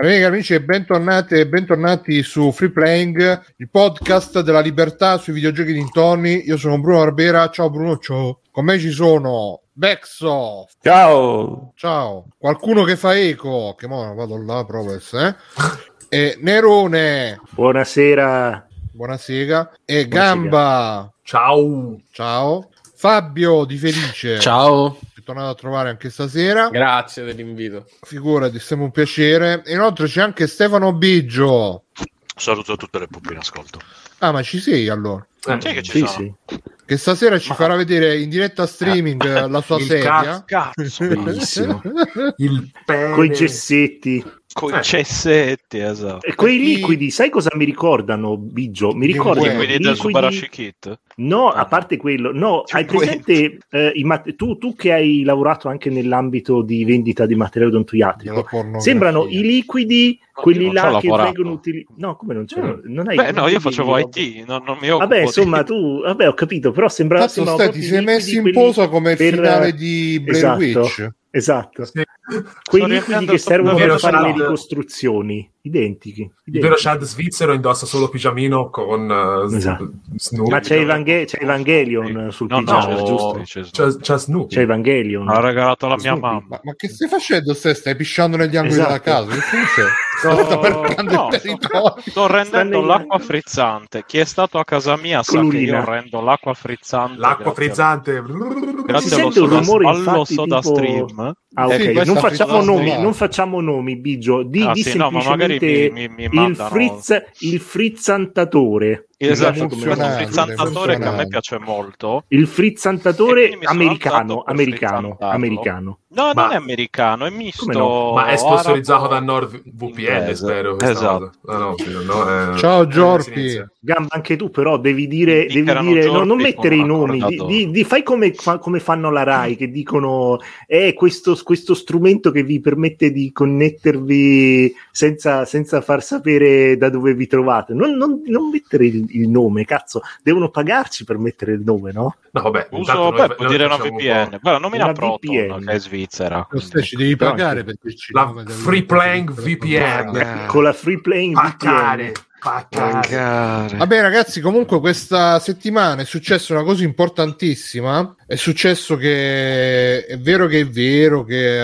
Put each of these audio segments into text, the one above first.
Amiche amici e bentornati, e bentornati su Free Playing, il podcast della libertà sui videogiochi dintorni. Io sono Bruno Barbera, ciao Bruno, ciao. Con me ci sono Bexo, Ciao. ciao. Qualcuno che fa eco, che mo vado là proprio, eh? E Nerone, Buonasera. buonasera. E Gamba, Ciao. ciao. Fabio di Felice, Ciao, tornato a trovare anche stasera. grazie dell'invito. Figurati, sempre un piacere. E inoltre c'è anche Stefano Biggio. Saluto tutte le puppe in ascolto. Ah, ma ci sei allora? Eh, che ci Sì, sono? sì. Che stasera ci farà vedere in diretta streaming eh, la sua il sedia. Cazzo, Bellissimo. Il pene. Coi gessetti. Coi Eh. cessetti, esatto. E quei liquidi, sai cosa mi ricordano, Biggio? Mi ricordano guerra. Quelli del Subarashi Kit? No, Ah. a parte quello, no, Ti hai presente eh, i mat- tu, tu che hai lavorato anche nell'ambito di vendita di materiale odontoiatrico, sembrano i liquidi, quelli là che vengono utilizzati. No, come non c'è? Mm. Non hai Beh, no, io facevo di- IT, non, non mi occupo Vabbè, insomma, di... tu, vabbè, ho capito, però sembra Cazzo, sembrano stai, ti proprio sei i messo in posa come il per- finale di Blair esatto. Witch. Esatto. Sì. Quei liquidi che servono per fare le ricostruzioni, identici. Il identici. vero Chad svizzero indossa solo pigiamino con uh, Esatto. Snoopy. Ma c'è, Evanghe- c'è Evangelion sul No, pigiama, no, giusto? c'è, C'è, c'è Snoopy. C'è Evangelion. L'ha regalato la mia Snoopy. mamma. Ma, ma che stai facendo? Stai, stai pisciando negli angoli Esatto. della casa? Che cos'è? No, sta marcando no, il territorio. Sto rendendo l'acqua frizzante. Chi è stato a casa mia sa che Colurina. io rendo l'acqua frizzante. L'acqua frizzante. Grazie Si allo sente un soda, rumore, allo infatti, soda tipo- stream. Ah, Eh, ok, sì, non facciamo, nomi, non facciamo nomi, Bigio. Di, Ah, di sì, no, ma magari semplicemente mi- mi- mi il, frizz, il frizzantatore. Esatto, questo Emozionante, frizzantatore che a me piace molto. Il frizzantatore americano, americano, americano. No, Ma- non è americano, è misto. No? Ma è sponsorizzato arabo- da NordVPN, spero. Esatto. Ah, no, no, eh, Ciao eh, Giorpi. Gamba, anche tu però devi dire, devi dire no, giorni non mettere i nomi, di, di- di- fai come, fa- come fanno la RAI che dicono è questo, questo strumento che vi permette di connettervi senza, senza far sapere da dove vi trovate. Non, non- non mettere il, il nome, cazzo, devono pagarci per mettere il nome, no? No, vabbè, Uso, beh, noi- puoi noi dire una VPN. po' Guarda, nomina Una Proton, VPN. che è svizzera. Lo stai, ci devi Però pagare per dirci La Free Playing VPN. Eh. Con la free playing Paccare, VPN. paccare. Vabbè ragazzi, comunque questa settimana è successa una cosa importantissima. È successo che è vero che è vero che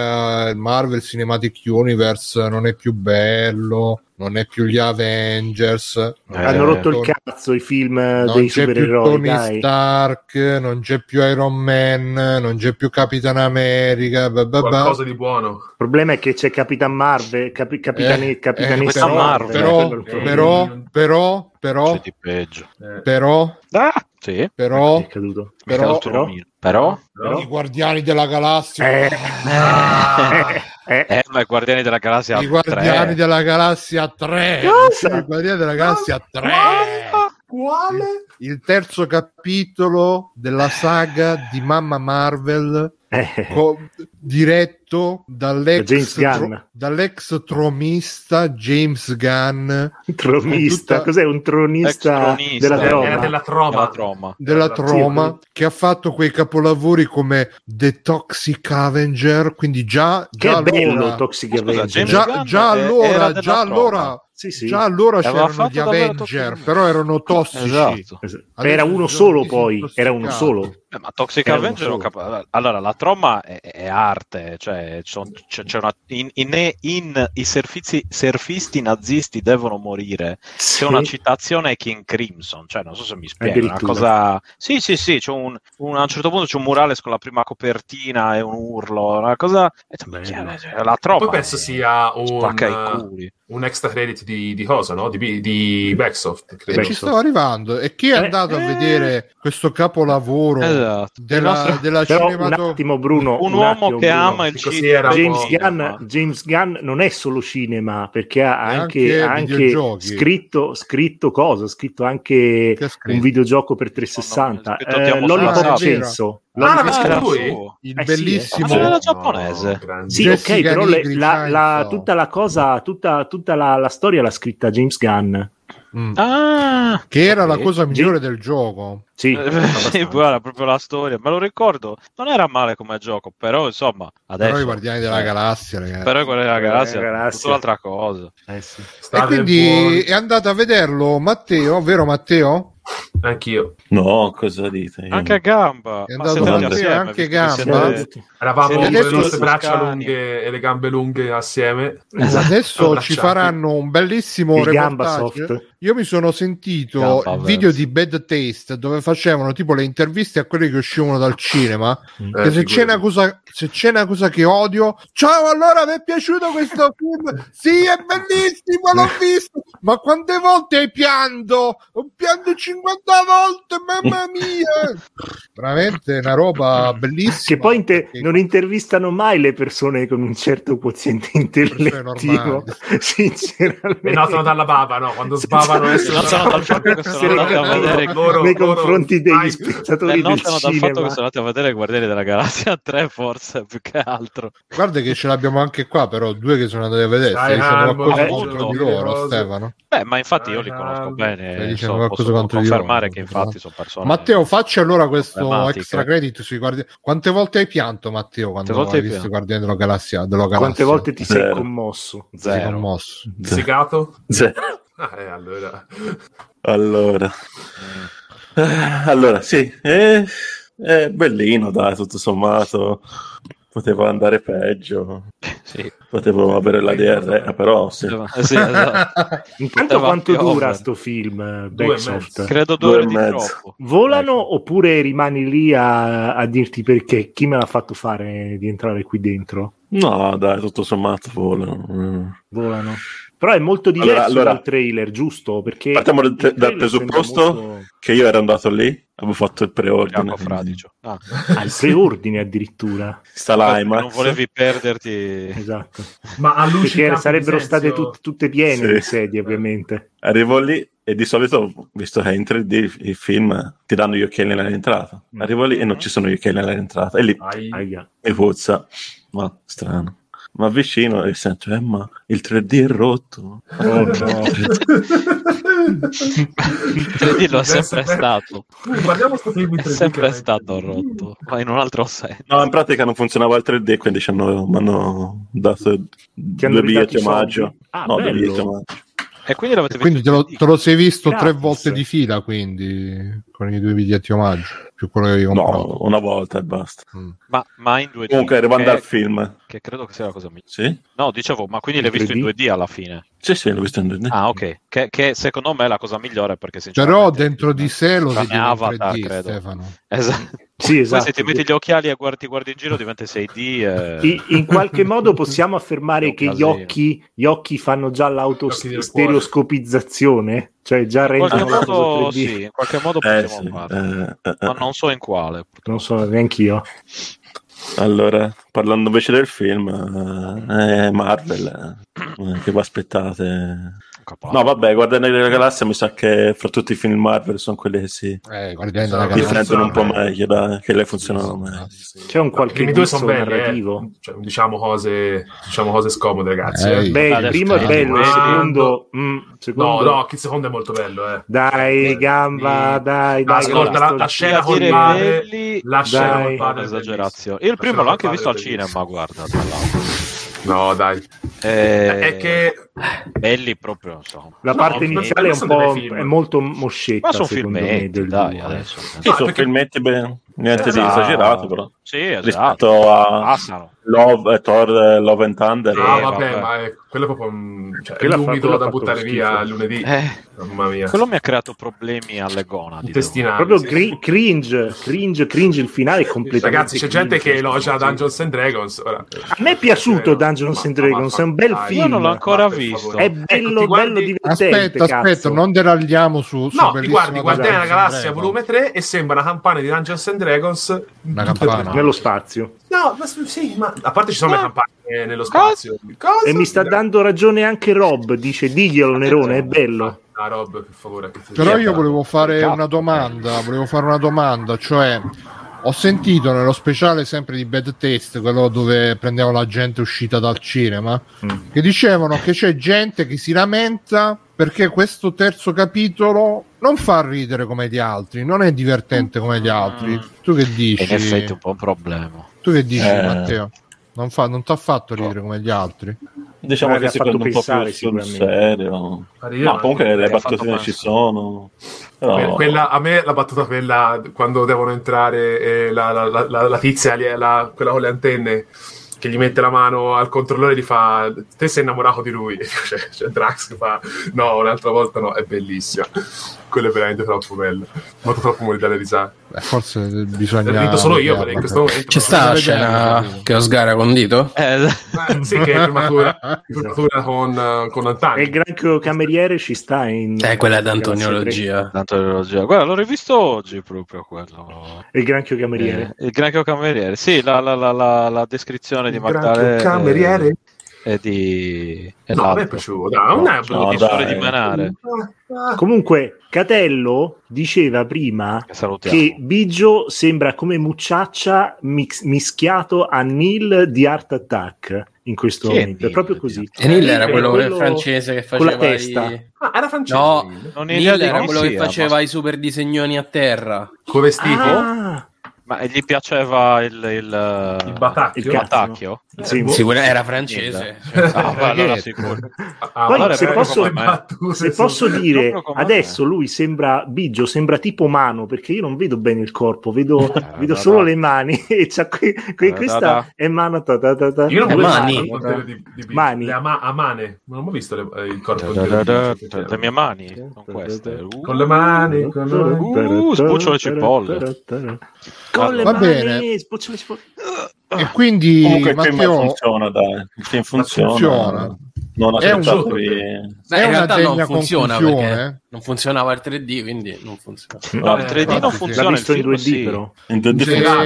eh, il Marvel Cinematic Universe non è più bello, non è più gli Avengers. non Eh, Hanno rotto il Tony- cazzo i film eh, non dei c'è più supereroi, Tony dai. Stark, non c'è più Iron Man, non c'è più Capitan America. ba ba. Qualcosa di buono. Il problema è che c'è Capitan Marvel, capi, capitane, Eh, capitanessa eh, però, Marvel, però, il problema. però, però, però, C'è di peggio. Eh, però, Ah, sì. però, È caduto. però, altro mio. Però? però- i Guardiani della Galassia. Eh, eh, Eh, ma i Guardiani della Galassia I Guardiani 3. della Galassia 3. Cosa? I Guardiani della Galassia 3. Quale? Il terzo capitolo della saga di Mamma Marvel eh. co- diretto dall'ex, tro- dall'ex tronista James Gunn tronista, Tutta- cos'è un tronista, della Eh, troma? Della troma. Della troma. della Sì, Troma che ha fatto quei capolavori come The Toxic Avenger quindi già, che già è bello allora, Toxic Scusa, Avenger. Già, già allora, già Troma. allora Sì, sì. Già allora Aveva c'erano gli Avenger, però erano tossici. Esatto. Esatto. Era uno solo poi, era uno solo. Eh, ma Toxic Avenger solo. cap- allora la troma è, è arte cioè son- c'è, c'è una in, in- in- i surfizi- surfisti nazisti devono morire c'è una citazione ai King Crimson cioè non so se mi spiego una cosa sì sì sì c'è un, un- a un certo punto c'è un murales con la prima copertina e un urlo una cosa e cioè, cioè, la troma Poi penso è- sia un, spacca i culi un extra credit di, di cosa, no? Di, di Backsoft, credo. E ci stavo arrivando. E chi è Eh, andato a eh. vedere questo capolavoro esatto della, nostro- della Però un cinematogra- attimo Bruno, un, un uomo attimo, che Bruno. ama il cinema era un James Gunn, James Gunn non è solo cinema perché ha anche, anche anche scritto, scritto cosa? Ha scritto anche scritto? un videogioco per 360 No, no, eh, Lollipop. Censo Ah, era scritto lui? suo. il Eh sì, bellissimo eh. Ma era giapponese. sì Jessica ok però le- la, la- tutta la cosa tutta, tutta la, la storia l'ha scritta James Gunn Mm. Ah, che era la ok. cosa migliore del gioco. Sì, Eh, sì, guarda, proprio la storia, me lo ricordo. Non era male come gioco, però insomma, adesso Però i Guardiani della eh, Galassia, ragazzi. Però quella della galassia, Eh, è galassia. tutta un'altra cosa. eh sì. E quindi buoni. è andato a vederlo Matteo, vero Matteo? Anch'io. No, cosa dite? Io- Anche a gamba. È Ma andato a assieme, anche gamba. siete- Eravamo Siete con le nostre braccia lunghe e le gambe lunghe assieme. Esatto. Adesso Abbracciati. ci faranno un bellissimo Il gamba reportage. soft. Io mi sono sentito il video di Bad Taste dove facevano tipo le interviste a quelli che uscivano dal cinema. Eh, che se, c'è una cosa, se c'è una cosa che odio, ciao, allora vi è piaciuto questo film? Sì, è bellissimo, l'ho visto. Ma quante volte hai pianto? Ho pianto 50 volte, mamma mia! Veramente una roba bellissima. Che poi inte- Perché- non intervistano mai le persone con un certo quoziente intellettivo, sinceramente. E notano dalla bava, no? Quando sbavano Senza- Notano dal fatto che sono andati a vedere loro- nei loro- confronti degli spettatori del dal fatto che sono andati a vedere Guardiani della Galassia 3 forse più che altro Guarda che ce l'abbiamo anche qua, però due che sono andati a vedere. Dai, Harmon, qualcosa contro di loro. Stefano? beh ma infatti io li conosco stai bene dicendo so, qualcosa contro di confermare loro. che infatti sono persone Matteo, facci allora questo extra credit sui guardiani. Quante volte hai pianto, Matteo, quando volte hai hai visto i pianto? Guardiani della Galassia? Della Galassia? Quante volte ti sei Zero. commosso? Ti sei zero commosso? Psicato? Zero. Ah, eh, allora. Allora. Eh, allora sì, è, è bellino, dai, tutto sommato. Poteva andare peggio, sì. Potevo avere la DR, però sì. Eh, sì, esatto. Intanto quanto dura sto film eh, Backsoft? credo due Due ore e di mezzo. troppo Volano oppure rimani lì a, a dirti perché? Chi me l'ha fatto fare di entrare qui dentro? No, dai, tutto sommato volano. Mm. Volano. Però è molto diverso Allora- allora- dal trailer, giusto? Perché Partiamo dal, il dal presupposto molto- che io ero andato lì, avevo fatto il preordine. Ah. Ah, il preordine addirittura. Sta non l'IMAX. volevi perderti Esatto. Ma a luci Perché sarebbero di state senso- tut- tutte piene Sì. le sedie, ovviamente. Arrivo lì e di solito, visto che è in 3D i film ti danno gli occhiali nell'entrata. Arrivo lì e non ci sono gli occhiali nell'entrata. E lì Ai- Aia. mi puzza. Ma strano. Ma avvicino e sento, eh, ma il 3D è rotto. Oh, no. il 3D lo è sempre Adesso- stato guardiamo sto film in è 3D sempre che- stato rotto ma in un altro senso No, in pratica non funzionava il 3D, quindi ci hanno, mi hanno dato Ti hanno due biglietti omaggio. Ah, no, due bello. biglietti omaggio. e quindi l'avete Quindi te lo, in 3D? te lo sei visto Gratis. tre volte di fila, quindi con i due biglietti omaggio, più quello che avevi comprato. No, una volta e basta. Mm. ma, ma in 2D Comunque, arrivando che, al film. che credo che sia la cosa migliore Sì? no dicevo ma quindi In l'hai visto in 3D? 2D alla fine Sì, sì, l'ho visto in 2D. ah ok che, che secondo me è la cosa migliore perché Però dentro di sé lo Tranne vedi in Avatar, 3D, credo. Stefano. esatto Sì, Poi esatto. se ti metti gli occhiali e guardi, ti guardi in giro diventa 6D e... I- in qualche modo possiamo affermare che gli occhi, gli occhi fanno già l'autostereoscopizzazione, cioè già in qualche rendono la cosa modo 3D. sì in qualche modo Eh, possiamo sì, farlo eh, eh, ma eh. non so in quale purtroppo. Non so neanche io. Allora, parlando invece del film, eh, è Marvel, eh, che vi aspettate? Capolavoro. No, vabbè, Guardiani della Galassia mi sa che fra tutti i film Marvel sono quelli che si Eh, difendono un po' meglio, dai, che le funzionano Sì, meglio. sì. C'è un qualche due sono belli, narrativo. eh. Cioè, diciamo, cose, diciamo cose scomode, ragazzi. Eh, eh. Beh, il primo è sì. bello, il secondo... mm, No, secondo- no, il secondo è molto bello, eh. Dai, gamba, dai, No, dai. ascolta, la- la scena col dire padre- La scena col è padre bellissima. Io il primo l'ho anche visto al cinema, guarda, tra l'altro. No, dai. Eh, È che belli proprio, insomma. La No, parte non- iniziale è un po' film. è molto moscetta, Ma sono me, filmetti, del dai, eh. adesso. Sì, No, sono perché- filmetti ben, niente di Esatto. esagerato, però. Sì, esatto. Rispetto a Passano. Love, eh, Thor, eh, Love and Thunder, Ah, eh, vabbè, vabbè. ma è, quello è proprio un, cioè, è l'umido da buttare via schifo. lunedì. Eh, Mamma mia. quello mi ha creato problemi alle gonadi. Intestinali. Proprio sì. gri- cringe, cringe, cringe il finale completamente Ragazzi, c'è gente cringe. che elogia Dungeons and Dragons. Ora, A me è piaciuto Dungeons and Dragons, è un bel dai. film. Io non l'ho ancora visto. È Ecco, bello, ti guardi- bello divertente. Aspetta, aspetta, non deragliamo su, su No, ti guardi Guardiani della Galassia volume 3 e sembra una campana di Dungeons and Dragons. Nello spazio. No, ma sì, ma a parte ci sono No. le campane nello spazio. Cosa? E mi sta dando ragione anche Rob, dice diglielo Nerone, è bello. Ah, Rob, per favore. Però io volevo fare una domanda, volevo fare una domanda, cioè ho sentito nello speciale sempre di Bad Taste, quello dove prendevano la gente uscita dal cinema, Mm. che dicevano che c'è gente che si lamenta perché questo terzo capitolo non fa ridere come gli altri, non è divertente come gli altri. Tu che dici? In effetti è un po' un problema. Tu che dici, Eh. Matteo? Non, fa, non ti ha fatto ridere come gli altri? Diciamo che si fatto prende un po' pensare, più sul sicuramente. serio. No, comunque le Mi ha battute ci sono. Però... Que- Quella, a me la battuta quella quando devono entrare eh, la, la, la, la- tizia, quella con le antenne, che gli mette la mano al controllore e gli fa: Te sei innamorato di lui? E c'è, c'è Drax che fa: No, un'altra volta no, è bellissima. Quello è veramente troppo bello. Molto troppo morire dalle risate. Forse bisogna... rido solo io, in questo momento. C'è sta la scena che ho sgara condito? Eh, Eh, sì, che è primatura, primatura con, con E il granchio cameriere ci sta in... Eh, quella è d'antoniologia. tanto l'elogia. Guarda, l'ho rivisto oggi proprio quello. 3. Il granchio cameriere. Eh, il granchio cameriere, sì, la, la, la, la, la descrizione di Granchio Magdalene cameriere? E di... e No, a me è l'altro. piaciuto. Dai, non è No, di Manare. Comunque, Catello diceva prima Che salutiamo. che Biggio sembra come Mucciaccia mix- mischiato a Neil di Art Attack in questo Chi è momento. È Neil proprio così. E Neil era È quello, quello francese che con la faceva testa. i... Ah, era francese. No, Neil di era quello che faceva ma- i super disegnoni a terra. Con vestito? Ah, Ma gli piaceva il... Il, Il batacchio? Il batacchio? sì. boh. Sì, era francese. Ah, beh, allora sicuro. Ah, Poi, vabbè, se posso- Se posso dire, adesso lui sembra Biggio, sembra tipo umano perché io non vedo bene il corpo, vedo, Eh, vedo da, solo da. le mani e c'ha que- que- Eh, da, questa da. è mano ta, ta, ta, ta. Io non Eh, ho visto mani. di, di. Mani. Le ama- amane. Non ho visto le- eh, il corpo Da, da, le mie mani, queste. Uh, Con le mani, con le mani. Uh, sbuccio le cipolle. Con le Va mani, bene. le cipolle. E quindi Comunque il film Matteo funziona, dai. Il film funziona. funziona. Non È un-. Beh, È in una realtà degna non funziona perché non funzionava il 3D, quindi non funziona. No, il 3D Eh, non funziona. Il in film 2D sì. però. In 2D Se- funziona.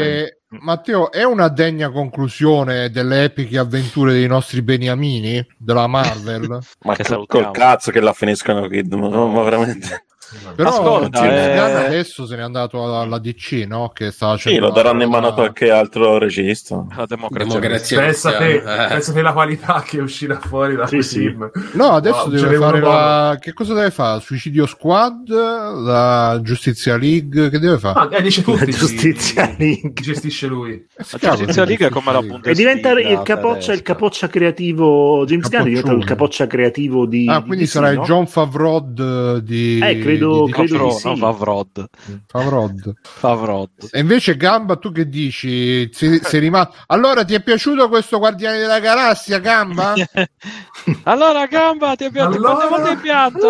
Matteo, è una degna conclusione delle epiche avventure dei nostri beniamini della Marvel? Ma Che col, cazzo che la finiscono Kid, ma, ma veramente. Però Ascolta, eh, adesso se n'è andato alla, alla DC, no? Che sta Sì, lo daranno in mano a qualche altro regista. La democrazia. Democrazia Pensa te, cristiana. Eh. la qualità che uscirà fuori da Sì, sì. film. No, adesso Wow, deve fare la... Che cosa deve fare? Suicidio Squad? La Giustizia League? Che deve fare? Ah, eh, dice tutti. La Giustizia League. Gestisce lui. Eh, La Giustizia League è come la League. E diventa il capoccia, il capoccia creativo James Gunn è diventato il capoccia creativo di Ah, di quindi DC, sarà il? John Favrod di... Eh, credo- di- di- credo Favreau, di sì. no, Favrod. Favrod. Favrod. E invece Gamba, tu che dici? Sei, sei rimasto... Allora, ti è piaciuto questo Guardiani della Galassia, Gamba? allora, gamba, ti è pianto? Allora? Quante volte hai pianto?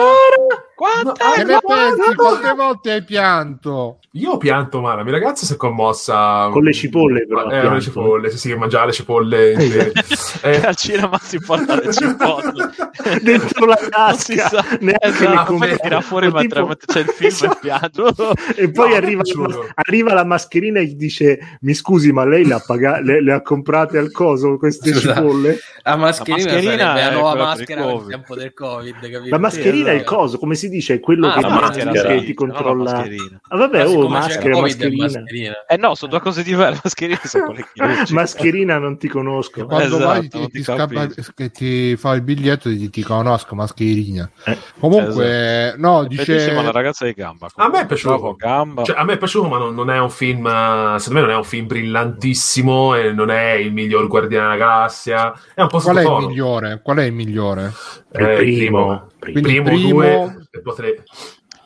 Quante? No, Che ne pensi? Quante volte hai pianto? Io ho pianto male, la mia ragazza si è commossa. Con le cipolle, però, Eh, le pianto. cipolle, sì, sì, che mangiava le cipolle. Eh, al cinema si porta le cipolle. dentro la tasca sa. neanche Esatto, le tira fuori mentre tipo- c'è il film e piange. e poi No, arriva, è arriva la mascherina e gli dice mi scusi ma lei le ha, paga- le, le ha comprate al coso queste Scusa. cipolle La mascherina, La mascherina sarebbe la è nuova maschera Covid. tempo del Covid, capito? la mascherina è il esatto. coso come si dice è quello Ah, che, la ti- maschera, che ti no, la controlla mascherina. ah, vabbè Ma oh siccome c'è maschera mascherina mascherina. Eh no, sono due cose diverse. Mascherine sono quelle chirurgiche. mascherina non ti conosco Quando Esatto, vai ti, ti ti scappa, ti fa il biglietto e ti, ti conosco, mascherina. Eh, Comunque, no, È bellissima la dice... ragazza di gamba. A me è piaciuto. Gamba. Cioè, a me è piaciuto, ma non, non è un film. eh, Secondo me non è un film brillantissimo e non è il miglior Guardiano della Galassia. È un po' Qual è il migliore? Qual è il migliore? Eh, il primo, primo, primo, primo- due poi tre.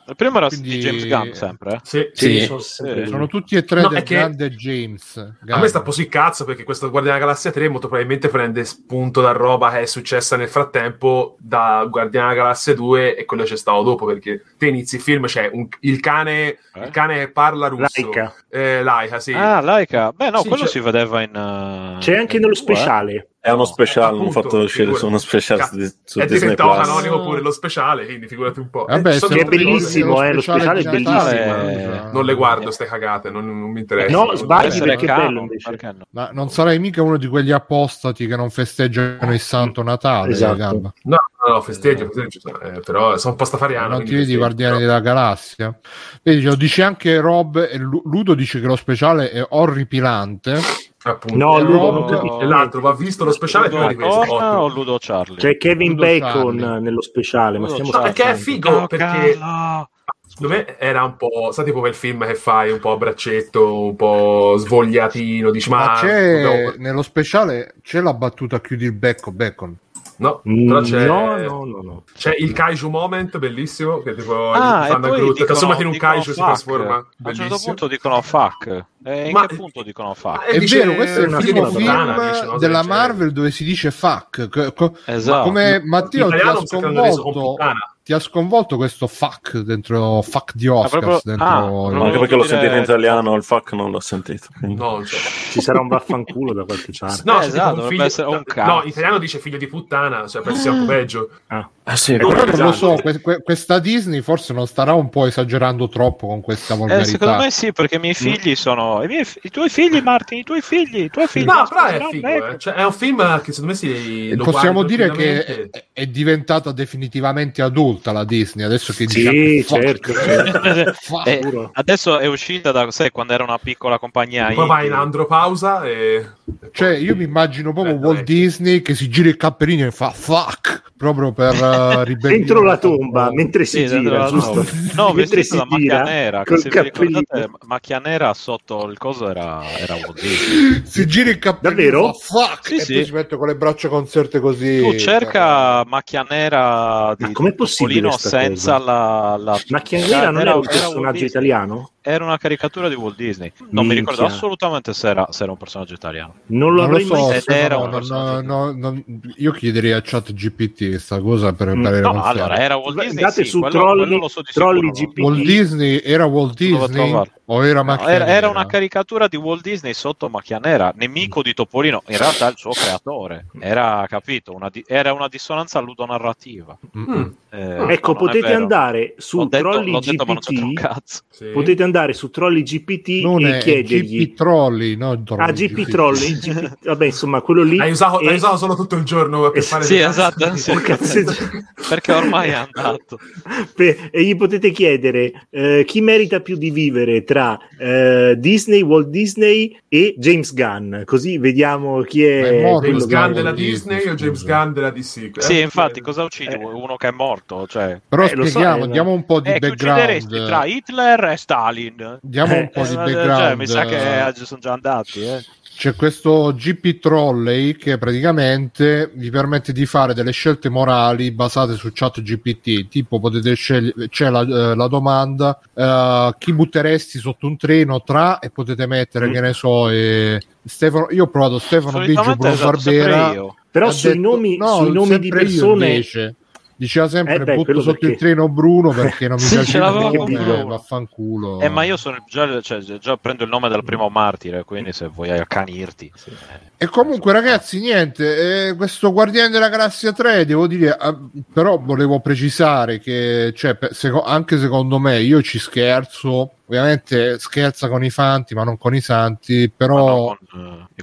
Il primo era Quindi- di James Gunn sempre. eh? Sì. sì, Sì. sono sempre. Sono tutti e tre No, del è che- grande James. A Gunn. me sta così cazzo perché questo Guardiano della Galassia 3 molto probabilmente prende spunto da roba che è successa nel frattempo da Guardiano della Galassia 2 e quello c'è stato dopo perché te inizi il film c'è un- il cane Eh? il cane parla russo Laika. eh, Laika sì Ah, Laika. Beh, no, Sì, quello c'è- si vedeva in. uh, c'è anche in nello due, eh. È uno speciale, hanno Appunto, fatto uscire su uno speciale su, su è Disney diventato Plus. canonico pure lo speciale quindi figurati un po' Vabbè, Eh, sono se- È tutte cose- bellissimo, eh, lo speciale è bellissimo. Non le guardo ste cagate non, non mi interessa No, Non- sbagli, perché è bello, invece. perché no? Ma non sarai mica uno di quegli apostati che non festeggiano il Santo Natale, Esatto. No no, no festeggio, festeggio eh, però sono un po' stafariano non ti vedi festeggio, Guardiani però- della Galassia? Vedi, lo dice anche Rob e Lu- Ludo dice che lo speciale è orripilante. Appunto. No, Ludo, Rob- non capisco e l'altro va visto lo speciale prima di questo. O Ludo Charlie? C'è Kevin Ludo Bacon Charlie. nello speciale, ma Ludo stiamo No, perché è figo, Oh, perché cala. secondo me era un po', sai tipo quel film che fai un po' a braccetto, un po' svogliatino, dici ma, Ma c'è nello speciale c'è la battuta chiudi il becco Bacon. No, Mm, però c'è, No, no, no, no. c'è il kaiju moment bellissimo che tipo Ah, fanno Groot, dicono, trasformati in un kaiju si fuck. trasforma A un certo punto dicono fuck. E in Ma- che punto dicono Ma fuck? È dice- vero, questo è il una primo figlio film dice, no? della Cioè, Marvel dove si dice fuck. Co- co- Esatto. Come Matteo In ti ha italiano si hanno reso con sconvolto. Ti ha sconvolto questo fuck dentro fuck di Oscars proprio- dentro ah, il- Anche perché l'ho dire- sentito in italiano, il fuck non l'ho sentito. quindi- No, cioè, Ci sarà un vaffanculo da qualche parte. no, Eh, esatto, un figlio- un no, italiano dice figlio di puttana, cioè pensi sia un po' peggio. Ah. Ah, sì, Però non lo so, que- que- questa Disney forse non starà un po' esagerando troppo con questa Eh, volgarità. secondo me sì, perché i miei figli sono. I, miei fi- i tuoi figli, Martin, i tuoi figli, i tuoi figli. No, però è figo, ecco. eh. Cioè, è un film che secondo me si lo possiamo dire che è, è diventata definitivamente adulta la Disney adesso che Sì, fuck. certo, certo. Eh, adesso è uscita da sai, quando era una piccola compagnia. poi vai in andropausa e Cioè, io mi immagino proprio Eh, Walt dai. Disney che si gira il cappellino e fa fuck proprio per ribellire. Dentro la tomba, mentre si Sì, gira, la giusto? No, mentre vestito da macchia nera. Che col se ricordate, cappellino. macchia nera sotto il coso era, era Disney. Si gira il cappellino Davvero? e fuck Sì, e sì. poi si mette con le braccia concerte così. Tu cerca macchia nera di Ma com'è possibile senza cosa? la, la Macchia nera non era un personaggio italiano? Era una caricatura di Walt Disney. Non mi Minchia. ricordo assolutamente se era, se era un personaggio italiano. Non lo Non lo avrei so, mai Ed Stefano, era un non- personaggio. no, no, io chiederei a chat GPT questa cosa per Mm. parere No, conferma. allora era Walt Disney. Andate sì, su quello, Trolli- quello lo so di Trolli sicuro. GP. Walt Disney era Walt Disney o era No, macchia era, era una caricatura di Walt Disney sotto macchia nera, nemico di Topolino, in realtà il suo creatore. Era, capito, una, di- era una dissonanza ludonarrativa. Mm, Eh, Ecco, no, potete andare su Trolli detto, GPT. sì. Potete andare su Trolli GPT non e chiedergli. GP Trolli, no, Trolli, Ah, GP Trolli, GP vabbè, insomma, quello lì. L'hai usato, e- l'hai usato solo tutto il giorno per Eh, fare Sì, esatto, sì. Cazzo- Perché ormai è andato. E gli potete chiedere eh, chi merita più di vivere tra eh, Disney, Walt Disney e James Gunn, così vediamo chi è è, morto James che- Gunn della Disney, Disney o James scusa. Gunn della DC? Eh? Sì, infatti, cosa uccidi? Eh. Uno che è morto? Cioè, Però Eh, so, spieghiamo, eh, diamo un po' di eh, uccideresti tra background. Hitler e Stalin? Diamo un po' Eh, di cioè, background. mi sa che eh, sono già andati. Eh. C'è questo GP Trolley che praticamente vi permette di fare delle scelte morali basate su chat GPT. Tipo potete scegliere, c'è la, eh, la domanda eh, chi butteresti sotto un treno tra e potete mettere, Mm. che ne so, eh, Stefano, io ho provato Stefano Biggio Bruno esatto, Barbera. io. Però sui detto- nomi, no, sui nomi di persone invece. Diceva sempre Eh beh, butto quello sotto perché- il treno Bruno perché non mi Sì, piace Bruno. vaffanculo. Eh, ma io sono già, cioè, già prendo il nome del primo martire, quindi se vuoi accanirti. sì, eh. E comunque, ragazzi, niente, eh, questo Guardiani della Galassia 3, devo dire, ah, però volevo precisare che, cioè, per- seco- anche secondo me, io ci scherzo, ovviamente scherza con i fanti, ma non con i santi, però no,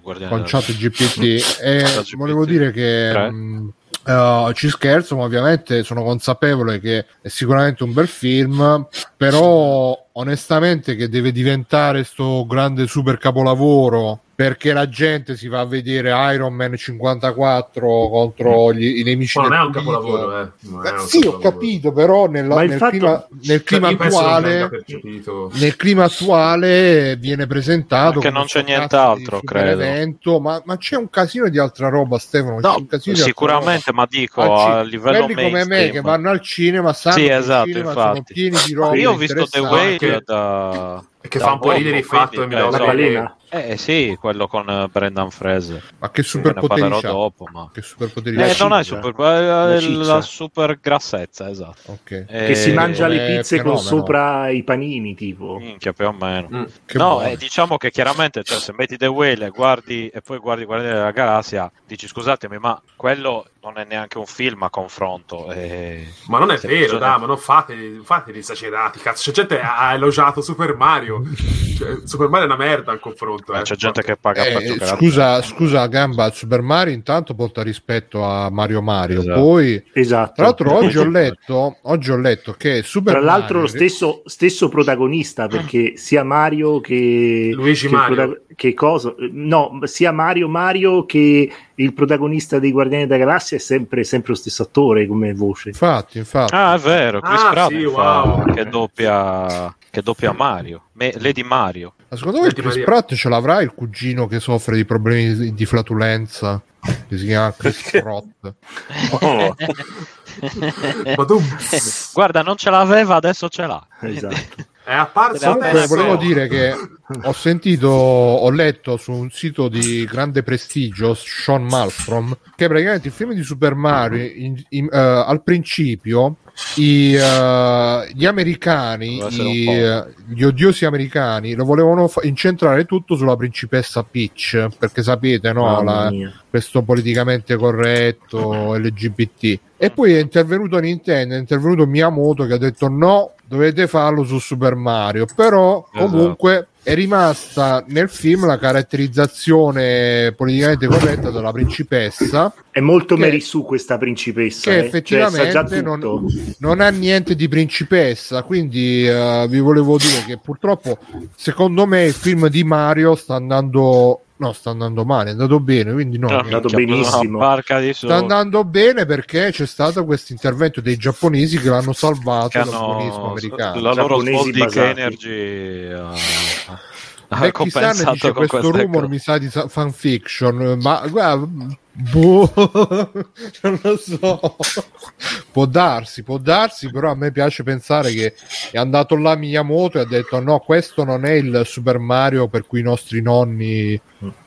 con, eh, con chat GPT. e GPT. volevo dire che mh, eh, ci scherzo, ma ovviamente sono consapevole che è sicuramente un bel film, però onestamente che deve diventare sto grande super capolavoro perché la gente si va a vedere Iron Man 54 contro gli, i nemici Ma non del è un capolavoro, eh. Non è Eh, un sì, ho capolavoro. capito, però nella- nel, fatto- clima, nel clima Cioè, non venga attuale nel clima attuale viene presentato Perché come non c'è nient'altro, credo. evento, ma, ma c'è un casino di altra roba Stefano c'è No, un casino di altra sicuramente, ma dico a Anzi, livello quelli come me mainstream. che vanno al cinema sanno Sì, che esatto, cinema sono infatti. pieni di roba Io ho visto The interessanti. Che- da... Che da fa un po' ridere il fatto quindi, eh, la so- balena. Eh sì, quello con eh, Brendan Fraser. ma che Ne superpoteri parlerò c'ha dopo, ma... che superpoteri La Eh, non è super... eh, La La, ciccia. super grassezza, esatto. ok che si Eh, mangia le pizze con sopra i panini, tipo. Minchia, più o meno. Mm. No, eh, diciamo che chiaramente cioè, se metti The Whale e guardi e poi guardi Guardiani della Galassia, dici scusatemi, ma quello non è neanche un film a confronto. eh. Ma non è Se vero, bisogna- dai, ma non fate, fate gli esagerati, cazzo. C'è gente che ha elogiato Super Mario. Cioè, Super Mario è una merda al confronto. Beh, eh. c'è gente che paga Eh, per giocare scusa, scusa, Gamba, Super Mario intanto porta rispetto a Mario Mario. Esatto. Poi, Esatto. tra l'altro, oggi ho letto, oggi ho letto che Super Tra l'altro Mario lo stesso, stesso protagonista perché sia Mario che Luigi che, Mario. prota- che cosa no sia Mario Mario che il protagonista dei Guardiani della Galassia è sempre, sempre lo stesso attore come voce Infatti, infatti. Ah, è vero, Chris Ah, Pratt sì, wow. che doppia che doppia Mario, Me- Lady Mario. Ma secondo voi Senti, Chris Maria. Pratt ce l'avrà il cugino che soffre di problemi di, di flatulenza? Che si chiama Chris Pratt. Oh, Guarda, non ce l'aveva, adesso ce l'ha. esatto è apparso Comunque, adesso. volevo dire che ho sentito, ho letto su un sito di grande prestigio, Sean Malmstrom, che praticamente il film di Super Mario, in- in- eh, al principio, i, eh, gli americani, i, eh, gli odiosi americani, lo volevano fa- incentrare tutto sulla principessa Peach, perché sapete, no? La- questo politicamente corretto LGBT. E poi è intervenuto Nintendo, è intervenuto Miyamoto che ha detto no, dovete farlo su Super Mario. Però Esatto. comunque è rimasta nel film la caratterizzazione politicamente corretta della principessa è molto Che- Mary Sue questa principessa che eh. Cioè, effettivamente tutto. non, non ha niente di principessa. Quindi eh, vi volevo dire che purtroppo, secondo me, il film di Mario sta andando. No, sta andando male, è andato bene, quindi no. No, andato benissimo. una barca di sta andando bene perché c'è stato questo intervento dei giapponesi che l'hanno salvato che dal comunismo americano. la loro basati. Energy ha, ha compensato dice con questo rumor cose. mi sa di fanfiction, ma guarda, boh, non lo so. Può darsi, può darsi, però a me piace pensare che è andato là Miyamoto e ha detto no, questo non è il Super Mario per cui i nostri nonni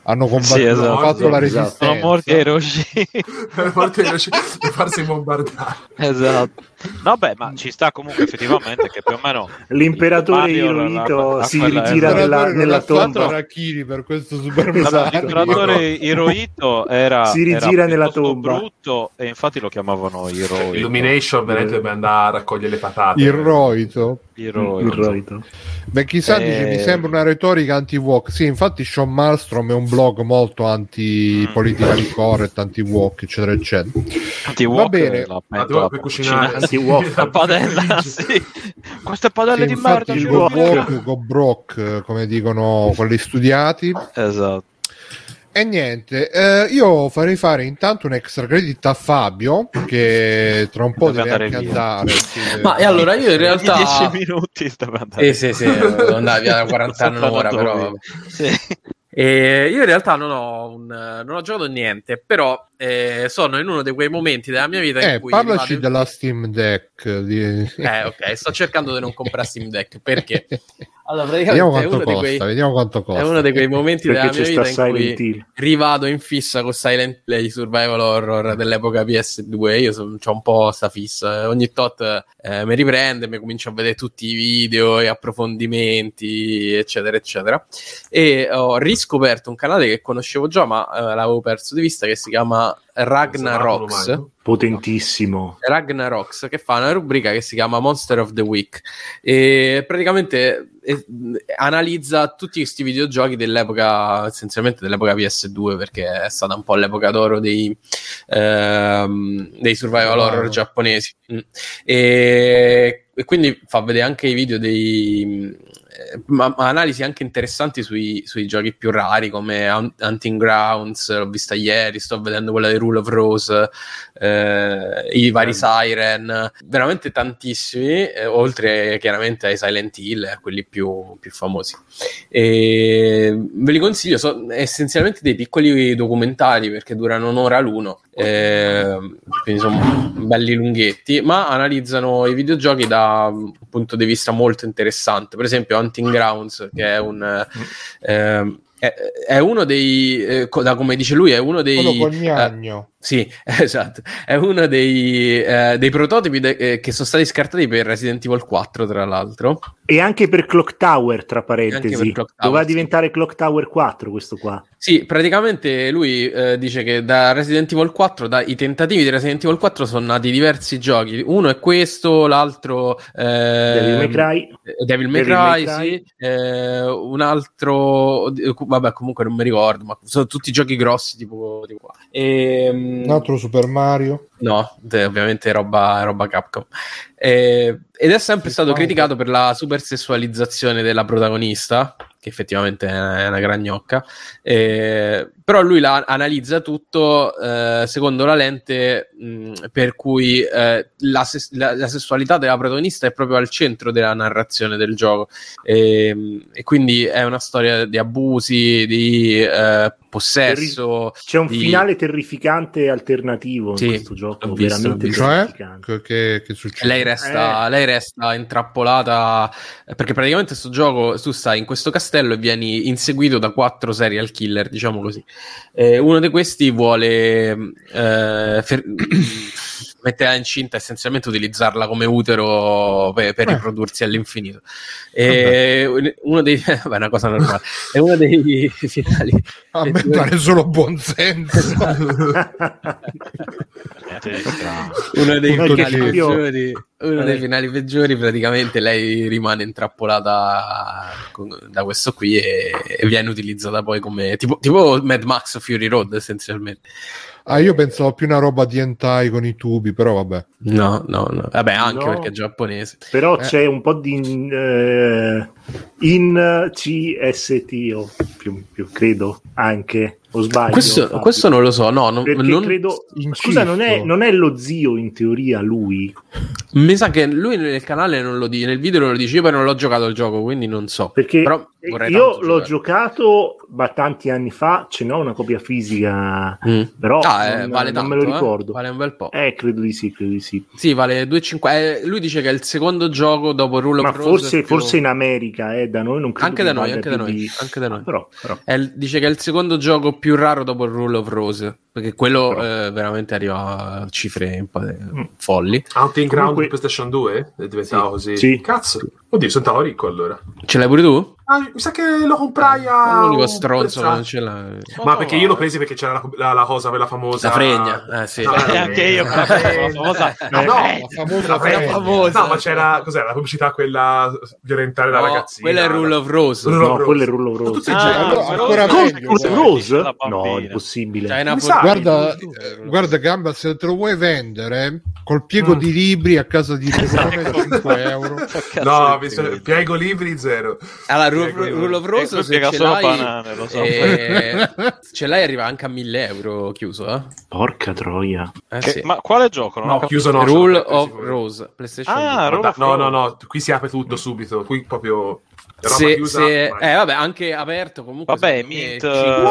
hanno combattuto, Sì, esatto. hanno fatto la Esatto. resistenza. sono morti a Hiroshima di farsi bombardare. esatto no beh ma ci sta comunque effettivamente che più o meno l'imperatore la- la- si ritira nella, nella tomba Arachiri per questo Super Esatto. L'imperatore Hirohito era Si rigira era nella tomba. brutto e infatti lo chiamavano Hirohito Illumination veramente deve andare a raccogliere le patate. Il Roito. Hirohito. Hirohito. Beh, chissà, dice, Eh, mi sembra una retorica anti-walk. Sì, infatti Sean Malmstrom è un blog molto anti-politically correct, anti-walk, eccetera, eccetera. Anti-walk, Va bene. la Ma tu pentola puoi per cucinare. Anti-walk. la padella sì. queste padelle Sì, di merda il go walk, go eh, come dicono quelli studiati. esatto E niente, eh, io farei fare intanto un extra credit a Fabio, che tra un po' Deve deve, andare anche via. andare. sì, Ma e allora io in realtà... 10 minuti stava andando Eh sì, sì, andare via da 40 anni un'ora, però... Sì. E io in realtà non ho, un, non ho giocato niente, però eh, sono in uno di quei momenti della mia vita Eh, in cui... parlaci in- della Steam Deck. Di... Eh, ok, sto cercando di non comprare Steam Deck, perché? Allora, Vediamo praticamente è quanto costa, quei, vediamo quanto costa. è uno di quei momenti perché della mia sta vita in Silent cui Hill. rivado in fissa con Silent Play Survival Horror dell'epoca PS2 io so, ho un po' sta fissa. Ogni tot eh, mi riprende mi comincio a vedere tutti i video e approfondimenti eccetera eccetera. E ho riscoperto un canale che conoscevo già ma eh, l'avevo perso di vista che si chiama Ragnarox potentissimo. Ragnarox che fa una rubrica che si chiama Monster of the Week. E praticamente eh, analizza tutti questi videogiochi dell'epoca essenzialmente dell'epoca PS2 perché è stata un po' l'epoca d'oro dei, ehm, dei survival horror giapponesi. Mm. e, e quindi fa vedere anche i video dei ma, ma analisi anche interessanti sui, sui giochi più rari come Hunt- Hunting Grounds, l'ho vista ieri, sto vedendo quella di Rule of Rose, eh, i vari Siren, veramente tantissimi, eh, oltre chiaramente ai Silent Hill, a quelli più, più famosi. E ve li consiglio, sono essenzialmente dei piccoli documentari perché durano un'ora l'uno, eh, quindi sono belli lunghetti, ma analizzano i videogiochi da un punto di vista molto interessante. Per esempio, Hunting Grounds, che è un. ehm, è, è uno dei, eh, da come dice lui, è uno dei. Quello col eh, gnagno. Sì, esatto. È uno dei, eh, dei prototipi de- eh, che sono stati scartati per Resident Evil 4, tra l'altro. E anche per Clock Tower, tra parentesi. Clock Tower, Doveva sì. diventare Clock Tower 4 questo qua. Sì, praticamente lui eh, dice che da Resident Evil 4, dai tentativi di Resident Evil 4 sono nati diversi giochi. Uno è questo, l'altro eh, Devil May Cry. Devil May Devil May Cry, Cry. sì. Eh, un altro, vabbè, comunque non mi ricordo, ma sono tutti giochi grossi tipo, tipo qua. Ehm, Un altro Super Mario. No, ovviamente roba, roba Capcom. Eh, ed è sempre stato criticato per la supersessualizzazione della protagonista, che effettivamente è una gran gnocca. Eh, però lui la analizza tutto eh, secondo la lente mh, per cui eh, la, ses- la- la sessualità della protagonista è proprio al centro della narrazione del gioco. E, e quindi è una storia di abusi, di eh, possesso. C'è un di- finale terrificante alternativo Sì, in questo gioco, veramente. Cioè, terrificante. che, che, succede? Lei resta, Eh. lei resta intrappolata perché praticamente questo gioco tu stai in questo castello e vieni inseguito da quattro serial killer, diciamo così. Eh, uno di questi vuole eh, fer- metterla incinta, essenzialmente utilizzarla come utero per, per Eh. riprodursi all'infinito. E uno dei vabbè, è una cosa normale. È uno dei finali. A me pare solo buon senso. uno dei finali peggiori uno dei Eh. finali peggiori praticamente lei rimane intrappolata con- da questo qui e, e viene utilizzata poi come tipo, tipo Mad Max Fury Road essenzialmente Ah, io pensavo più una roba di hentai con i tubi, però vabbè. no no no vabbè anche No. perché è giapponese Però Eh. c'è un po' di eh, in CSTO, più, più credo anche, o sbaglio. questo, questo non lo so no non, non- credo, scusa, non è, non è lo zio in teoria lui? mi sa che lui nel canale non lo dice nel video non lo dice io poi non l'ho giocato il gioco quindi non so Perché io l'ho giocato ma tanti anni fa, ce n'ho una copia fisica, Mm. però Ah, eh, non, vale non tanto me lo eh? ricordo. vale un bel po' Eh, credo di sì, credo di sì. sì vale 2,50 eh, lui dice che è il secondo gioco dopo Rule Ma of forse, più- forse in America, eh, da noi non credo Anche che da noi, anche da noi, di- anche da noi. Però, però. È dice che è il secondo gioco più raro dopo il Rule of Rose, perché quello eh, veramente arriva a cifre un po' de- Mm. folli. Hunting Ground Comunque- PlayStation 2 è diventato così. Sì. Cazzo. Oddio, sono ricco allora. Ce l'hai pure tu? Ah, mi sa che lo comprai a. L'unico un stronzo non ce l'ha. Ma perché io l'ho preso perché c'era la, la- la cosa, quella famosa. La fregna, eh, sì. No, E anche io la famosa No, no, La famosa la famosa. No, ma c'era cos'era la pubblicità quella violentare la No, ragazzina. quello è il Rule of Rose. No, of Rose. quello è Rule of Rose. Ah, allora, ancora Rule of Rose? No, foto- sa- Guarda, eh, guarda Gamba, se te lo vuoi vendere col piego Mm. di libri a casa di secondo me 5 euro. No, piego libri zero. Allora, Rule, of Rose, se piega ce l'hai, banane, lo so. eh, ce l'hai arriva anche a 1000 euro chiuso, eh? Porca troia. Eh, Che- sì. Ma quale gioco? Non No, chiuso no. Rule sono of. Rose, PlayStation Ah, 2. Rule of No, no, Rose. no, qui si apre tutto subito. Qui proprio. Roba Se, chiusa, se- eh, vabbè, anche aperto comunque. Vabbè, Mint euro.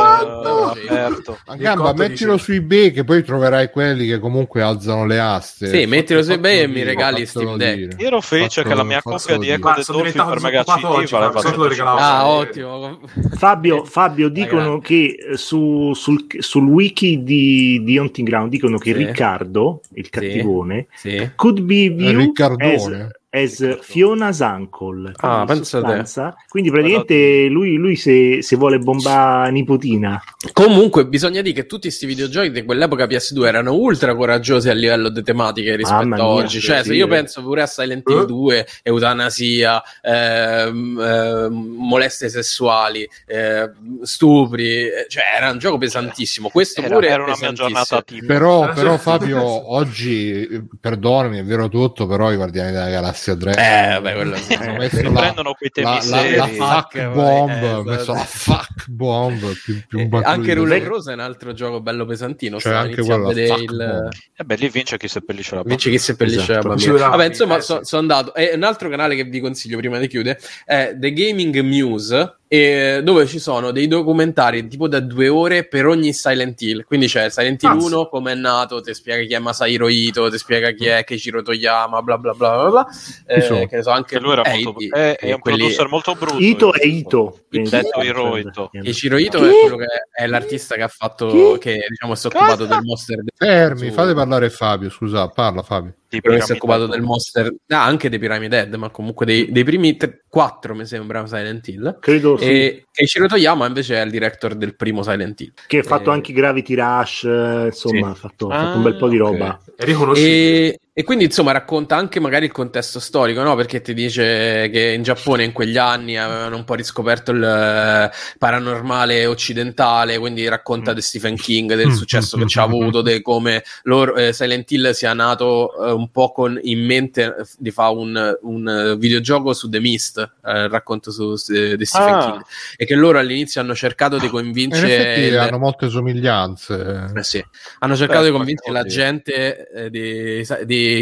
aperto. Gamba, mettilo dice- su eBay che poi troverai quelli che comunque alzano le aste. Sì, mettilo su eBay e mi regali Steam Deck. dire. Io ero felice che la mia coppia di. Echo the sono Dolphin diventato per Mega CD oggi, valeva. Ah, Eh, ottimo. Fabio, Fabio, dicono che su- sul, sul wiki di, di Hunting Ground dicono che Sì. Riccardo, il cattivone, Sì. could be viewed Riccardone. As, as Fiona's uncle. Ah, te. sostanza- quindi praticamente lui, lui se, se vuole bomba nipotina. Comunque, bisogna dire che tutti questi videogiochi di quell'epoca PS2 erano ultra coraggiosi a livello di tematiche rispetto Mamma a mia, oggi. Cioè, sì, se io eh. penso pure a Silent Hill Eh? 2, eutanasia, ehm, ehm, molestie sessuali, eh, stupri, eh, cioè era un gioco pesantissimo. Questo Era, pure era una mia giornata tipo. Però, Eh, però. Fabio, oggi, eh, perdonami, è vero tutto, però i Guardiani della Galassia 3 Eh, vabbè, quello sì. eh, messo si la, prendono quei temi la, la, seri. la Fuck, fuck bomb, eh, messo esatto. la fuck bomb più, più Eh, un anche Beh, Rose è un altro gioco bello pesantino. Stavo anche quello, a vedere fuck il... bomb. E beh, lì vince chi seppellisce la Vince chi seppellisce Esatto. la bambina. Vabbè, insomma, eh, sono sì. andato. E un altro canale che vi consiglio prima di chiudere è The Gaming Muse. E dove ci sono dei documentari tipo da due ore per ogni Silent Hill. Quindi c'è Silent Hill Mazza. 1, come è nato, ti spiega chi è Masahiro Ito, ti spiega chi è Keiichiro Toyama, bla bla bla bla bla. Eh, che ne so, anche Che lui era eh, molto, i- è, è eh, un quelli- producer molto brutto. Ito è Ito. Detto Hiro Ito. Keiichiro Ito Chi? è quello che è l'artista che ha fatto, Chi? che diciamo si è occupato del Monster Fermi, fate parlare Fabio, scusa, parla Fabio. Quello che si è occupato del Monster, ah, anche dei Pyramid Head, ma comunque dei, dei primi tre- quattro mi sembra Silent Hill. Credo sì. E Keiichiro Toyama invece è il director del primo Silent Hill. che ha fatto eh, anche Gravity Rush, eh, insomma, ha fatto, ha fatto un bel po' di Ah, roba. È riconoscibile. E, e quindi insomma racconta anche magari il contesto storico, no? Perché ti dice che in Giappone in quegli anni avevano un po' riscoperto il eh, paranormale occidentale, quindi racconta Mm. di Stephen King, del successo che ci ha avuto, di come loro, eh, Silent Hill sia nato eh, un po' con in mente eh, di fare un, un, eh, videogioco su The Mist, eh, il racconto su, su- di Stephen Ah. King, e che loro all'inizio hanno cercato di In convincere... il- hanno molte somiglianze. eh sì. Hanno cercato di convincere la gente eh, di,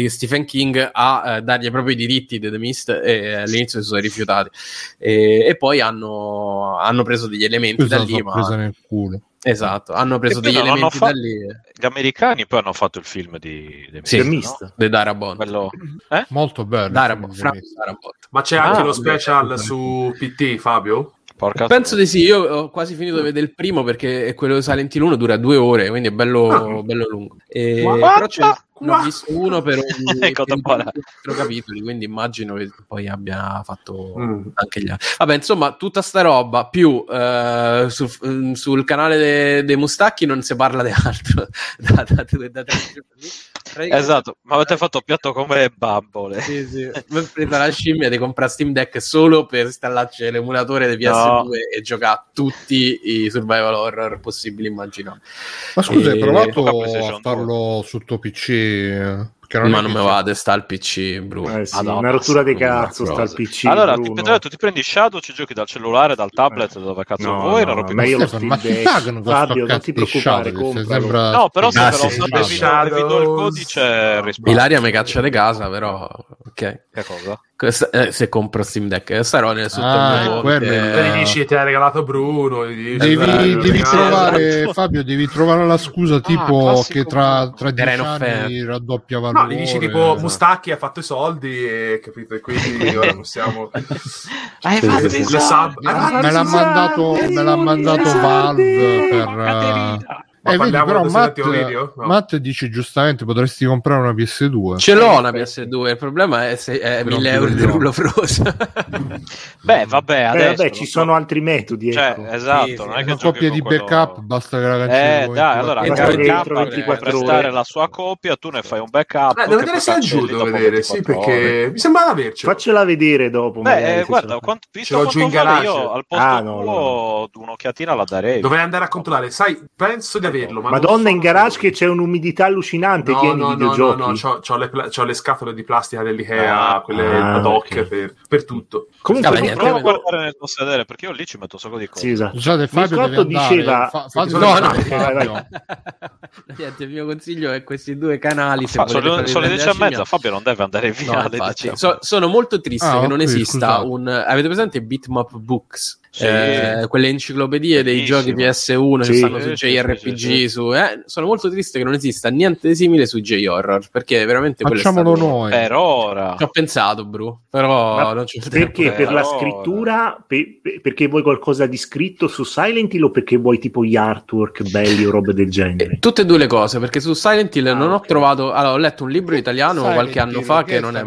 di Stephen King a eh, dargli proprio i diritti di The Mist e all'inizio si sono rifiutati. E, e poi hanno, hanno preso degli elementi Questa da lì, ma presa nel culo. esatto, hanno preso degli elementi fa- da lì. Gli americani poi hanno fatto il film di, di Sì. The no? Mist. The Darabont. Quello... Eh? Molto bello. Darabont, di Darabont. Ma c'è Ah, anche lo special su PT, Fabio? Porca Penso di sì, io ho quasi finito di vedere il primo perché quello di Silent Hill 1 dura due ore, quindi è bello, Ah. bello lungo. E, What? però c'è, ne ho visto uno per per Ecco, quattro capitoli, quindi immagino che poi abbia fatto Mm. anche gli altri. Vabbè, insomma, tutta sta roba più eh, su- mm, sul canale dei de Mustacchi non si parla di altro. da, da, da, Esatto, ma avete fatto piatto come bambole. Sì, sì. Mi ho preso la scimmia di comprare Steam Deck solo per installarci l'emulatore di PS2 No. e giocare a tutti i survival horror possibili immaginabili. Ma scusa, hai E- provato Gioca a farlo su tuo PC? Eh? Perché Ma non che mi si- va a sta il PC, Bruno. Eh sì, Madonna, una rottura di cazzo sta al. PC. allora, ti, Bruno. tu ti prendi Shadow, ci giochi dal cellulare, dal tablet, dove cazzo No, vuoi, no, non ma io lo ma Fabio, non ti preoccupare? Se sembra- No, però se Ah, però sì. vi do- vi do il codice risparmio. Ilaria mi caccia di casa, però ok. Che cosa? Eh, se compro Steam Deck, starò nel sotto Ah, ponte. quello. E gli dici ti ha regalato Bruno. dici, Devi, dai, devi trovare, Fabio, devi trovare la scusa tipo classico che tra, tra dieci anni raddoppia No, valore. gli dici tipo Mustacchi ha fatto i soldi e capito? E quindi ora possiamo. Hai fatto i sub. Me Ah, l'ha mandato, me l'ha mandato Valve per... Ma Eh, vedi, però Matt, video? No. Matt dice giustamente potresti comprare una PS2. Ce l'ho una PS2, il problema è, se, è Però 1000 ti euro di rullo froso. Beh, vabbè, Eh, adesso... vabbè, non ci so. sono altri metodi. Cioè, ecco. esatto, Sì, sì, non è che una con di quello- backup basta che la cancelli Eh, dai, 24 allora backup 24 per prestare la sua copia, tu ne fai un backup. Eh, se è cancelli giù, dopo vedere, sì, 24 perché mi sembrava avercelo. Faccela vedere dopo. Beh, eh, guarda, visto quanto giù in vale, garage. io al posto Ah, no, tuo un'occhiatina la darei. Dovrei andare a controllare, sai, penso di averlo. Ma Madonna, so in garage che c'è un'umidità allucinante No, pieni no, i no, no, videogiochi. no, c'ho, c'ho le, pla- c'ho le scatole di plastica dell'Ikea, Ah, quelle ah, ad hoc ok. per, per tutto. Comunque, Vabbè, niente, Prova a guardare nel tuo sedere perché io lì ci metto un sacco di cose. Sì, esatto. Scusate, Fabio Biscotto deve andare. diceva- Fa- fate No, no, no. Niente, il mio consiglio è questi due canali. Se Fa- volete sono, sono le vedere 10 e mezza. Fabio non deve andare via No, alle infatti. 10. So- sono molto triste Ah, che non esista un. Avete presente Bitmap Books? Sì. Eh, quelle enciclopedie dei giochi PS1 che Sì. stanno Sì, su JRPG. sì, sì. Su, eh, sono molto triste che non esista niente di simile su J-Horror perché veramente Facciamolo stato- noi. Per ora. Ci ho pensato, Bru, però Ma non c'è tempo. Perché per per la scrittura, pe- pe- perché vuoi qualcosa di scritto su Silent Hill o perché vuoi tipo gli artwork belli o robe del genere? Eh, Tutte e due le cose, perché su Silent Hill Ah, non ho ok. trovato. Allora, ho letto un libro italiano Silent qualche anno Hill, fa che che è non è?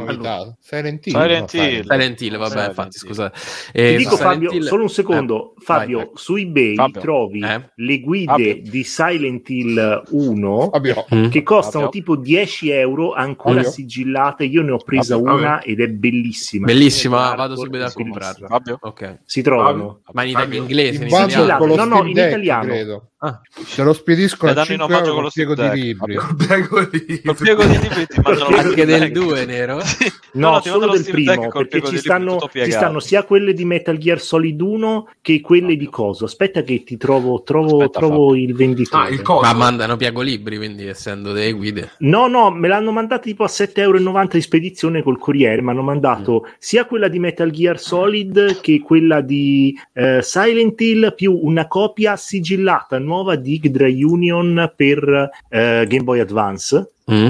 Silent Hill. Silent Hill. Silent Hill, vabbè, Silent infatti, Hill. scusate. Ti Eh, dico Silent Fabio, Hill- solo un secondo, Eh, Fabio, vai, vai. su eBay Fabio. trovi Eh? le guide Fabio. di Silent Hill 1 Fabio. Mm. che costano Fabio. tipo 10 euro ancora Fabio. sigillate. Io ne ho presa Fabio. una ed è bellissima. Bellissima, L'artwork vado subito a è comprarla. Fabio? Ok. Si trovano. Ma in, in inglese, in In italiano. No, no, in italiano. credo. Ah. Se lo spediscono E a danno in 5 omaggio euro con col lo piego di libri. Deck. Prego di- Col piego di libri ti mandano lo Anche del Deck. 2 nero? Sì. No, no, ti solo del primo, col perché piego ci libri stanno, ci stanno sia quelle di Metal Gear Solid 1 che quelle di Coso. Aspetta che ti trovo, trovo, Aspetta, trovo il venditore. Ah, il. Ma mandano piago libri, quindi essendo delle guide. No, no, me l'hanno mandato tipo a 7,90 euro di spedizione col corriere. Mi hanno mandato Mm. sia quella di Metal Gear Solid che quella di eh, Silent Hill, più una copia sigillata nuova di Hydra Union per eh, Game Boy Advance. Mm?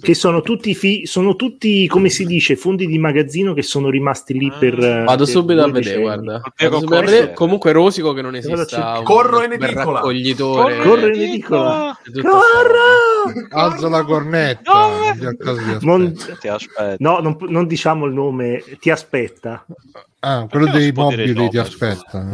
Che sono tutti, fi- sono tutti, come si dice, fondi di magazzino che sono rimasti lì per. eh, Vado per subito a vedere, guarda. Vado subito a vedere. Comunque rosico che non un Corro in edicola. raccoglitore. Corro in edicola. Corro! Alza la cornetta. Dove? non. No, non, non diciamo il nome, ti aspetta. Ah, quello dei il mobili ti aspetta.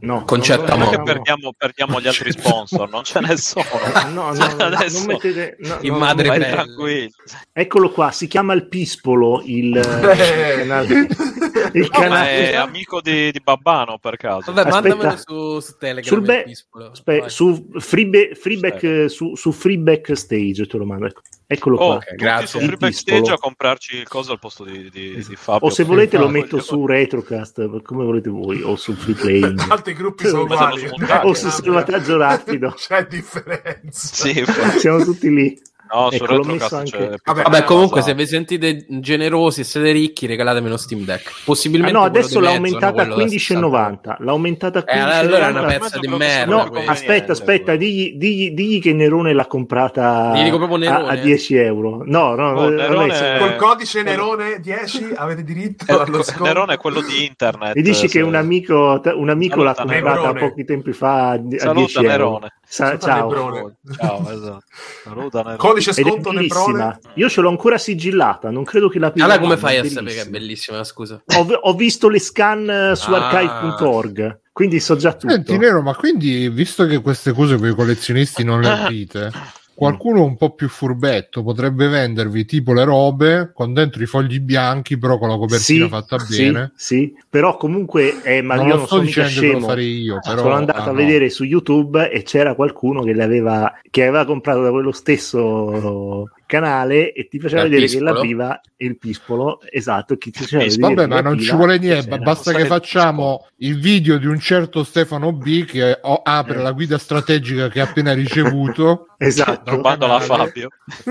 No, Concetta non. Perché perdiamo, perdiamo gli altri sponsor, non ce ne sono. No, no, Cioè, no, adesso non mettete. no, In no, madre vai pelle. tranquillo. Eccolo qua, si chiama il Pispolo, il, Eh. il canale. Il No, canale. è amico di, di Babbano per caso. Vabbè, Aspetta. mandamelo su, su Telegram. Sul be- Vai. su freeback, freeback, eh, su, su freeback stage te lo mando. ecco. Eccolo qua. Oh, Ok, tutti grazie. su Il Free Backstage Pispolo. a comprarci il coso al posto di, di, di Fabio. O se volete lo Voglio- metto su Retrocast, come volete voi, o su Free Playing. Altri gruppi sono uguali. o su salvataggio rapido. C'è differenza. Sì. Siamo tutti lì. No, Ecco, l'ho Retrocast messo anche- c'è- Vabbè, Vabbè, comunque, se Esatto. vi sentite generosi e siete ricchi, regalatemi uno Steam Deck. Ah, Possibilmente. no, quello adesso l'ha aumentata no, a quello da 15,90. L'ha aumentata a Eh, 15,90. allora è una pezza di merda. No, aspetta, aspetta, digli, digli- digli che Nerone l'ha comprata a, a 10 euro. No, no, Oh, Nerone- Col codice Nerone 10 avete diritto Eh, allo sconto. Nerone è quello di internet. Mi dici che se- un amico, un amico l'ha comprata Nerone. pochi tempi fa a, a 10 Saluta euro. Nerone. Sa- Saluta ciao. Ciao, esatto. Saluta Nerone. Codice sconto bellissima. Nebrone. Io ce l'ho ancora sigillata, non credo che la Allora, come ma fai a sapere che è bellissima. Scusa. Ho, ho visto le scan eh, su Ah. archive.org, quindi so già tutto. Senti, Nero, ma quindi, visto che queste cose per i collezionisti non le aprite, qualcuno un po' più furbetto potrebbe vendervi tipo le robe con dentro i fogli bianchi, però con la copertina Sì, fatta sì, bene. sì, però comunque eh, ma non io lo non sto dicendo che lo farei io, però sono andato ah, a no. vedere su YouTube e c'era qualcuno che l'aveva che aveva comprato da quello stesso canale e ti faceva vedere pispolo? che l'apriva il pispolo esatto che ti faceva Pispolo. vedere Vabbè, ma non ci vuole niente, basta che facciamo il video di un certo Stefano B che apre la guida strategica che ha appena ricevuto esatto Rubandola a canale. Fabio.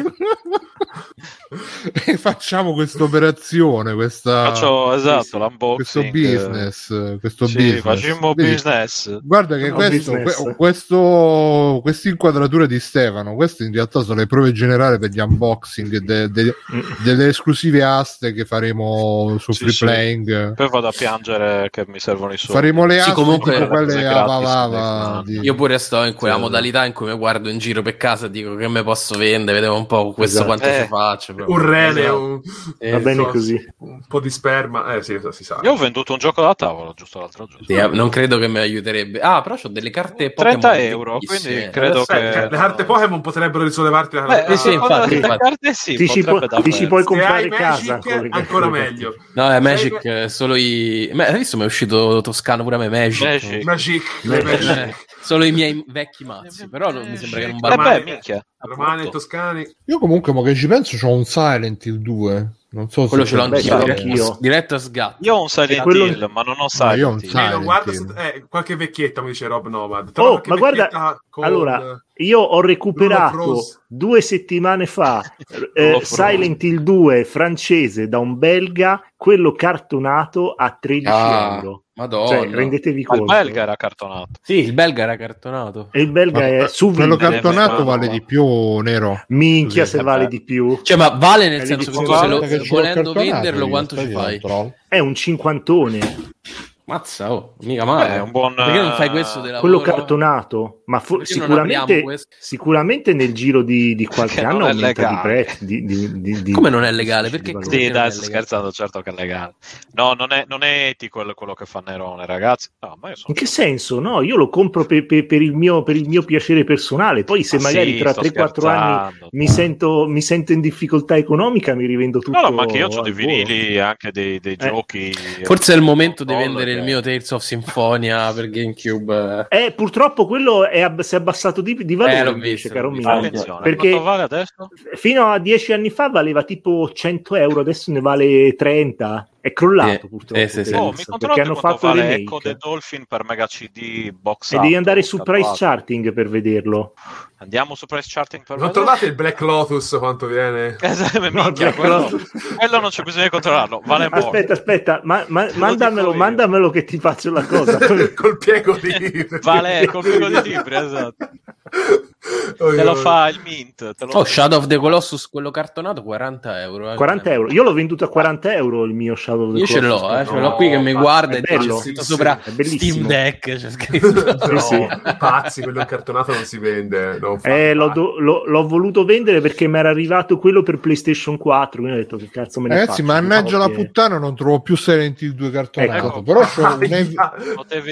e facciamo questa operazione, questa, Faccio esatto questo l'unboxing. business, questo Sì, business. facciamo Vedi, business. Guarda che No, questo, business. que- questo, questa inquadratura di Stefano, queste in realtà sono le prove generali per gli unboxing de- de- Mm. delle esclusive aste che faremo su Sì, Free sì. Playing. Poi vado a piangere che mi servono i soldi. Faremo le Sì, aste comunque- tipo quelle a gratis. di- Io pure sto in quella Sì. modalità in cui mi guardo in giro per casa e dico che me posso vendere, vedevo un po' questo Esatto. quanto Eh. ci faccio. proprio. Un rene, Esatto. un, Eh, va bene so- così un po' di sperma. Eh sì, si sa. Io ho venduto un gioco da tavola giusto l'altro giorno. sì, eh, non credo che mi aiuterebbe. Ah, però ho delle carte Pokémon 30 euro, quindi credo Sai, che... le carte Pokémon potrebbero risollevarti la Beh, Eh, sì, infatti, infatti. carte sì, ti, ci puoi, ti ci puoi comprare hai casa Magic, ancora meglio. No, è Magic, che- eh, solo i... Ma adesso mi è uscito Toscano pure a me, Magic. Magic. Magic, Magic. Magic. Eh, solo i miei vecchi mazzi, però non, mi sembra che non Eh vada minchia. Romani e toscani. Io comunque, mo che ci penso, c'ho un Silent Hill 2. Non so Quello se ce l'ho anch'io, ce l'ho diretto, anch'io. diretto a sgatto. Io ho un Silent quello- Hill, ma non ho No, io ho un Silent Hill. Silent Meno, guarda, Hill. eh, qualche vecchietta mi dice Rob Nomad. Oh, ma guarda, con- allora, io ho recuperato due settimane fa eh. Silent Hill 2 francese da un belga, quello cartonato a 13 Ah, euro. Madonna. Cioè, rendetevi Ma il conto. belga era cartonato. Sì, il belga era cartonato. E il belga Ma- è su quello cartonato vale di più, Nero. Minchia se vale di più. Cioè, ma vale nel senso che se lo, volendo venderlo quanto ci fai? È un cinquantone. Mazza, oh, mica male. Beh, è un buon, Perché non fai questo della Quello cartonato, ma fu- sicuramente, sicuramente nel giro di, di qualche anno aumenta di prezzo. Di, di- di- di- Come non è legale? Perché-. Sì, dai, sto scherzando, certo che è legale. No, non è, non è etico quello che fa Nerone, ragazzi. No, ma io sono... In che senso? No, io lo compro per, per- per il, mio, per il mio piacere personale. Poi, se Ma magari sì, tra sto 3-4 anni mi sento, mi sento in difficoltà economica, mi rivendo tutto. No, no, ma anche io ho dei vinili, anche dei, dei Eh. giochi. Forse è il momento di vendere il mio Tales of Symphonia per GameCube. Eh, purtroppo quello è ab- si è abbassato di, di valore Eh, l'ho invece, visto, caro mio. Perché- quanto vale adesso? Fino a dieci anni fa valeva tipo 100 euro, adesso ne vale 30. È crollato Eh, purtroppo. eh, sì, sì. Oh, mi perché hanno fatto vale remake. Echo the Dolphin per Mega CD box E devi andare su tatuato. price charting per vederlo. Andiamo su price charting per Non trovate il Black Lotus quanto viene? Esatto, No, minchia, quello, Lotus. quello non c'è bisogno di controllarlo. Vale molto. Aspetta, aspetta, ma, ma- mandamelo, mandamelo che ti faccio la cosa. Col piego di... Vale col piego di libri, esatto. Oh, Te lo io- fa il Mint. Te lo Oh, Shadow of the Colossus, quello cartonato, 40 euro. eh. 40 euro. Io l'ho venduto a 40 euro il mio Shadow of the Io ce l'ho, Colossus. eh, ce l'ho qui che mi guarda è e bello. Sì, sopra è bellissimo. Steam Deck. C'è scritto. No, sì. pazzi, quello incartonato non si vende. non fa- Eh, l'ho, do- l'ho- l'ho voluto vendere perché mi era arrivato quello per PlayStation 4. Quindi ho detto che cazzo me ne Ragazzi, faccio? mannaggia la Diciamo che- puttana, non trovo più Silent Hill 2 cartonato. Ecco. Però c'ho un, Heavy,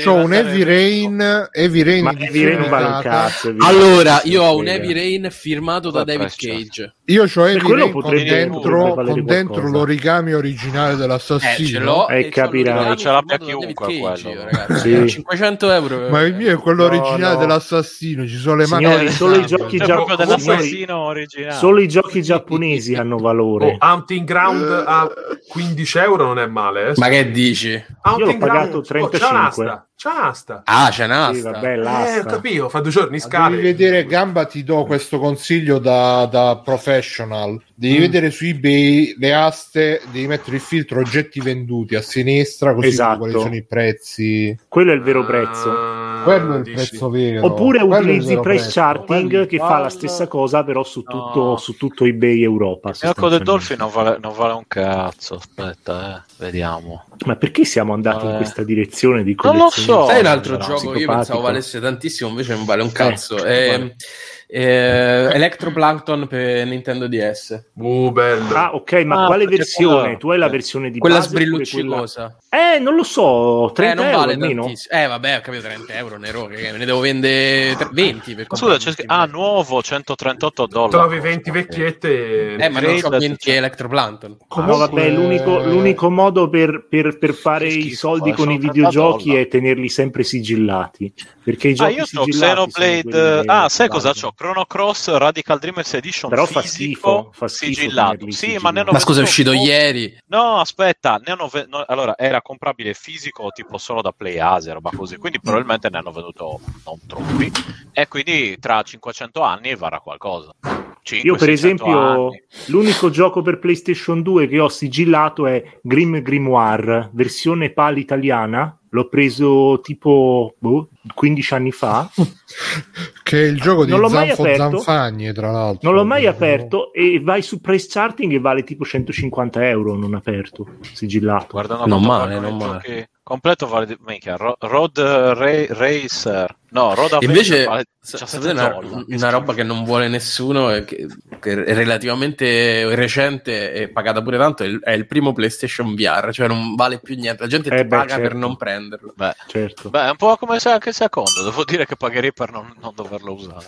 c'ho un Heavy Rain, Heavy Rain Ma Heavy Rain non vale un cazzo. Allora, io ho un. Heavy Rain firmato da David? Cage. Io ho Heavy quello Rain con potrebbe- dentro, con dentro l'origami originale Eh, ce dell'assassino. l'ho Eh, e capirai. l'origami Ce da David chiunque Cage, quello. io, ragazzi. Sì. Eh, 500 euro. Ma il mio è quello originale no. dell'assassino. Ci sono le mani. Solo i giochi dell'assassino originale. Solo i giochi giapponesi hanno valore. Oh, Hunting Ground a 15 euro non è male. Eh? Ma che dici? Io l'ho pagato Ground- 35. C'è un'asta. Ah, c'è un'asta. Sì, vabbè, Eh, ho l'asta. capito, fa due giorni Devi scade. vedere Gamba, ti do questo consiglio da, da professional. Devi Mm. vedere su eBay le aste, devi mettere il filtro oggetti venduti a sinistra, così Esatto. quali sono i prezzi. Quello è il vero prezzo. Ah, Quello è il dici. prezzo vero. Oppure Quello è il utilizzi price prezzo. charting Quello- che fa la stessa cosa, però su No. tutto, su tutto eBay Europa. Il Code sostanzialmente. Dolphin non vale, non vale un cazzo. Aspetta, eh. vediamo. Ma perché siamo andati in Eh. questa direzione di Non lo so. Sai un altro no, gioco che io pensavo valesse tantissimo, invece non vale un cazzo. Eh, È, è Electroplankton per Nintendo DS. Uh, bello. Ah, ok, ma Ah, quale versione? quella- Tu hai la versione di Quella sbrilluccicosa. quella- Eh, non lo so, 30 Eh, non euro vale almeno. Eh, vabbè, ho capito 30 euro, Nero, che me ne devo vendere tre- 20 per scusa, c'è ah, nuovo 138 dollari. Trovi 20 vecchiette e... Eh, ma non c'ho 20 Electroplankton. Ah, no, vabbè, l'unico, l'unico modo per, per- per fare Che i schifo, soldi eh, con i videogiochi 30 è tenerli sempre sigillati. Perché i Ah, giochi io ho sigillati sono Xenoblade. Ah, sai cosa c'ho? Chrono Cross Radical Dreamers Edition Però fa fisico, schifo, fa schifo sigillato. Sì, ma ne hanno Ma scusa, è uscito pochi- ieri. No, aspetta, ne hanno ve- no, allora era comprabile fisico tipo solo da Play Asia, roba così, quindi probabilmente ne hanno venduto non troppi e quindi tra 500 anni varrà qualcosa. 500, Io, per 600 esempio, anni. l'unico gioco per PlayStation 2 che ho sigillato è Grim Grimoire, versione PAL italiana. L'ho preso tipo boh, 15 anni fa. Che è il gioco di Non Zanfo aperto. Zanfagni, tra l'altro. Non l'ho mai aperto e vai su price charting e vale tipo 150 euro non aperto, sigillato. Guarda una Non male, non male. Completo vale Ro- Road Ra- Racer. No, Adventure Invece, vale sa- 17 sapete una, una roba che non vuole nessuno, e che, che è relativamente recente e pagata pure tanto, è il, è il primo PlayStation VR, cioè non vale più niente, la gente Eh ti beh, paga per certo. non prenderlo. Beh, Certo. beh, è un po' come se anche il secondo, devo dire che pagherei per non, non doverlo usare.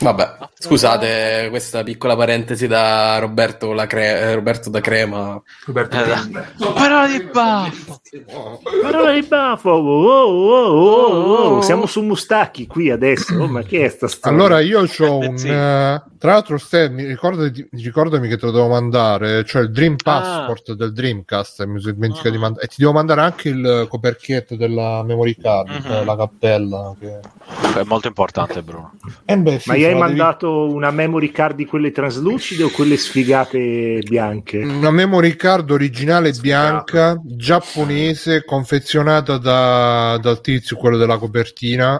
Vabbè, scusate questa piccola parentesi da Roberto, la Cre- eh, Roberto da Crema. Roberto Eh, Pinna. Parola di baffo! Parola di baffo, oh, oh, oh, oh, oh. Siamo su Mustacchi qui adesso. Oh, ma che è sta storia? Allora io ho un... Sì. eh, tra l'altro Ste, mi ricordati- ricordami che te lo devo mandare, cioè il Dream Passport del Dreamcast, mi sono dimenticato Ah. di mandare. E ti devo mandare anche il coperchietto della memory card, Mhm. cioè la cappella. Che... È molto importante, Bruno. Eh beh, Ma sì, gli se hai la devi- mandato una memory card di quelle traslucide o quelle sfigate bianche? Una memory card originale bianca, giapponese, confezionata da, dal tizio, quello della copertina,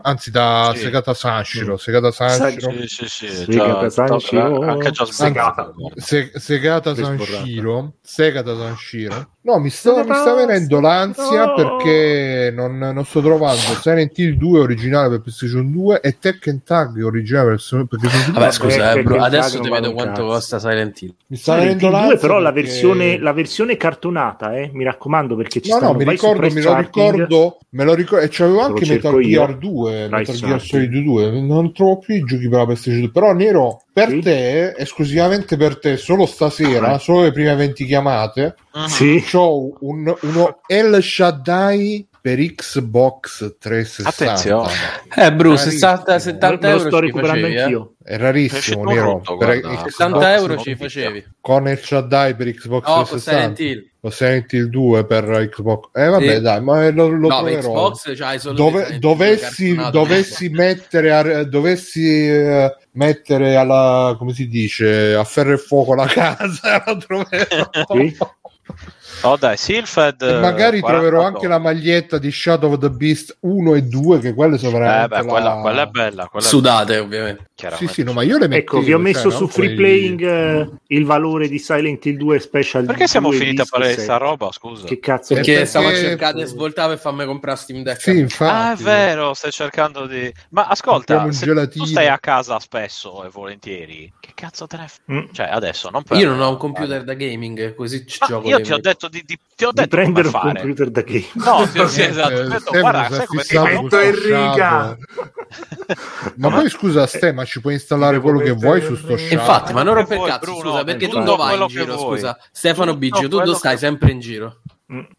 anzi da Sì. Segata Sanshiro. Segata Sanshiro. Sì, sì, sì. Sì, già- Sanshiro. anche già Segata. Se- Segata. Sanshiro. Segata Sanshiro. No, mi sta, mi sta Segata- venendo l'ansia No. perché non, non sto trovando Silent Hill 2 originale per PlayStation 2 e Tekken Tag originale per perché sono tutti- Vabbè, scusa, Eh, bro, adesso ti vedo quanto costa Silent Hill. mi sta Silent venendo Hill 2 l'ansia però la perché- versione, la versione cartonata, eh, mi raccomando perché ci No, stanno no, mi vai su ricordo, me lo ricordo, me lo ricordo, e c'avevo anche Metal io. Gear 2, Price Metal Gear. Solid 2, non trovo più i giochi per la PlayStation 2, però Nero, per Sì. te, esclusivamente per te, solo stasera, Ah. solo le prime 20 chiamate, Mhm. Sì. c'ho un, uno El Shaddai per Xbox 360. Attenzione. Eh, Bruce, Rarissimo. 60, 70 me lo euro sto recuperando facevi, eh? anch'io. È rarissimo, Nero. Xbox 70 euro ci facevi. Con il Shaddai per Xbox No, con 360. Silent Hill. O Silent Hill 2 per Xbox. Eh vabbè, Sì. dai, ma lo, lo No, per troverò. Xbox c'hai solo Dove- dovessi, dovessi mettere a, dovessi eh, mettere alla come si dice a ferro e fuoco la casa la troverò Sì. Oh dai, Silfed... e magari eh, troverò 40 anche la maglietta di Shadow of the Beast 1 e 2 che quelle sono Eh beh, quella, la- quella è bella. Quella è Sudate, ovviamente. Sì sì no ma io le metto Ecco, vi ho messo su free playing eh, il valore di Silent Hill 2 Special Perché siamo 2 finiti a disc parlare di set. sta roba, scusa? Che cazzo Perché, perché- stavo cercando di svoltare per farmi comprare Steam Deck. sì infatti Ah, è vero, stai cercando di... Ma ascolta, tu stai a casa spesso e volentieri, che cazzo te ne f... Mm. Cioè, adesso non per... Io non ho un computer da gaming, così ci Ma gioco. io ti ho detto di, di- ti ho Di detto come prendere un fare. computer da game. No, ti ho, sì, Eh, esatto. Ho detto, guarda, si è sai come ti Metto in riga. ma poi scusa Ste ma ci puoi installare Devo quello che vuoi su sto shadow Infatti, ma non Che romper vuoi, cazzo, Bruno? scusa, perché tu Tutto dove vai in giro, scusa? Stefano Biggio, tu stai sempre in giro?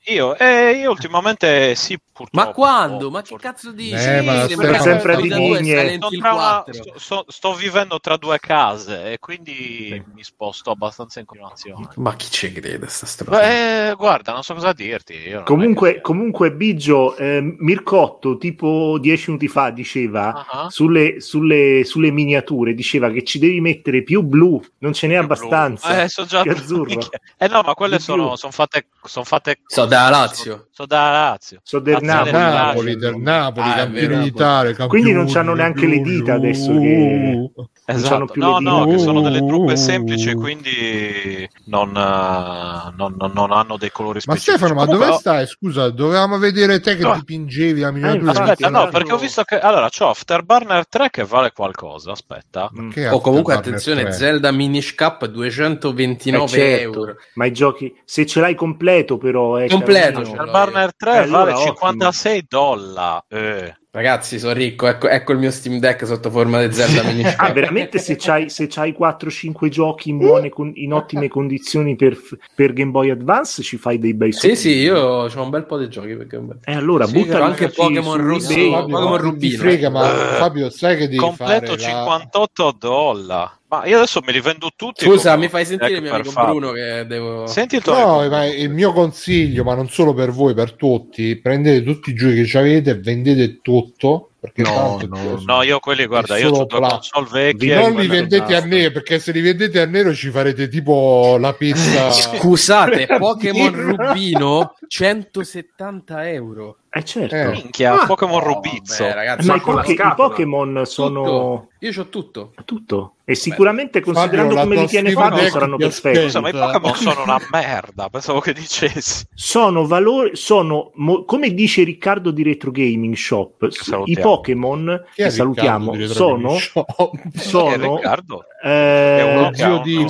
Io, eh, io ultimamente sì, purtroppo. Ma quando? Ma che cazzo dici? Eh, ma Sì, Stefano- sempre. Hill Silent Sto, Hill tra una- 4. sto- sto- vivendo tra due case e quindi mi sposto abbastanza in continuazione. Ma chi ci crede sta storia? Beh, guarda, non so cosa dirti. Comunque, comunque Biggio, eh, Mircotto, tipo dieci minuti fa, diceva Ah, sulle, sulle- sulle miniature, diceva che ci devi mettere più blu, non ce n'è più abbastanza. blu. Eh, sono già azzurro. Eh no, ma quelle Di sono, sono fatte. Sono fatte So da Lazio. Sono da Lazio. So del Nazionale Napoli. Napoli, del Napoli, Ah, vero. d'Italia, campioni Quindi non c'hanno neanche le dita adesso che- Esatto. più No, le no, che sono delle truppe Uh. semplici, quindi non, eh, non- non- non hanno dei colori Ma specifici. Stefano, ma Comunque, dove stai? Scusa, dovevamo vedere te che No. dipingevi la miniatura. infatti, Aspetta, no, perché ho visto che allora c'ho Afterburner 3 che vale qualcosa. Aspetta, O comunque Afterburner attenzione, 3? Zelda Minish Cap 229 Eh, certo, euro. ma i giochi, se ce l'hai completo, però è Completo, carino. ce l'ho. Afterburner 3 Eh, allora, vale ottimo. 56 dollari. Eh. Ragazzi, sono ricco. Ecco, ecco il mio Steam Deck sotto forma di Zelda Minish Ah, veramente se c'hai, se c'hai 4-5 giochi in, buone con- in ottime condizioni per, per Game Boy Advance, ci fai dei bei Sì, soldi. sì, io ho un bel po' di giochi perché E allora Sì, buttali anche Pokémon. Fabio, Rubino. frega, ma Eh, Fabio, sai che devi Completo fare la- 58 dollari. Ma io adesso me li vendo tutti. Scusa, mi fai sentire mio amico Fabio. Bruno che devo... Senti il tuo No, il mio consiglio, ma non solo per voi, per tutti, prendete tutti i giochi che avete e vendete tutto. Perché No, tanto no, No, io quelli, guarda, io ho pla- console Vi vecchie. non li vendete a nero, perché se li vendete a nero ci farete tipo la pizza. Scusate, Pokémon. Rubino 170 euro. Eh certo. Eh. Minchia, Ah, Pokémon No, Rubizzo. vabbè, ragazzi, Ma i, Poké- i. Pokémon sono tutto. Io c'ho tutto. tutto. E sicuramente considerando Fabio, come li tiene Fabio saranno perfetti. Scusa, ma i Pokémon sono una merda. Pensavo che dicessi. Sono valori, sono mo- come dice Riccardo di Retro Gaming Shop, s- i salutiamo. Pokémon è che salutiamo sono? Eh, sono Riccardo. eh, È uno zio di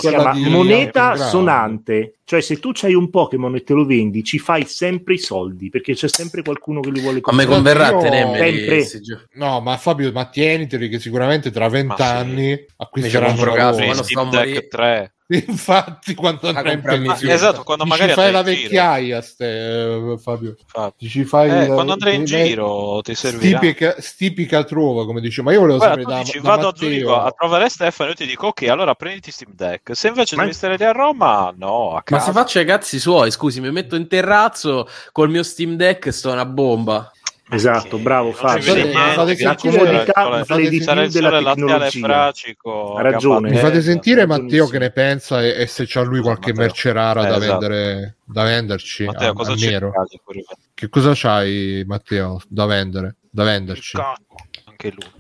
moneta sonante. Cioè, se tu c'hai un Pokémon e te lo vendi, ci fai sempre i soldi perché c'è sempre qualcuno che li vuole A me comprare. converrà tenermeli Sempre. No, ma Fabio, ma tieniteli che sicuramente tra Ma sì. vent'anni acquisteranno quando Steam sto. 3. Infatti, quando andrai in pensione, esatto, quando magari ci fai la vecchiaia, ste, eh, Fabio. Infatti. Ti ci fai Eh, la- quando andrai in giro ti servirà. Stipica, stipica trova, come dice. Ma io volevo Guarda, sapere da, dici da vado a Matteo. Zurigo a trovare Stefano io ti dico ok allora prenditi Steam Deck se invece Ma- devi stare lì a Roma no a Ma se faccio i cazzi suoi, scusi, mi metto in terrazzo col mio Steam Deck e sto una bomba. Esatto, bravo Fabio. niente, fate grazie sentire- al comodità, fate di più della tecnologia. Ha ragione. Mi fate sentire Matteo che ne pensa e, e se c'ha lui qualche Matteo. merce rara Eh, da, esatto. vendere, da venderci Matteo a, cosa a nero. Che cosa c'hai, Matteo, da vendere? Da venderci? anche lui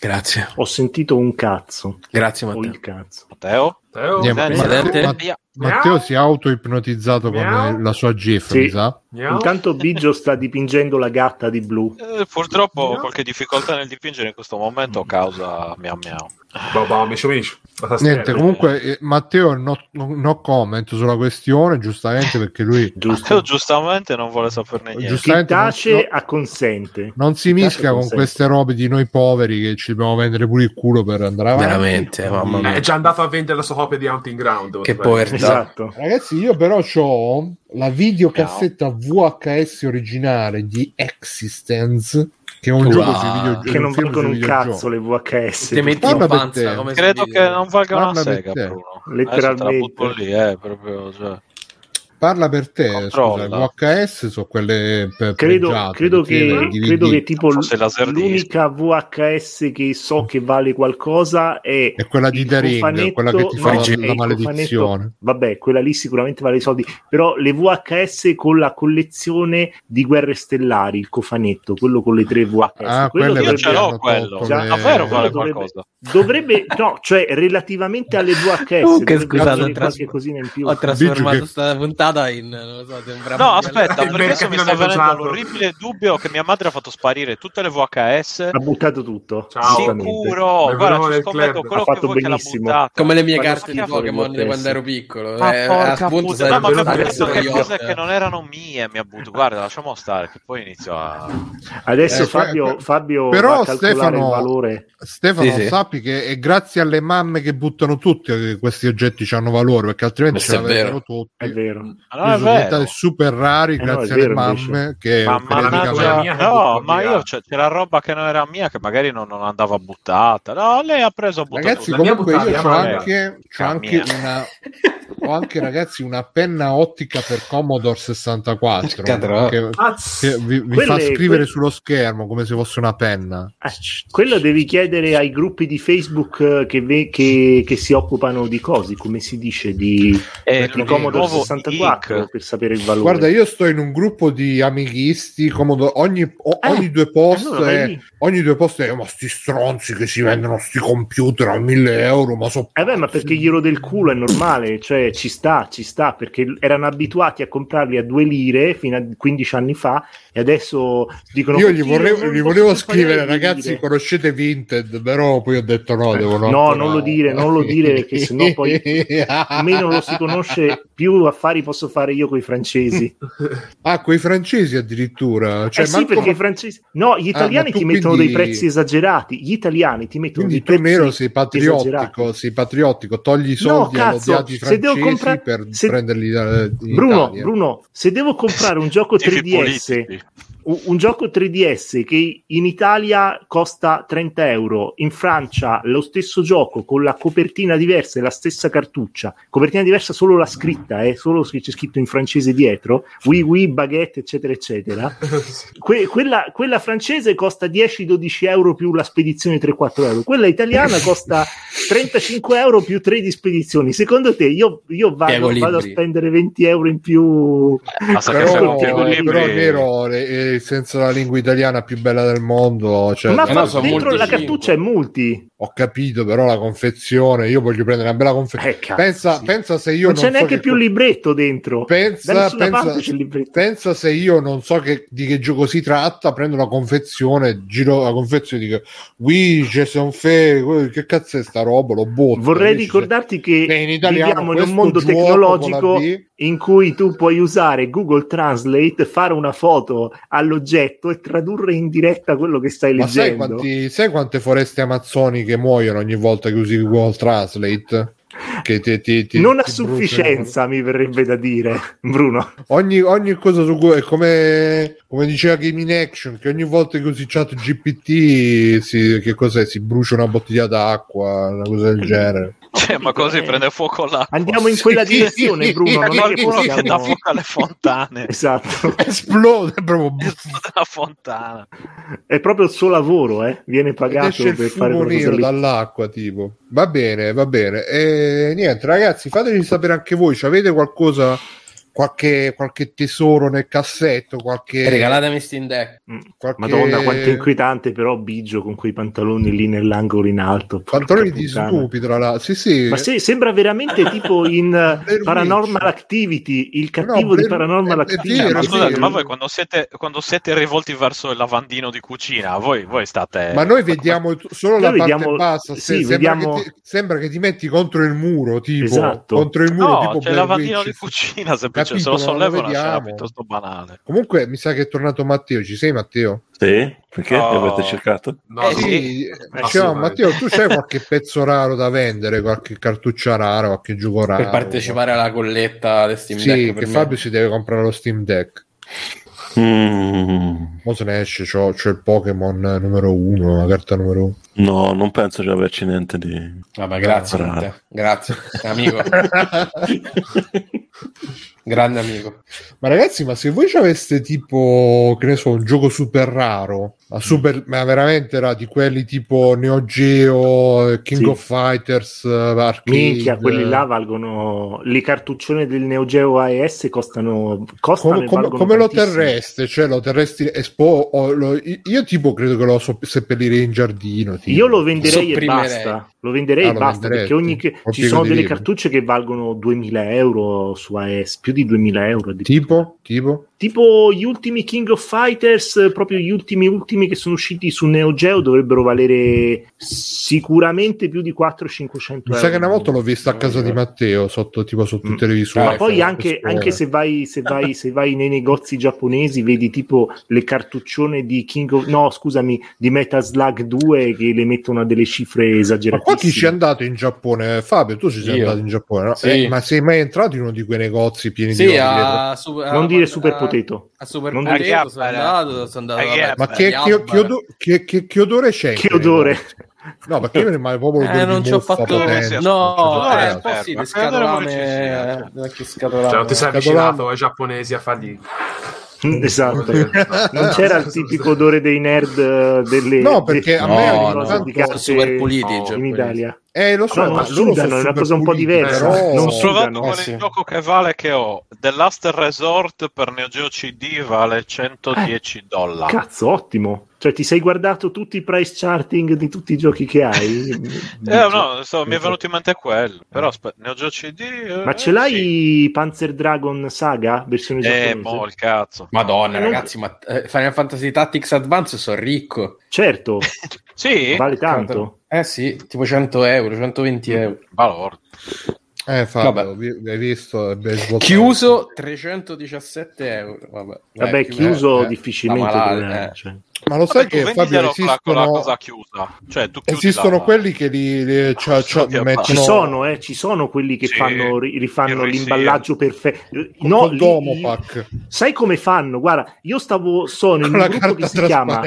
Grazie. Ho sentito un cazzo. Grazie Matteo. il cazzo. Matteo Eh, Ma-? Ma-. Matteo si è auto-ipnotizzato con la sua GIF, Sì. mi sa. Miau? Intanto Biggio sta dipingendo la gatta di blu. Eh, purtroppo ho qualche difficoltà nel dipingere in questo momento causa miau miau Babà, micio micio. Tastiera. Niente, comunque eh, Matteo no, no comment sulla questione, giustamente perché lui Matteo giustamente non vuole saperne niente. Chi giustamente non, tace no- acconsente. non si Chi mischia con queste robe di noi poveri che ci dobbiamo vendere pure il culo per andare avanti. Veramente, mamma Eh, mia. È già andato a vendere la sua copia di Hunting Ground. Che povertà. Esatto. Ragazzi, io però ho la videocassetta VHS originale di Existence, che è un Wow. gioco sui videogiochi. Che non valgono un cazzo le VHS. Te metti in panza Credo che non valgano una sega. Bruno. Letteralmente. Lì, eh, proprio, cioè. Parla per te, scusa, VHS sono quelle per Credo, pregiate, credo, che, credo che tipo l'unica VHS che so che vale qualcosa è è quella di il The Ring, cofanetto- quella che ti fa no, la, maledizione. Vabbè, quella lì sicuramente vale i soldi, però le VHS con la collezione di Guerre Stellari, il cofanetto, quello con le tre VHS. Ah, quello perché ce l'ho quello. Già, le- Davvero vale dovrebbe- qualcosa. Dovrebbe, no, cioè relativamente alle VHS, Comunque, dovrebbe scusate, ho tras-. Ho trasformato che- questa puntata in non lo so, No, aspetta, Il perché mi sta venendo l'orribile dubbio che mia madre ha fatto sparire tutte le VHS. Ha buttato tutto. Ciao. Sicuro, guarda, ci scommetto quello Ha che fatto vuoi che l'ha benissimo. buttata. come le mie carte di Pokémon quando ero piccolo. Ma eh, porca appunto, puttana, no, ma mi ha preso adesso che cose che non erano mie, mi ha buttato. Guarda, lasciamo stare, che poi inizio a... Adesso Eh, Fabio, Fabio però Stefano-. Stefano, Sì, sì. sappi che è grazie alle mamme che buttano tutti che questi oggetti hanno valore, perché altrimenti ce vero. tutti. È vero. Non Sono è vero. diventati super rari no, grazie è vero, alle invece. mamme che Ma Ma no, ma io c'è, c'era roba che non era mia, che magari non, non andava buttata. No, lei ha preso buttato Ragazzi, comunque io buttata, ho anche, c'ho anche una ho anche ragazzi una penna ottica per Commodore 64 Cadrò. che, Cazzo. che vi, vi Quelle- fa scrivere quelle- sullo schermo come se fosse una penna. Ah, quello devi chiedere ai gruppi di Facebook eh, che, ve- che- che si occupano di cose, come si dice, di, E di il Commodore nuovo 64 Ink. per sapere il valore. Guarda, io sto in un gruppo di amighisti, Commodore, ogni, o- Eh, ogni due post allora è, ogni due post è ma sti stronzi che si vendono sti computer a 1000 euro, ma so Eh beh, ma perché gli ero del culo è normale, cioè ci sta, ci sta, perché erano abituati a comprarli a due lire fino a 15 anni fa e adesso dicono Io gli "Oddio, volevo, non gli volevo scrivere, ragazzi, lire". conoscete Vinted, però poi ho detto no, devono No, ancora- non lo dire, non lo dire, perché sennò poi almeno lo si conosce più affari posso fare io con i francesi. ah, quei francesi addirittura. Cioè, eh sì, manco- perché i francesi no, gli Ah, italiani tu ti mettono quindi- dei prezzi esagerati. Gli italiani ti mettono Quindi dei tu prezzi nero sei esagerati. patriottico, sei patriottico, togli i No, soldi cazzo, all'odiati se devo francesi compra- per se- prenderli da, in Bruno, Italia. Bruno, se devo comprare un gioco Tifi 3DS, politici. Un, un gioco 3DS che in Italia costa 30 euro, in Francia lo stesso gioco con la copertina diversa e la stessa cartuccia, copertina diversa solo la scritta, eh, solo che c'è scritto in francese dietro, oui oui, baguette, eccetera, eccetera. Que- quella, quella francese costa 10-12 euro più la spedizione 3-4 euro, quella italiana costa 35 euro più 3 di spedizioni. Secondo te io, io vado, vado a spendere 20 euro in più? Che Però, se però libri- nero, eh, senza la lingua italiana più bella del mondo, cioè, Ma Eh fa- no, dentro la cartuccia è multi. Ho capito, però la confezione, io voglio prendere una bella confezione. Eh, pensa, sì. pensa se io non non, c'è so neanche che più co- libretto dentro. Pensa, pensa, libretto. pensa se io non so che, di che gioco si tratta, prendo la confezione, giro la confezione e dico oui, je son fait, che cazzo è sta roba, lo botto. Vorrei Invece ricordarti che se- in italiano viviamo in un mondo tecnologico in cui tu puoi usare Google Translate, fare una foto all'oggetto e tradurre in diretta quello che stai Ma sai, leggendo. quanti, sai quante foreste amazzoniche muoiono ogni volta che usi Google Translate? Che ti- ti- ti- non a sufficienza, mi verrebbe da dire, Bruno. bruciano. Ogni, ogni cosa su Google è come, come diceva Game in Action, che ogni volta che usi chat GPT si, che cos'è? Si brucia una bottiglia d'acqua, una cosa del genere. Cioè, ma così prende fuoco l'acqua. Andiamo in quella direzione, Bruno. Non è che Qualcuno che dà fuoco alle fontane. Esatto, Esplode proprio. la fontana. è proprio il suo lavoro, eh. viene pagato per fare nero dall'acqua, tipo. Va bene, va bene. E niente, ragazzi, fateci sapere anche voi. ci Avete qualcosa qualche, qualche tesoro nel cassetto, qualche... Regalatemi Steam Deck. Mm. qualche... Madonna, quanto è inquietante, però Biggio con quei pantaloni lì nell'angolo in alto. Pantaloni di l'altro. Sì, sì. Ma se- sembra veramente tipo in Blair Paranormal Witch. Activity, il No, cattivo di Blair- Paranormal è- è Activity. vero, Ma è scusate, ma voi quando siete, quando siete rivolti verso il lavandino di cucina, voi, voi state... Ma noi vediamo solo Noi la parte vediamo- bassa. sì, se- sembra, vediamo- che ti, sembra che ti metti contro il muro, tipo Esatto. contro il muro, No, tipo c'è il lavandino Witch. di cucina. Se Capito, lo non lo sollevo è una scena vediamo. piuttosto banale. Comunque mi sa che è tornato Matteo. Ci sei, Matteo? Sì? Perché Oh. avete cercato? No, Eh, sì. eh, Matteo, tu c'hai qualche pezzo raro da vendere, qualche cartuccia rara, qualche gioco raro? Per partecipare alla colletta del Steam Sì, Deck. che per me. Fabio si deve comprare lo Steam Deck. Mm, Mo se ne esce, c'ho, c'ho il Pokémon numero uno, la carta numero uno. no, non penso di averci niente di... Vabbè, grazie, grazie, amico, grande amico. Ma ragazzi, ma se voi ci aveste tipo, che ne so, un gioco super raro, ma, super, ma veramente era di quelli tipo Neo Geo, King Sì. of Fighters, eh, Arcade, Minchia, quelli là valgono le cartuccione del Neo Geo AES costano, costano come, come- come lo terreste? Cioè lo terresti espo, o lo- io tipo credo che lo so seppellirei in giardino. tipo. Io lo venderei e basta. Lo venderei Ah, e basta perché ogni ci sono delle libro. cartucce che valgono 2000 euro su AES, più di 2000 euro. addirittura. Tipo? Tipo? Tipo gli ultimi King of Fighters, eh, proprio gli ultimi ultimi che sono usciti su Neo Geo dovrebbero valere sicuramente più di 400-500 Mi euro. sa che una volta l'ho visto a casa di Matteo, sotto, tipo sotto Mm. il televisore. Ma poi anche, anche se, vai, se, vai, se vai nei negozi giapponesi, vedi tipo le cartuccione di King of no, scusami, di Metal Slug 2 che le mettono a delle cifre Ma qua chi ci è andato in Giappone? Fabio, tu ci sei Io. andato in Giappone, no? Sì. Eh, ma sei mai entrato in uno di quei negozi pieni di Sì, a, Non a- dire Super Potato. A Super Non Potato dire- sono andato, sono andato Eh, vabbè, Ma che, che, che odo- che- che- che odore c'è? Che odore? No, perché mi rimane proprio Eh, non di ci ho fatto potente. No, No, Odore eh, un po' esterno, sì, le scatolame che eh, che scatolame. Cioè, non ti sei avvicinato ai giapponesi a fargli... Esatto. Non c'era il tipico odore dei nerd eh, delle No, perché a me No, no, tanto- di sono carte super puliti i in. Italia. Eh, lo so, No, ma sudano, sono è una cosa un po' diversa. però- Non Sto provando qual eh, sì. il gioco che vale che ho. The Last Resort per Neo Geo CD vale 110 dollari. Cazzo, ottimo. Cioè, ti sei guardato tutti i price charting di tutti i giochi che hai? Eh, no, so, mi è venuto in mente quello. Però aspetta, Neo Geo CD. eh, Ma ce sì. l'hai Panzer Dragon Saga versione Eh, giapponese? mo' il cazzo. Madonna, Non- ragazzi, ma eh, Final Fantasy Tactics Advance sono ricco. Certo, Sì, vale tanto. Eh sì, tipo 100 euro, 120 euro. valore. Eh, Fabio, Vabbè. vi- hai visto? Chiuso 317 euro. Vabbè, Vabbè, Eh, chiuso eh, difficilmente. malale, eh. cioè. Ma lo sai che Fabio con la, con esistono, cosa chiusa. Cioè, tu esistono la- quelli che li, li- c'ha- c'ha- Oddio, mettono Ci sono, eh, ci sono quelli che Sì, fanno, ri- rifanno l'imballaggio perfetto. con No, col li- domo li- pack sai come fanno? Guarda, io stavo, sono in con un gruppo che si chiama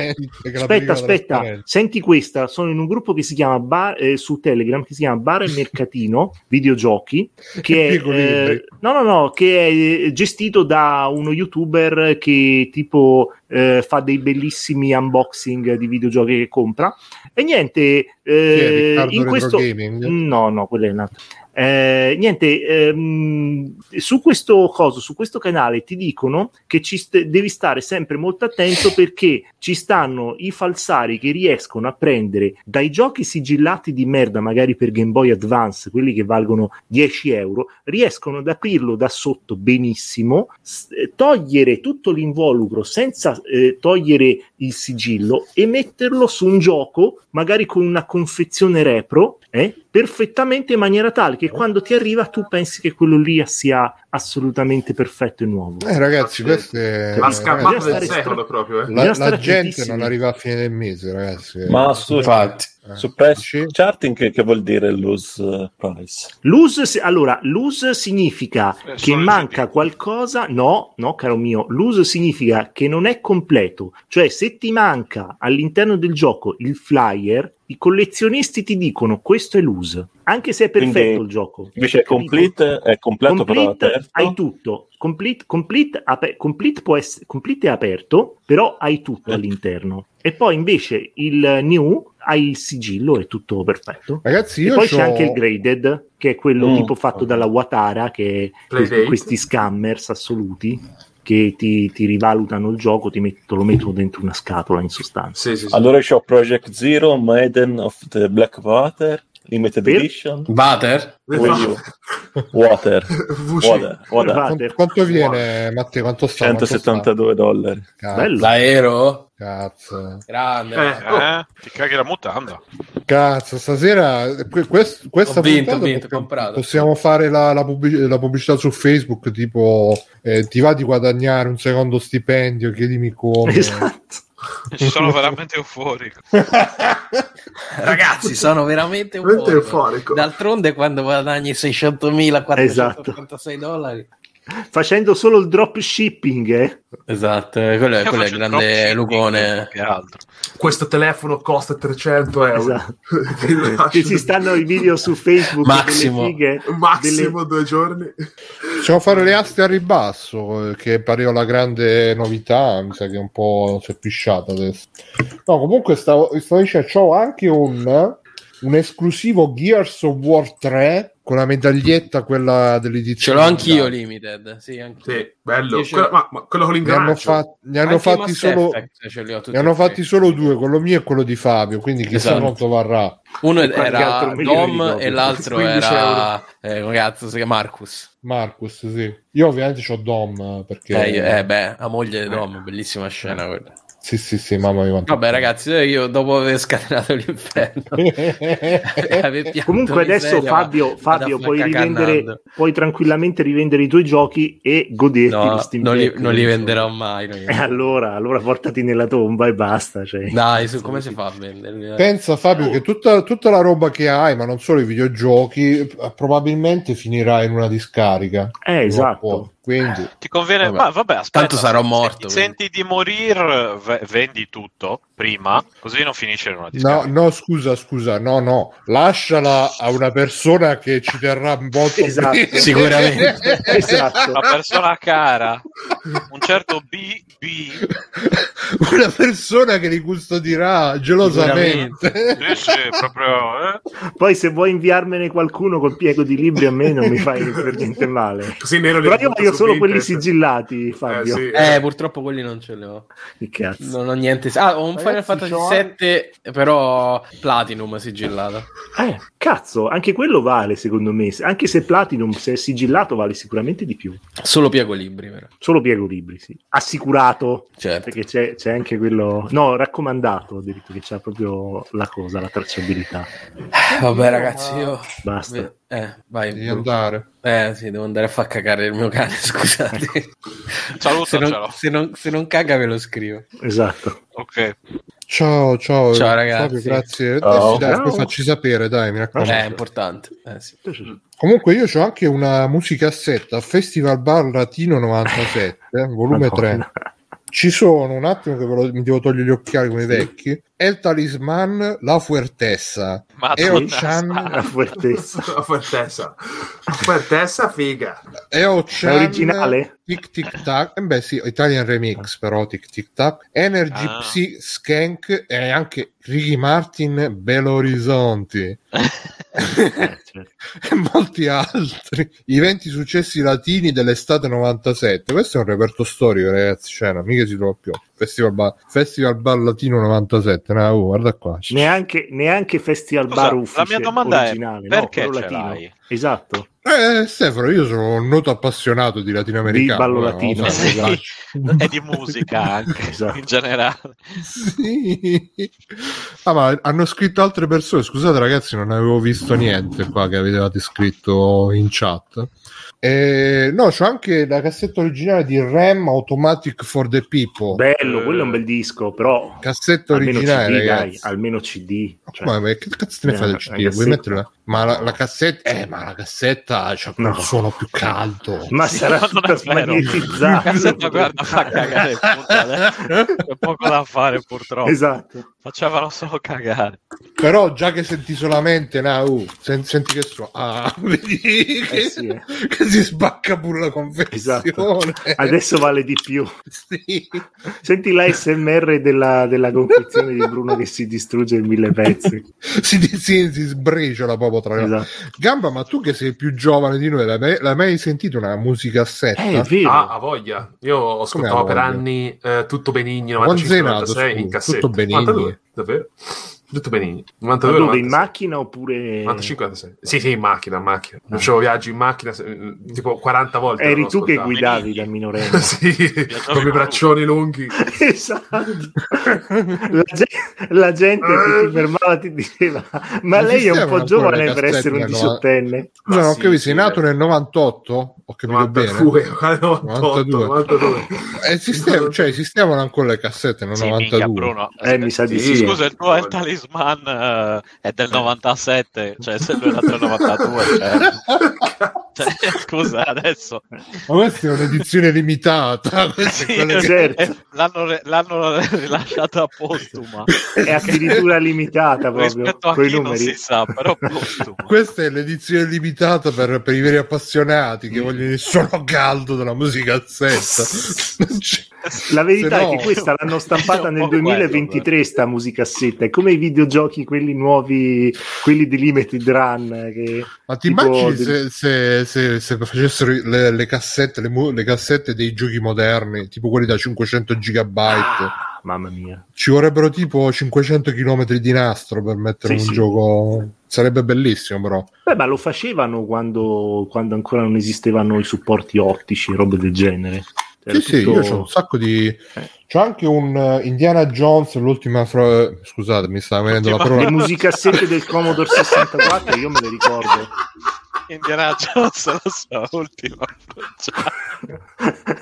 Aspetta, aspetta, senti questa. Sono in un gruppo che si chiama Bar, eh, su Telegram che si chiama Bar e Mercatino Videogiochi. Che è, eh, no, no, no, che è gestito da uno youtuber che tipo eh, fa dei bellissimi unboxing di videogiochi che compra. E niente, eh, in questo. Gaming? No, no, quello è un altro. Eh, niente, ehm, su questo coso, su questo canale ti dicono che ci st- devi stare sempre molto attento perché ci stanno i falsari che riescono a prendere dai giochi sigillati di merda, magari per Game Boy Advance, quelli che valgono 10 euro, riescono ad aprirlo da sotto benissimo, s- togliere tutto l'involucro senza eh, togliere il sigillo e metterlo su un gioco, magari con una confezione repro, eh, perfettamente in maniera tale che quando ti arriva tu pensi che quello lì sia assolutamente perfetto e nuovo. Eh, ragazzi, questo è... Scappato bisogna del secolo proprio, eh. La, la gente non arriva a fine del mese, ragazzi. Ma su, Infatti. Eh, su price charting che, che vuol dire lose eh, price? Lose, allora, lose significa Eh, che manca qualcosa, no, no, caro mio, lose significa che non è completo, cioè se ti manca all'interno del gioco il flyer, i collezionisti ti dicono questo è lose. Anche se è perfetto Quindi, il gioco. Invece Capito? complete è completo però Complete aperto. hai tutto. Complete, complete, ape- complete può essere, complete è aperto, però hai tutto Eh. all'interno. E poi invece il new hai il sigillo, è tutto perfetto. Ragazzi, E io poi c'ho- c'è anche il graded, che è quello Mm. tipo fatto dalla Watara, che Playdate. questi scammers assoluti che ti, ti rivalutano il gioco, ti metto- lo mettono dentro una scatola in sostanza. Sì, sì, sì. Allora c'ho Project Zero, Maiden of the Black Water, Limited Per- Edition, U, Water. Water, Water. Va- Quanto, quanto viene, Matteo? Quanto sta? Quanto sta? 172 dollari. Cazzo, Bello. L'aero? cazzo, Grande. Eh, oh, Eh, ti caghi la mutanda. cazzo, stasera que- quest- questa Ho vinto, ho vinto, possiamo- comprato. possiamo fare la, la pubblic- la pubblicità su Facebook, tipo eh, ti va di guadagnare un secondo stipendio, chiedimi come. Esatto. Sono veramente euforico. Ragazzi, sono veramente Veramente euforico. euforico. D'altronde, quando guadagni 600.486 Esatto. dollari, Facendo solo il drop shipping, eh? esatto, eh, quello è, quello è il grande dropshipping, altro. Questo telefono costa 300 euro. Esatto. Che ci stanno i video su Facebook Massimo. delle fighe, Massimo due giorni. Possiamo fare le aste a ribasso, eh, che pareva la grande novità, mi sa che è un po' si è pisciata adesso. No, comunque stavo, stavo dicendo, c'ho anche un, un esclusivo Gears of War 3 con la medaglietta, quella Ce dell'edizione. l'ho anch'io limited. Sì, anch'io. Sì, bello. Ce- Quello, ma, ma quello con Ne hanno, l'ingranaggio. fa- ne hanno fatti Mass solo... Effect ce li ho tutti Ne hanno tre. fatti solo due, quello mio e quello di Fabio, quindi chissà Esatto. quanto varrà. Uno era Dom e l'altro 15 era eh, cazzo si chiama Marcus. Marcus, sì. Io ovviamente ho Dom, eh, perché... Eh, io- eh, beh, la moglie di Dom, bellissima scena quella. Sì, sì, sì, mamma mia. Vabbè, ragazzi, io dopo aver scatenato l'inferno, Comunque adesso miseria, Fabio, Fabio puoi, rivendere, puoi tranquillamente rivendere i tuoi giochi e goderti No, lo Steam non li, Deck, non li venderò mai. non li E venderò. allora, allora portati nella tomba e basta. Cioè. Dai, su, come si fa a venderli? Pensa Fabio che tutta, tutta la roba che hai, ma non solo i videogiochi, eh, probabilmente finirà in una discarica. Eh, esatto. Quindi, Ti conviene, Vabbè. ma vabbè, aspetta. Tanto sarò morto, Se senti di morire, ve- vendi tutto prima, così non finisce in una no, discarica. no, scusa, scusa, no, no, lasciala a una persona che ci terrà molto Esatto. bene. Sicuramente. Esatto. Una persona cara, un certo B, B, una persona che li custodirà gelosamente. sì, sì, proprio, eh. Poi se vuoi inviarmene qualcuno col piego di libri a me non mi fai per niente male. Così nero Però io voglio solo quelli sigillati, Fabio. Eh, sì, Eh, purtroppo quelli non ce li ho. Che cazzo. Non ho niente. Ah, ho un Ragazzi, Final Fantasy c'ho 7, però Platinum sigillato. Eh, cazzo, anche quello vale secondo me. Anche se Platinum, se è sigillato, vale sicuramente di più. Solo piego libri, però. Solo piego libri, sì. Assicurato. Certo. Perché c'è, c'è anche quello... No, raccomandato, addirittura, che c'ha proprio la cosa, la tracciabilità. Vabbè, ragazzi, io. Basta. Eh, vai. Devi andare. Eh, sì, devo andare a far cagare il mio cane, scusate. se, Salutacelo. non, se, non, se non caga ve lo scrivo. Esatto. Ok. Ciao, ciao, Ciao, ragazzi. Fabio, grazie. Ciao. Eh dai, poi facci sapere, dai, mi raccomando. Eh, è importante. Eh, sì. Comunque io ho anche una musicassetta Festival Bar Latino 97, volume 3. Madonna. Ci sono, un attimo che ve lo- mi devo togliere gli occhiali come i vecchi, El Talisman, La Fuertessa, Madonna, Eo-chan, La fuertezza. La Fuertessa. Fuertessa, figa. Eo-chan, È originale? Tic Tic Tac, eh beh sì, Italian Remix però Tic Tic Tac, Energy Ah. Psy Skank e anche Ricky Martin, Belo Horizonti e molti altri. I 20 successi latini dell'estate 97. Questo è un reperto storico, ragazzi. Cioè, no, mica si trova più. Festival Bar, Festival Bar Latino 97. No, oh, guarda qua. Neanche, neanche Festival Scusa, Bar la ufficio mia domanda è, perché no, ce latino. l'hai? Esatto. Eh, Stefano, io sono un noto appassionato di latinoamericano. Di ballo eh, latino. se Sì. E di musica anche, Esatto. in generale. Sì. Ah, ma hanno scritto altre persone. Scusate, ragazzi, non avevo visto niente qua che avevate scritto in chat. Eh, no, c'ho anche la cassetta originale di Ram Automatic for the People. Bello, Eh. quello è un bel disco, però Cassetta almeno originale, CD, dai, almeno CD. cioè, ma, ma che cazzo te ne Eh, fai del la CD? Vuoi cassetta. metterla? Ma la, la cassetta, eh, ma la cassetta c'ha quel No. suono più caldo. Ma Sì, sarà tutta smagnetizzata. Cassetta, guarda, fa cagare. C'è poco da fare purtroppo. Esatto. Facevano solo cagare. Però già che senti solamente, na, uh, sen- senti che so, ah, vedi che, Eh sì, eh. che si spacca pure la confezione. Esatto. Adesso vale di più. Sì. Senti l'ASMR della, della confezione di Bruno che si distrugge in mille pezzi. Si, si, si sbriciola proprio tra le Esatto. Gamba, ma tu che sei più giovane di noi, l'hai mai, l'hai mai sentito una musicassetta? Eh, è vero. Ah, a voglia. Io ascoltavo Come a per anni eh, tutto sei 95 nato, 96 in cassetta. Tutto Benigni? 92, davvero? Tutto Benigni. Ma 92 dove? In 96. macchina oppure... 95 96. Sì, sì, in macchina, in macchina. Facevo viaggi in macchina tipo 40 volte. Eri tu che guidavi da minorenne. sì, con i braccioni lunghi. esatto. La, ge- la gente che ti fermava ti diceva ma Ma lei è un esistevano po' giovane per essere un diciottenne. Scusa, non sì, capisci, sì, sei nato nel 98? Ho capito bene. 92, 98, 92. 92. Esiste- cioè, esistevano ancora le cassette nel Sì, minchia, 92. Bruno. Eh, mi sa di Sì, sì. Scusa, il tuo è talisman eh, è del 97, cioè se lui era del 92, cioè, cioè, scusa adesso. Ma questa è un'edizione limitata. è Sì, che- certo. eh, l'hanno, re- l'hanno rilasciata postuma. È addirittura limitata proprio Rispetto a con i numeri. si sa, però postuma. Questa è l'edizione limitata per, per i veri appassionati che vogliono il suono caldo della musica zetta. La verità Se è no- che questa l'hanno stampata nel po' quello, 2023 sta musicassetta, è come i videogiochi quelli nuovi, quelli di Limited Run che Ma ti Tipo immagini se, se- se- se facessero le, le cassette, le, le cassette dei giochi moderni, tipo quelli da 500 gigabyte? Ah, mamma mia. Ci vorrebbero tipo 500 km di nastro per mettere Sì, un sì. gioco. Sarebbe bellissimo, però. Beh, ma lo facevano quando, quando ancora non esistevano i supporti ottici, robe del genere. Era Sì, sì, tutto- io ho un sacco di. C'ho anche un eh, Indiana Jones, l'ultima. Fra... Scusate, mi stava venendo la L'ultima- Le parola. musicassette del Commodore 64, io me le ricordo. Indiana Jones la sua ultima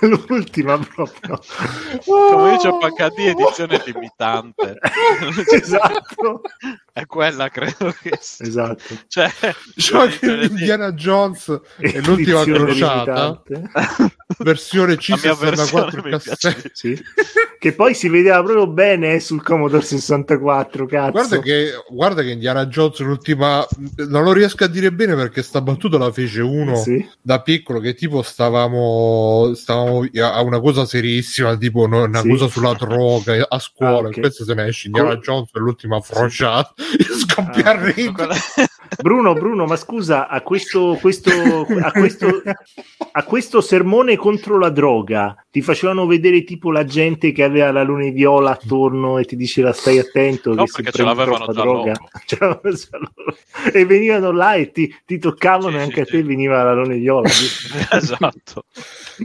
L'ultima proprio. come dice HD edizione limitante esatto. È quella credo che sia Esatto. cioè, l'edizione di- Indiana Jones e l'ultima crociata, versione la mia C64 versione mi cassetta. piace Sì. Che poi si vedeva proprio bene eh, sul Commodore 64, cazzo. Guarda che, guarda che Indiana Jones l'ultima non lo riesco a dire bene perché sta battuta la fece uno Sì. da piccolo che tipo stavamo, stavamo a una cosa serissima tipo una Sì. cosa sulla droga a scuola Ah, ok. e questo se ne esce Indiana Jones è l'ultima frociata io scoppio Ah, a ridere Quella- Bruno, Bruno, ma scusa, a questo, questo, a, questo, a questo sermone contro la droga ti facevano vedere tipo la gente che aveva la luna viola attorno e ti diceva stai attento No, che se perché l'avevano troppa già droga. e venivano là e ti, ti toccavano Sì, e sì, anche a sì. te veniva la luna viola esatto.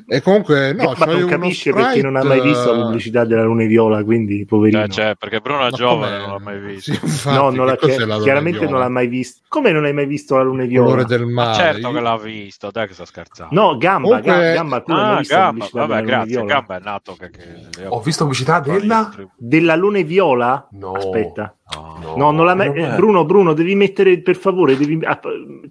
E comunque no ma non capisce perché sprite, non ha mai visto la eh, pubblicità della luna viola quindi poverino. Cioè, cioè, perché Bruno è ma giovane com'è? non l'ha mai visto. Sì, infatti, no, non la chiaramente viola? non l'ha mai visto come non hai mai visto la luna Il viola? colore del ma mare certo Io- che l'ha visto dai che sta scherzando no gamba, Comunque- Ga- gamba tu ah Gamba vabbè grazie viola? Gamba è nato che, che Ho visto pubblicità della? della luna viola? No. Aspetta. No. No, non la me- non eh, Bruno, Bruno, devi mettere per favore, devi... ah,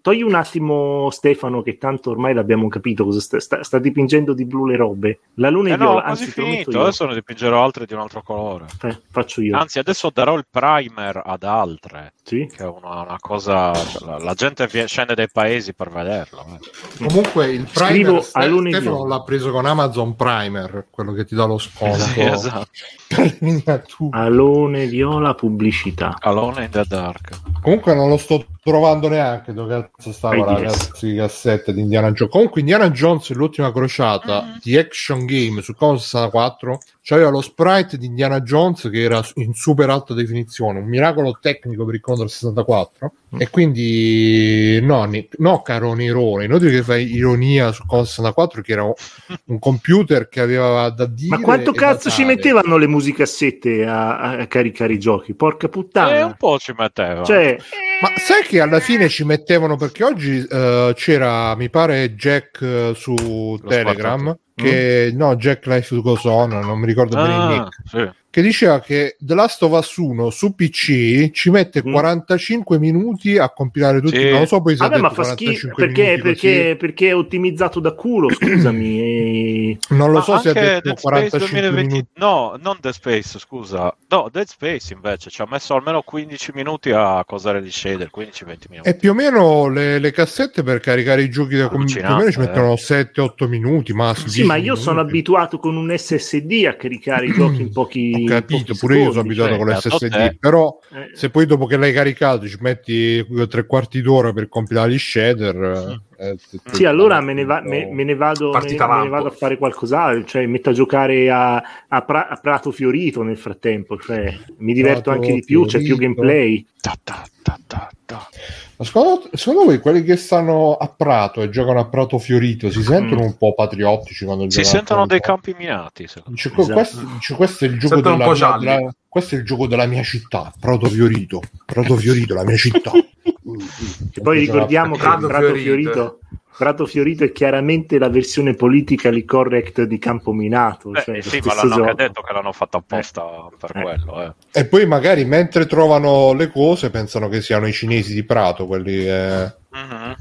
togli un attimo Stefano, che tanto ormai l'abbiamo capito cosa sta, sta, sta dipingendo di blu le robe. La luna Eh è no, viola, anzi, finito. io. Adesso ne dipingerò altre di un altro colore. Eh, faccio io. Anzi, adesso darò il primer ad altre, Sì? che è una, una cosa. la, la gente vie- scende dai paesi per vederlo. eh. comunque il primer a Ste- luna Stefano viola. l'ha preso con Amazon Primer quello che ti dà lo sconto Sì, esatto. Alone viola pubblicità. Alone in the Dark. Comunque non lo sto trovando neanche dove cazzo stava la di cazzo di cassette di Indiana Jones. Comunque Indiana Jones l'ultima crociata Mhm. di Action Game su Commodore 64 c'aveva lo sprite di Indiana Jones che era in super alta definizione, un miracolo tecnico per il Commodore 64 Mm. e quindi no, no caro Nerone, inutile che fai ironia su Commodore 64 che era un- computer che aveva da dire Ma quanto cazzo ci mettevano le musicassette a, a caricare i giochi? Porca puttana. un po' ci metteva. Cioè, Ma sai che che alla fine ci mettevano perché oggi eh, c'era mi pare Jack eh, su Telegram spartato. che no Jack Life Goes On non mi ricordo bene il Ah, nick sì. Che diceva che The Last of Us 1 su PC ci mette Mm. 45 minuti a compilare tutti Sì. non lo so poi Vabbè, ma detto fa schifo 45 perché, perché, perché è ottimizzato da culo. Scusami, e- non lo Ma so se ha detto Dead Space 45 2020 minuti no non Dead Space scusa no Dead Space invece ci ha messo almeno 15 minuti a cosare gli shader 15-20 minuti e più o meno le, le cassette per caricare i giochi da, più o meno ci mettono 7-8 minuti massimo Sì, 10 ma io sono minuti. abituato con un SSD a caricare i giochi in pochi capito pochi pure io sono abituato cioè, con l'SSD te. però eh, se poi dopo che l'hai caricato ci metti tre quarti d'ora per compilare gli shader eh, Sì, allora me ne, va- me- me ne vado, me, Partita me ne lampo. vado a fare qualcos'altro, cioè metto a giocare a, a Pra- a Prato Fiorito nel frattempo, cioè, mi diverto Prato anche di più, c'è più Fiorito. gameplay. Ta, ta, ta. Ma secondo, secondo voi quelli che stanno a Prato e giocano a Prato Fiorito si sentono Mm. un po' patriottici quando si sentono dei campi minati. Dice, Esatto. questo, dice, questo è il gioco della, mia, gialli. della- questo è il gioco della mia città Prato Fiorito Prato Fiorito la mia città E poi ricordiamo che Prato Prato Fiorito. Fiorito, Prato Fiorito è chiaramente la versione politically correct di Campominato. Beh, cioè, sì ma l'hanno anche detto che l'hanno fatto apposta per Eh. quello eh. e poi magari mentre trovano le cose pensano che siano i cinesi di Prato quelli eh, Mhm.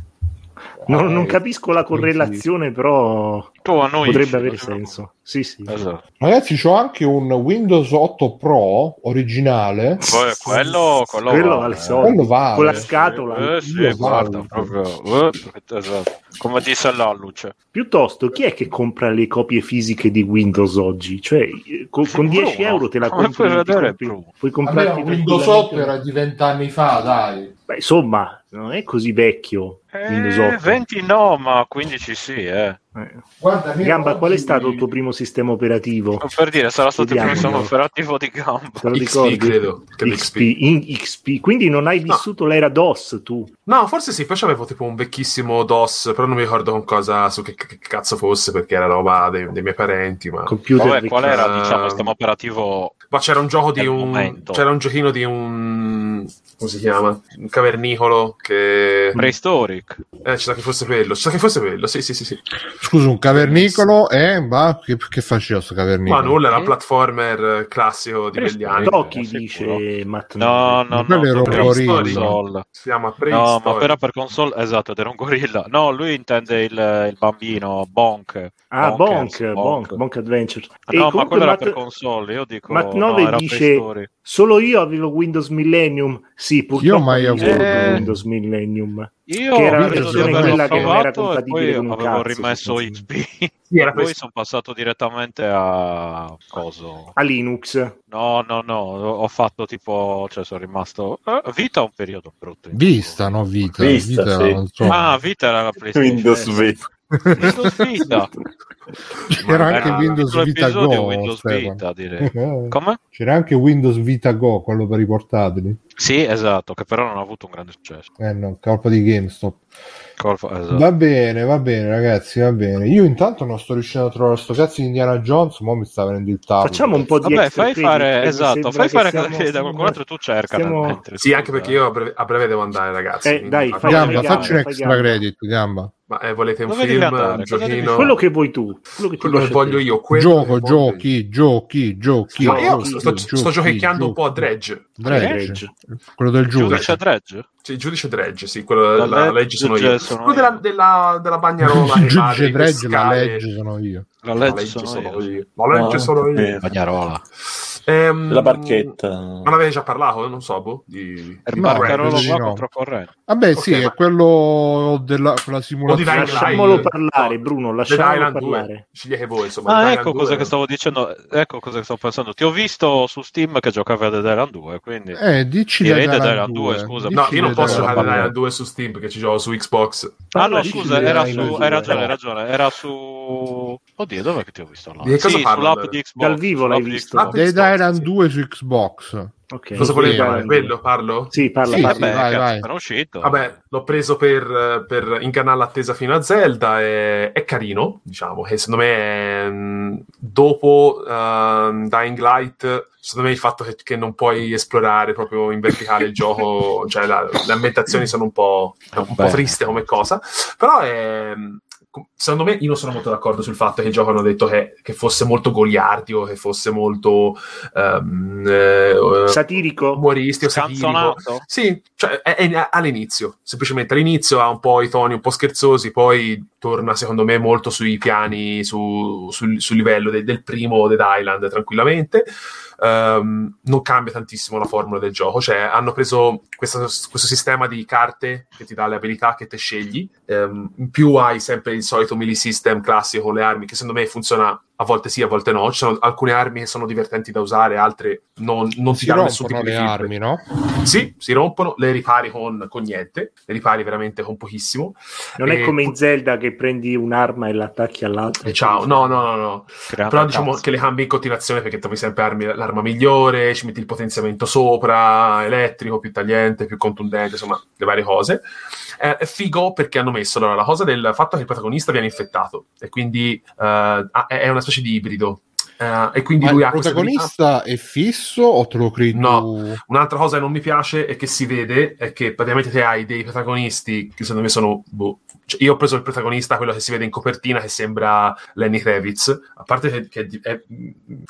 Non, non eh, capisco la correlazione, però tu annuisci, potrebbe avere senso. Sì, sì. esatto. ragazzi c'ho anche un Windows 8 Pro originale Poi quello, quello, Quello vale, vale quello vale Con la scatola. Eh, sì, Io guarda, proprio, eh, esatto. come disse l'alluce. Piuttosto, chi è che compra le copie fisiche di Windows oggi? Cioè, con, con Bruno. 10 euro te la compri. puoi ti vedere, compri- Bruno? puoi Vabbè, comprarti Windows tranquillamente- 8 era di vent'anni fa dai Beh, insomma, non è così vecchio Eh, 8. 20 no, ma 15 sì, eh. Eh. Guarda, Gamba, qual è stato il tuo primo sistema operativo? Per dire, sarà stato il primo Vediamo. sistema operativo di gamba. Te lo XP, ricordi? credo, credo XP, in XP. Quindi non hai vissuto l'era DOS tu? No, forse sì, poi avevo tipo un vecchissimo DOS, però non mi ricordo con cosa, su che, che cazzo fosse, perché era roba dei, dei miei parenti, ma... Computer Vabbè, qual era, diciamo, il sistema operativo? Ma c'era un gioco di un... momento. C'era un giochino di un... come si chiama? Un cavernicolo che... Prehistoric. Eh, ci sa che fosse quello, ci sa che fosse quello, sì, sì, sì, sì. Scusa, un cavernicolo, eh? Ma che, che faceva sto Ma cavernicolo? nulla, era un platformer eh, classico di quegli anni. Toki, sicuro. dice Matt. No, no, no, quello era un per gorilla. Si chiama No, Prehistoric. ma era per console, esatto, era un gorilla. No, lui intende il, il bambino, Bonk. Ah, Bonkers, Bonk, Bonk, Bonk Adventure. Ah, E no, ma quello era Matt- per console, io dico Matt no, 9 era dice- Prehistoric. Solo io avevo Windows Millennium. Sì, Io purtroppo mai ho avuto. Eh. Windows Millennium. Io Che era la versione quella che non era compatibile con un avevo cazzo, rimesso. XP. Sì, era poi sono passato direttamente a coso. A Linux. No, no, no, ho fatto tipo, cioè sono rimasto eh, Vita un periodo brutto. Vista, no? Vita. Vista, Vita, sì. non so. Ah, Vita era la PlayStation. Windows eh. Windows Vita. C'era anche Windows Vita Go. Windows. Vita, direi. Come? C'era anche Windows Vita Go, quello per i portatili. Sì, esatto, che però non ha avuto un grande successo. Eh no, colpa di GameStop. Colfa- esatto. Va bene, va bene, ragazzi, va bene. Io intanto non sto riuscendo a trovare sto cazzo di Indiana Jones, ma mi sta venendo il tavolo. Facciamo un po' di Vabbè, fai fare, esatto, fai fare da qualcun altro e tu cerca. mentre, Sì, anche perché io a breve, a breve devo andare, ragazzi. Eh, dai, fai- Gamba, fai facci un gamba, extra gamba. credit, gamba. Ma eh, volete un Dove film, andare? un giochino? Quello che vuoi tu. Quello che, Quello che a voglio io. quello Gioco, giochi, giochi, giochi. Ma io sto, sto, giochi, sto giochicchiando un po' a. Dredge. Dredge. Dredge. Quello del giudice. Giudice Dredge? Sì, il giudice Dredge, sì, quello La della le- legge sono giudice io. sono quello della, io. della, della bagnarola. Il giudice Dredge, la legge sono io. La La legge legge sono sono io. io. La legge Ah, sono io. Bagnarola. Ehm, La barchetta. Ma l'avete già parlato? Non so, boh. Di, di Il No, di va no. controcorrente. Vabbè, Ok, sì, ma- è quello della quella simulazione. Light. Lasciamolo parlare, no. Bruno, Dead lasciamolo parlare. 2. Scegliete voi, insomma. Ah, Dead ecco Island cosa 2. che stavo dicendo. Ecco cosa che stavo pensando. Ti ho visto su Steam che giocavi a Dead Island 2, quindi... Eh, dici Direi Dead Dead Island Island 2, 2. scusa. No, io non Dead posso giocare Dead 2. Island 2 su Steam perché ci gioco su Xbox. Ah no, di scusa, Dead era su... 2. Hai ragione, hai ragione. Era su... Oddio, dov'è che ti ho visto cosa Sì, sull'app di Xbox. Dal vivo l'hai visto? Ah, Dead Island sì. 2 su Xbox. Ok. Cosa volevi Sì, fare? Quello parlo? Sì, parla, Sì, parla. Vabbè, vai, vai. appena uscito. Vabbè, l'ho preso per, per ingannare l'attesa fino a Zelda. È, è carino, diciamo, che secondo me è, mh, dopo ehm, Dying Light, secondo me il fatto che, che non puoi esplorare proprio in verticale il gioco, cioè la- le ambientazioni sono un po', un po' triste come cosa, però è... Secondo me, io non sono molto d'accordo sul fatto che il gioco hanno detto che, che fosse molto goliardico, che fosse molto ehm, eh, Satirico? umoristico, satirico. Scanzonato. Sì, cioè è, è all'inizio, semplicemente all'inizio ha un po' i toni un po' scherzosi, poi torna secondo me molto sui piani, su- sul, sul livello de- del primo Dead Island tranquillamente. Ehm, non cambia tantissimo la formula del gioco, cioè hanno preso questo, questo sistema di carte che ti dà le abilità che te scegli, Ehm, in più hai sempre il solito melee system classico con le armi che secondo me funziona a volte sì, a volte no, ci sono alcune armi che sono divertenti da usare, altre non, non ti Si danno nessun rompono tipo le di feedback. armi, no? Sì, si rompono, le ripari con, con niente, le ripari veramente con pochissimo. Non è E- come in Zelda che prendi un'arma e l'attacchi all'altra. E ciao, no, no, no, no. Però diciamo cazzo. che le cambi in continuazione perché trovi sempre armi- l'arma migliore, ci metti il potenziamento sopra, elettrico, più tagliente, più contundente, insomma, le varie cose. Eh, è figo perché hanno messo allora, la cosa del fatto che il protagonista viene infettato e quindi eh, è una specie di ibrido. Eh, e quindi Ma lui il ha protagonista è fisso o te lo credi No. Un'altra cosa che non mi piace è che si vede è che praticamente te hai dei protagonisti che secondo me sono. boh, cioè, io ho preso il protagonista, quello che si vede in copertina, che sembra Lenny Kravitz. A parte che, che è,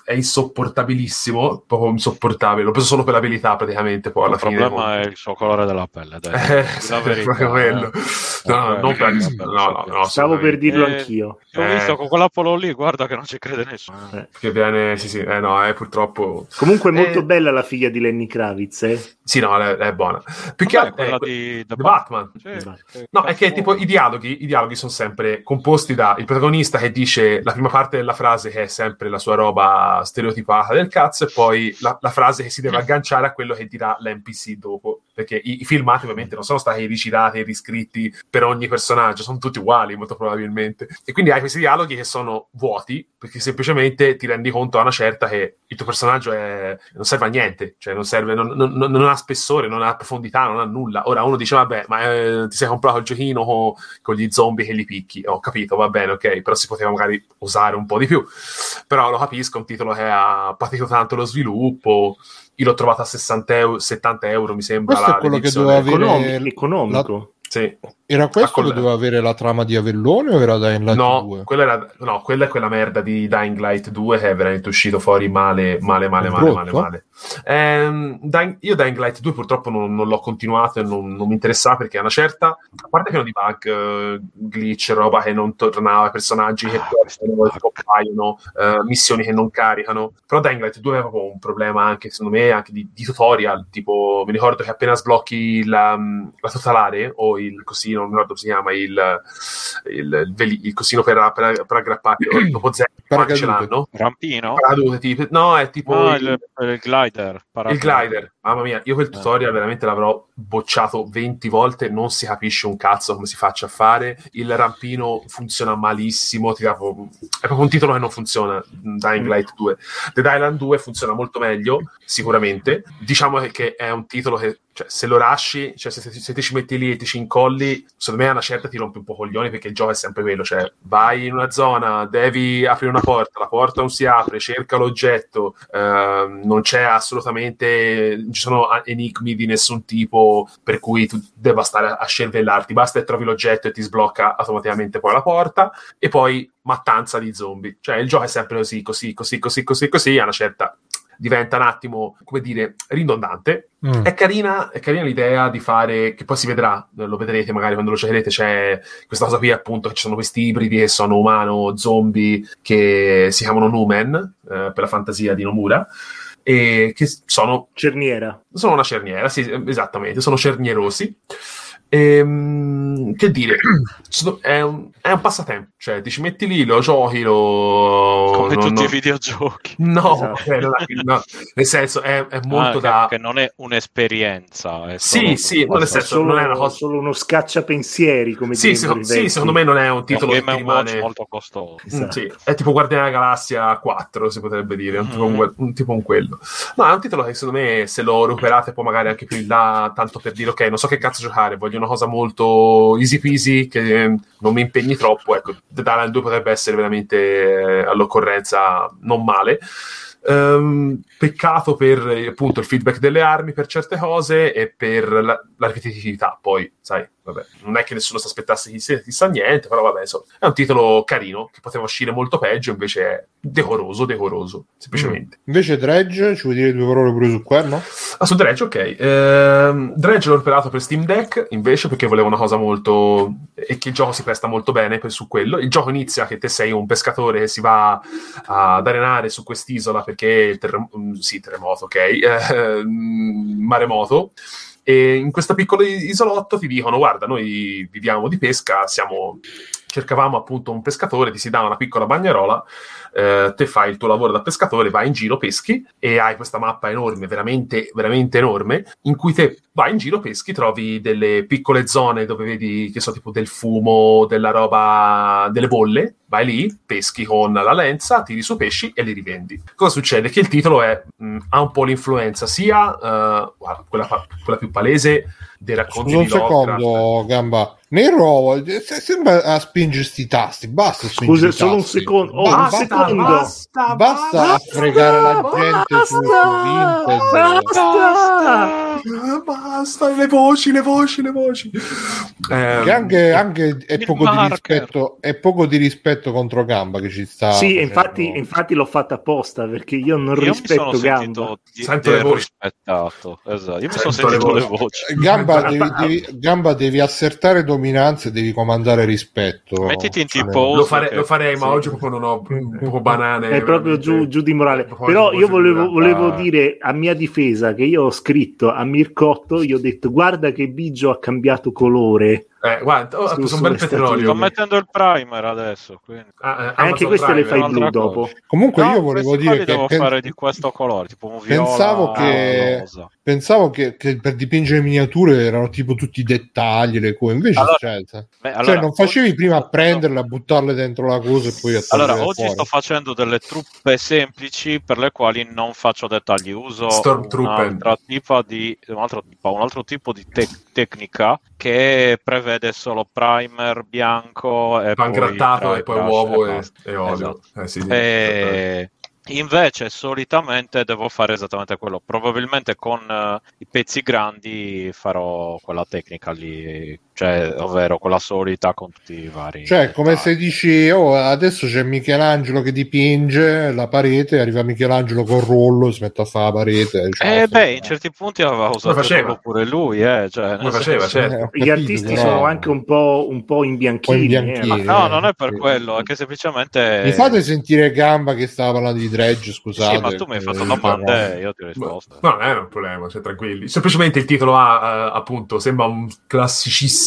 è insopportabilissimo, proprio insopportabile. L'ho preso solo per l'abilità, praticamente. Poi alla Il fine. problema è il suo colore della pelle. Dai. Eh, La verità, proprio quello. eh. No, no, Eh, non per no, no, no, Stavo per dirlo Eh, anch'io. L'ho Eh. visto con quell'Apollo lì, guarda che non ci crede nessuno. Eh. Che viene, sì, sì, eh, no, è purtroppo. Comunque è molto Eh. bella la figlia di Lenny Kravitz, eh? Sì, no, è, è buona. Più che altro. quella eh, di The The Batman. Batman. Sì, No, è che tipo i dialoghi, i dialoghi sono sempre composti da il protagonista che dice la prima parte della frase che è sempre la sua roba stereotipata del cazzo e poi la, la frase che si deve agganciare a quello che dirà l'NPC dopo. Perché i, i filmati ovviamente non sono stati ricitati e riscritti per ogni personaggio, sono tutti uguali molto probabilmente. E quindi hai questi dialoghi che sono vuoti perché semplicemente ti rendi conto a una certa che il tuo personaggio è- non serve a niente, cioè non, serve, non, non- non- non ha spessore, non ha profondità, non ha nulla. Ora uno dice vabbè ma eh, ti sei comprato il giochino con, con gli zombie che li picchi, ho capito, va bene, ok, però si poteva magari usare un po' di più. Però lo capisco, è un titolo che ha patito tanto lo sviluppo, io l'ho trovato a 60 euro, 70 euro mi sembra. Questo è la- quello che doveva avere- Economi- economico. Sì. Era questo che doveva avere la trama di Avellone o era Dying Light No, 2? quella era, no, quella è quella merda di Dying Light 2 che è veramente uscito fuori male, male, male, male, male, male. Ehm, Dying- io Dying Light 2 purtroppo non, non l'ho continuato e non, non mi interessava perché a una certa, a parte che erano di bug, eh, glitch, roba che non tornava, personaggi che Ah, compaiono, eh, missioni che non caricano. Però Dying Light 2 aveva proprio un problema anche, secondo me, anche di, di tutorial, tipo mi ricordo che appena sblocchi la, la totalare o il cosino, non mi ricordo come si chiama, il, il, il, veli- il cosino per, per, per aggrapparti, dopo zero, quanti ce l'hanno? Rampino? Paracadute, tipo, no, è tipo No, il, il, il glider. il paracadute. glider. Mamma mia, io quel tutorial veramente l'avrò bocciato 20 volte, non si capisce un cazzo come si faccia a fare. Il rampino funziona malissimo, ti proprio- è proprio un titolo che non funziona, Dying Light 2. Dead Island 2 funziona molto meglio, sicuramente. Diciamo che- è un titolo che cioè, se lo lasci, cioè se, se ti ci metti lì e ti ci incolli, secondo me a una certa ti rompi un po' coglioni perché il gioco è sempre quello, cioè vai in una zona, devi aprire una porta, la porta non si apre, cerca l'oggetto, ehm, non c'è assolutamente, ci sono a- enigmi di nessun tipo per cui tu debba stare a, a scervellarti, basta che trovi l'oggetto e ti sblocca automaticamente poi la porta e poi mattanza di zombie, cioè il gioco è sempre così, così, così, così, così, così, a una certa diventa un attimo, come dire, ridondante. Mm. È carina, è carina l'idea di fare, che poi si vedrà, lo vedrete magari quando lo giocherete, c'è questa cosa qui appunto, che ci sono questi ibridi che sono umano, zombie, che si chiamano Numen, eh, per la fantasia di Nomura, e che sono Cerniera. sono una cerniera, sì, esattamente, sono cernierosi. Ehm, che dire, è un, è un passatempo, cioè ti ci metti lì, lo giochi, lo, Come non- tutti non- i videogiochi. No, Esatto. eh, no, nel senso è, è molto Ah, da... che, che non è un'esperienza. È Sì, sì, ma nel senso solo, non è una cosa... solo uno scacciapensieri, come Sì, direbbero sì, secondo me non è un un titolo che ti Watch rimane... molto costoso. Mm, Esatto. sì, è tipo Guardiani della Galassia 4, si potrebbe dire, è un, tipo Mhm. un, un tipo un quello. No, è un titolo che secondo me se lo recuperate poi magari anche più in là, tanto per dire ok, non so che cazzo giocare, voglio una cosa molto easy peasy che non mi impegni troppo, ecco, Dead Island 2 potrebbe essere veramente eh, all'occorrenza non male. Ehm, peccato per appunto il feedback delle armi per certe cose e per la, la ripetitività. Poi, sai, vabbè, non è che nessuno si aspettasse chissà, chissà niente, però vabbè, insomma, è un titolo carino che poteva uscire molto peggio, invece è decoroso, decoroso, semplicemente. Invece Dredge, ci vuoi dire due parole pure su quello? Ah, su Dredge, ok. Ehm, Dredge l'ho recuperato per Steam Deck, invece, perché volevo una cosa molto... e che il gioco si presta molto bene per- su quello. Il gioco inizia che te sei un pescatore che si va ad arenare su quest'isola perché il terrem- mm, sì, terremoto, ok, eh, mm, maremoto. E in questo piccolo isolotto ti dicono: Guarda, noi viviamo di pesca, siamo cercavamo appunto un pescatore, ti si dà una piccola bagnarola, eh, te fai il tuo lavoro da pescatore, vai in giro, peschi e hai questa mappa enorme, veramente, veramente enorme, in cui te vai in giro, peschi, trovi delle piccole zone dove vedi, che so, tipo del fumo, della roba, delle bolle, vai lì, peschi con la lenza, tiri su pesci e li rivendi. Cosa succede? Che il titolo è, mh, ha un po' l'influenza sia, eh, guarda, quella, quella più palese dei racconti Scusa un secondo, gamba. Nel rovo, eh, se- sembra a spingere sti tasti. Basta Scusa, solo un secondo. Oh, Ba- un basta, secondo. basta, basta fregare la gente su, su Vinted. Basta! Ah, Basta, le voci, le voci, le voci. Ehm, Che anche, anche è, poco rispetto, è poco di rispetto contro Gamba che ci sta. Sì, facendo- infatti, infatti l'ho fatta apposta perché io non Io rispetto Gamba. di, Sento le voci. rispettato. Esatto. Io mi Sento sono le sentito le voci. voci. Gamba devi, devi- Gamba devi assertare dominanza e devi comandare rispetto. Mettiti in Cioè, tipo- lo, fare- che- lo farei, ma sì. oggi proprio non ho proprio banane. È proprio giù, giù di morale. Però io volevo, volevo dire a mia difesa che io ho scritto a Mircotto, io ho detto guarda che Biggio ha cambiato colore. Eh, guarda, oh, Su- un bel petrolio. Sto mettendo il primer adesso. Quindi. Ah, eh, Anche queste le Prime. fai blu cosa. dopo. Comunque No, io volevo dire che devo pen- fare di questo colore, tipo un viola Pensavo che- rosa. pensavo che, che per dipingere miniature erano tipo tutti i dettagli, le cose. Invece, Allora- cioè, Beh, cioè, allora, non facevi oggi prima a prenderle, a buttarle dentro la cosa e poi a Allora, oggi fuori. sto facendo delle truppe semplici per le quali non faccio dettagli, uso Stormtrooper. un'altra tipo di, un altro, tipo- un altro tipo di tec- tecnica che prevede solo primer bianco e Pan poi grattato e poi uovo e e, e olio. Esatto. Eh, sì, sì. E invece solitamente devo fare esattamente quello. Probabilmente con eh, i pezzi grandi farò quella tecnica lì, cioè ovvero quella solita con tutti i vari. Cioè, come dettagli. se dici, oh, adesso c'è Michelangelo che dipinge la parete, arriva Michelangelo col rollo, si mette a fare la parete. ciao, Eh beh, in certi punti aveva usato faceva. quello pure lui, eh. Cioè, Come faceva, senso- certo. Gli capito, artisti però- sono anche un po', un po' imbianchini. Un po' eh, ma- No, Eh, non è per sì. quello, è che semplicemente... Mi fate sentire Gamba che stava parlando di Dredge, scusate. Sì, ma tu mi hai fatto Eh, domande e io ti ho risposto. No, non è un problema, cioè tranquilli. Semplicemente il titolo ha, eh, appunto, sembra un classicissimo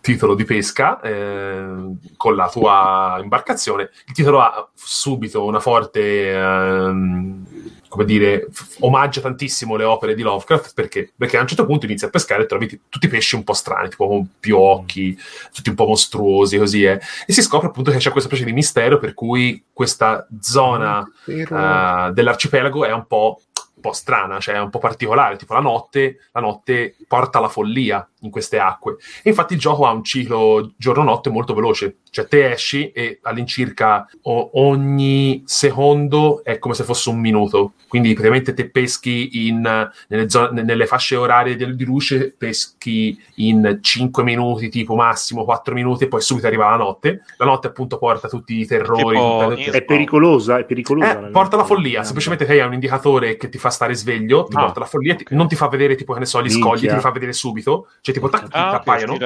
titolo di pesca eh, con la tua imbarcazione. Il titolo ha subito una forte, ehm, come dire, f- omaggia tantissimo le opere di Lovecraft perché? Perché a un certo punto inizi a pescare e trovi t- tutti i pesci un po' strani, tipo con più occhi, tutti un po' mostruosi, così è. E si scopre appunto che c'è questa specie di mistero per cui questa zona Però- eh, dell'arcipelago è un po', un po' strana, cioè è un po' particolare, tipo la notte, la notte porta alla follia in queste acque. E infatti il gioco ha un ciclo giorno-notte molto veloce, cioè te esci e all'incirca o- ogni secondo è come se fosse un minuto, quindi praticamente te peschi in, nelle, zone- nelle fasce orarie di, di luce, peschi in 5 minuti, tipo massimo 4 minuti e poi subito arriva la notte. La notte appunto porta tutti i terrori. Tipo tutte- in- È pericolosa, è pericolosa. eh, porta la follia, semplicemente lei ha un indicatore che ti fa stare sveglio, ti Ah, porta la follia, ti- ok. non ti fa vedere tipo che ne so gli Minchia. scogli, ti li fa vedere subito, cioè tipo tac, Ah, appaiono.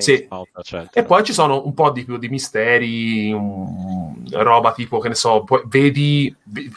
Sì. Innsmouth, eccetera. E poi ci sono un po' di, di misteri, un- roba tipo che ne so, poi vedi,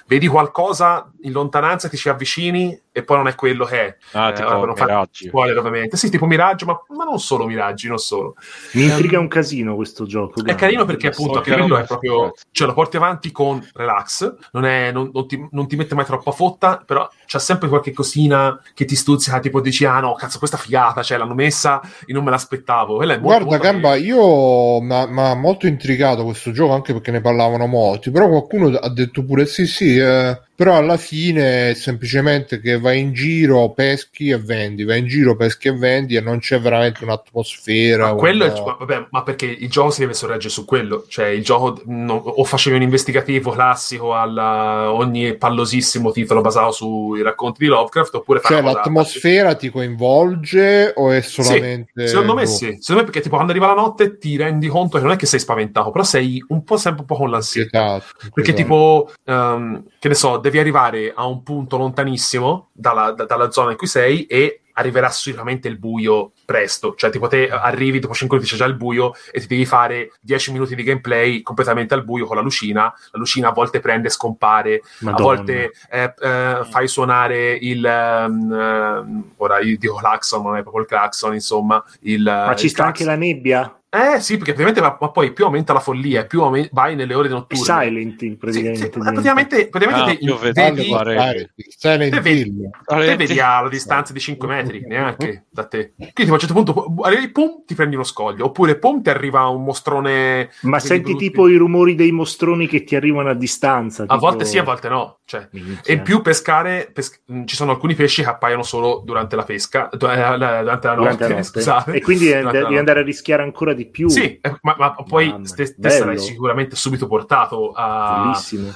vedi qualcosa in lontananza, ti ci avvicini e e poi non è quello che è. Ah, Eh, tipo Miraggi. spoiler, ovviamente. Sì, tipo Miraggio, ma, ma non solo Miraggi, non solo. Mi intriga un casino questo gioco. È carino perché appunto anche che quello è proprio cioè lo porti avanti con relax non, è, non, non ti, non ti mette mai troppo a fotta però c'è sempre qualche cosina che ti stuzzica tipo dici ah no cazzo questa figata cioè l'hanno messa e non me l'aspettavo Quella è molto, Guarda, molto Gamba, carina. io mi ha molto intrigato questo gioco anche perché ne parlavano molti. Però qualcuno ha detto pure sì, sì, eh, però alla fine è semplicemente che vai in giro, peschi e vendi, vai in giro, peschi e vendi e non c'è veramente un'atmosfera. Ma quello è, un- ma vabbè, ma perché il gioco si deve sorreggere su quello, cioè il gioco non- o facevi un investigativo classico alla ogni pallosissimo titolo basato sui racconti di Lovecraft, oppure Cioè, una l'atmosfera ti coinvolge o è solamente. Secondo me boh, sì, secondo me perché tipo quando arriva la notte ti rendi conto che non è che sei spaventato, però sei un po' sempre un po' con l'ansietà. inquietato, Perché inquietato. tipo, ehm, che ne so, devi arrivare a un punto lontanissimo dalla, da- dalla zona in cui sei e arriverà sicuramente il buio presto. Cioè, tipo, te arrivi dopo 5 minuti c'è già il buio e ti devi fare 10 minuti di gameplay completamente al buio con la lucina. La lucina a volte prende e scompare, Madonna. a volte eh, eh, fai suonare il... ehm, ora io dico claxon, non è proprio il claxon, insomma. Il, Ma ci il sta anche claxon. la nebbia? Eh sì, perché praticamente ma, ma poi più aumenta la follia, più aume- vai nelle ore notturne. Silent Hill Sì, praticamente. sì, diventa. praticamente, praticamente Ah, te- io vedo vedi, varie- Silent Te vedi- te vedi alla distanza di 5 metri, neanche da te. Quindi tipo, a un certo punto pu- arrivi, pum, ti prendi uno scoglio, oppure pum, ti arriva un mostrone... Ma senti brutti. tipo i rumori dei mostroni che ti arrivano a distanza. A tipo- volte sì, a volte no. Cioè, e in più pescare, pes- mh, ci sono alcuni pesci che appaiono solo durante la pesca, eh, durante la notte, durante la notte. scusate. E quindi eh, devi andare a rischiare ancora di più. Sì, eh, ma, ma poi Mamma, te, te sarai sicuramente subito portato a,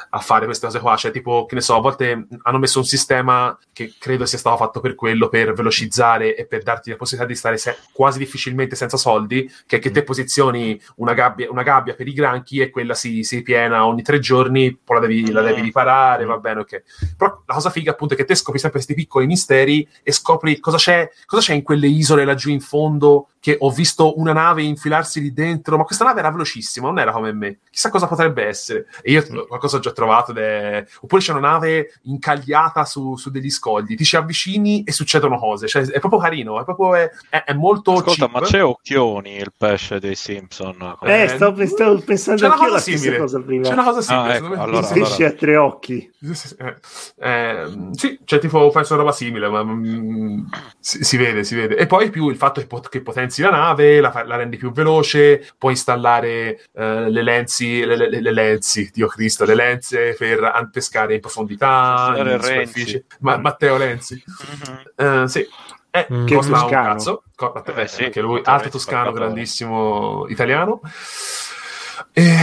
a fare queste cose qua. Cioè, tipo, che ne so, a volte hanno messo un sistema che credo sia stato fatto per quello, per velocizzare e per darti la possibilità di stare se- quasi difficilmente senza soldi, che è che Mm. te posizioni una gabbia, una gabbia per i granchi e quella si, si piena ogni tre giorni, poi la devi, la devi Mm. riparare, va bene, ok. Però la cosa figa appunto è che te scopri sempre questi piccoli misteri e scopri cosa c'è, cosa c'è in quelle isole laggiù in fondo che ho visto una nave infilarsi lì dentro, ma questa nave era velocissima, non era come me. Chissà cosa potrebbe essere. E io qualcosa ho già trovato ed è... Oppure c'è una nave incagliata su, su degli scogli, ti ci avvicini e succedono cose. Cioè, è proprio carino, è proprio... È, è- è molto Ascolta, cheap. ma c'è Occhioni il pesce dei Simpson? Eh, Eh, stavo, stavo pensando C'è una anch'io cosa la simile. cosa prima. C'è una cosa simile, Ah, secondo ecco, me. allora- Il pesce a tre occhi. Eh, eh, sì, cioè tipo penso roba simile, ma mm, si, si vede, si vede. E poi più il fatto che, pot- che potenzi la nave, la, fa- la rendi più veloce, puoi installare eh, le lenzi, le, le, le lenzi, Dio Cristo, le lenze per pescare in profondità, in superficie. Ma, Matteo Lenzi. Mhm. Eh, sì. Eh, Mm. Che costa un cazzo. Co- Matteo- Beh, sì, anche lui, alto toscano, grandissimo italiano. E,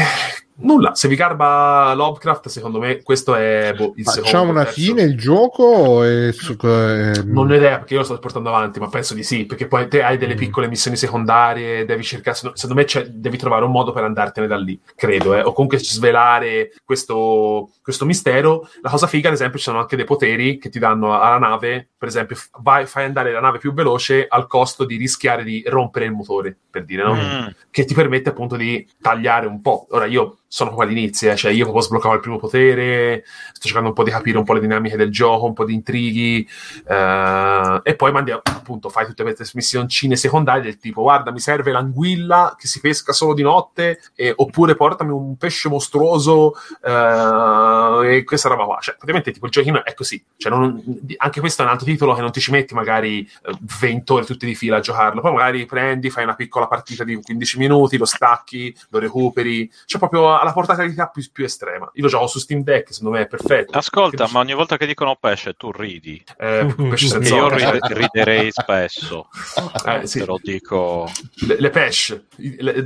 nulla, se vi garba Lovecraft, secondo me questo è boh, il Ma secondo. una terzo. fine il gioco? su- eh, Non ho idea perché io lo sto portando avanti, ma penso di sì, perché poi te hai delle Mm. piccole missioni secondarie, devi cercare, secondo me devi trovare un modo per andartene da lì, credo, eh, o comunque svelare questo, questo mistero. La cosa figa, ad esempio, ci sono anche dei poteri che ti danno alla nave, per esempio, vai, fai andare la nave più veloce al costo di rischiare di rompere il motore, per dire, no? Mm. che ti permette appunto di tagliare un po'. Ora io sono qua all'inizio, eh, cioè io proprio sbloccavo il primo potere, sto cercando un po' di capire un po' le dinamiche del gioco, un po' di intrighi, eh, e poi mandi appunto, fai tutte queste missioncine secondarie del tipo guarda mi serve l'anguilla che si pesca solo di notte, e- oppure portami un pesce mostruoso eh, e questa roba qua. Cioè praticamente tipo il giochino è così, cioè, non- anche questo è un altro titolo che non ti ci metti magari eh, 20 ore tutte di fila a giocarlo, poi magari prendi, fai una piccola partita di 15 minuti, lo stacchi, lo recuperi, cioè proprio alla portabilità più, più estrema. Io lo gioco su Steam Deck, secondo me è perfetto. Ascolta, ma ogni volta che dicono pesce tu ridi. Eh, pesce senza io ride- riderei spesso. Eh, sì. Te lo dico. Le, le pesce, le,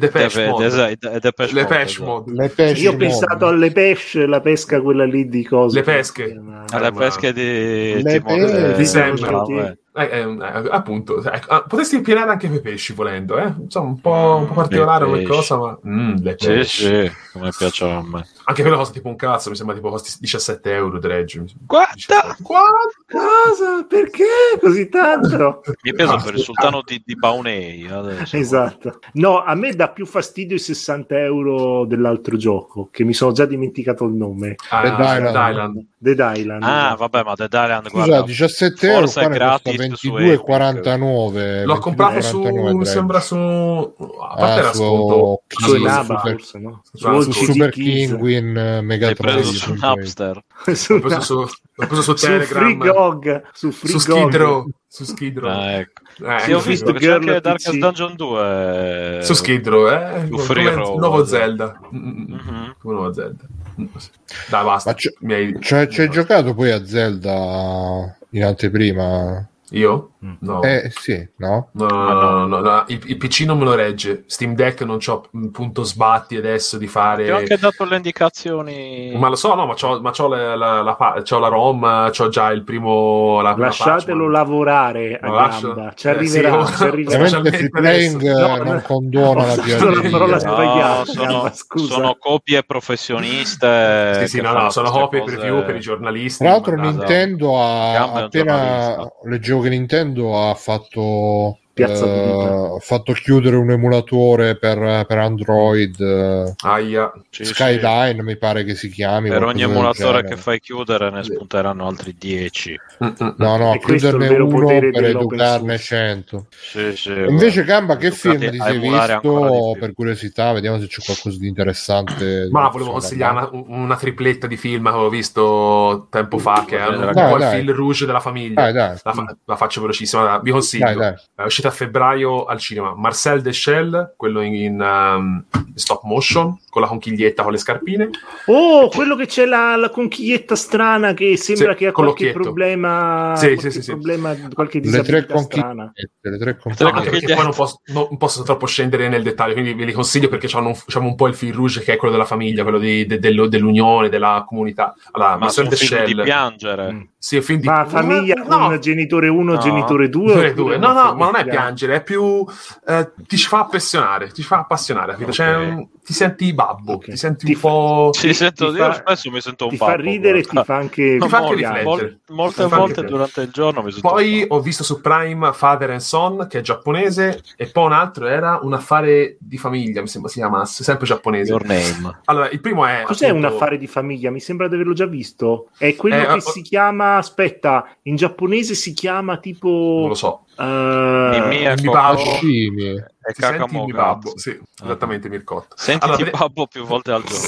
Mode. dese- de- Depeche Le Depeche esatto. Mode. le pesci Io ho pensato alle pesce, la pesca quella lì di cose. Le pesche. Ma- Alle ma- pesche di Le Timone- pesche. Di sempre. Eh, eh, eh, appunto, ecco, ah, potresti impiegare anche per pesci volendo, eh? Insomma, un po', un po' particolare Le come cosa, ma mm, le Sì, pesci. sì, come piacciono a me. Anche quella costa tipo un cazzo, mi sembra tipo costi 17 euro dredge. Guarda! 17. Guarda! Cosa? Perché così tanto? Mi è preso per il sultano di, di Baunei. adesso. Esatto. No, a me dà più fastidio i 60 euro dell'altro gioco, che mi sono già dimenticato il nome. Ah, Dead Island. Dead Island. Dead Island. Ah, vabbè, ma Dead Island, Scusa, guarda, 17 euro è ne costa gratis su 22,49. L'ho comprato su, 22,49 mi sembra su... A parte Ah, era su Su su Naba, Super- forse, no? su- su Super Kids. Penguin eh, Megatron preso su. Napster. su, L'ho preso su, l'ho preso su su Telegram. Free su Free su Skid Row. Su Skid Row. Ah, ecco. Eh, Sì, ho su- visto che c'è anche Darkest. Dungeon 2. Su Skid Row, eh? Su Free Roam. nuovo Zelda. Mm, mm, mm. Mhm. Come nuovo Zelda. Dai, basta. C'è- hai- ci hai giocato poi a Zelda in anteprima? Io? Mm. No. Eh sì, no? No, no, Ah, no, no. no, no, Il, il PC non me lo regge. Steam Deck non c'ho mm, punto sbatti adesso di fare. Ti ho anche dato le indicazioni. Ma lo so, no, ma c'ho, ma c'ho la, la, la c'ho la ROM, c'ho già il primo. La, la Lasciatelo patch, ma- lavorare a lascio? gamba. Ci Eh, arriverà, sì, ci arriverà. Free Playing eh, No, non no. condona la. No, sono, sono copie professioniste. Sì, sì, che no, no, sono copie cose- preview per i giornalisti. Tra l'altro Nintendo ha appena leggevo che Nintendo ha fatto Piazza eh, pulita. ha fatto chiudere un emulatore per, per Android eh, Aia. Sì, sì. Skyline mi pare che si chiami Per ogni emulatore che fai chiudere ne spunteranno altri 10. Mm, mm, mm. no no E chiuderne uno per educarne source. 100 Sì, sì, invece Gamba che Giocati film ti sei visto per curiosità vediamo se c'è qualcosa di interessante Ma di volevo consigliare una, una tripletta di film che avevo visto tempo fa, che è un, po' il dai. fil rouge della famiglia. dai dai La, fa- la faccio velocissima, vi consiglio. dai dai È uscita a febbraio al cinema. Marcel Deschelles, quello in, in, um, stop motion, con la conchiglietta con le scarpine. Oh, quello che c'è la, la conchiglietta strana che sembra Sì, che ha qualche problema, Sì, qualche sì, sì, sì. problema, qualche disabilità strana. le tre conchigliette Anche perché conchigliette. poi non posso, non- posso troppo scendere nel dettaglio, quindi ve li consiglio perché hanno un, c'hanno un po' il fil rouge che è quello della famiglia, quello di- de- dello- dell'unione, della comunità. Allora, Ma Marcel film di Deschelles, piangere. Mm. Film di Ma famiglia No, con genitore 1, No. genitore 2? Due, due. No, no, ma non è piangere, è più. eh, ti ci fa appassionare, ti fa appassionare, capito? Cioè, Ok. un- ti senti babbo, Ok. ti senti Ti un fa- po'. Sì, sento, ti io fa- spesso mi sento un Ti po'. fa ridere e ti fa anche Ti fa anche riflettere. molte volte anche- durante il giorno mi sento Poi un po'. ho visto su Prime Father and Son, che è giapponese, e poi un altro era un affare di famiglia, mi sembra si chiamasse, sempre giapponese. Your name. Allora, il primo è. Cos'è appunto, un affare di famiglia? Mi sembra di averlo già visto. È quello Eh, che oh- si chiama. Aspetta, in giapponese si chiama tipo. Non lo so. eh, Mimì E Ti senti babbo? Sì, esattamente Mircotto. Sentiti Allora, babbo più volte al giorno.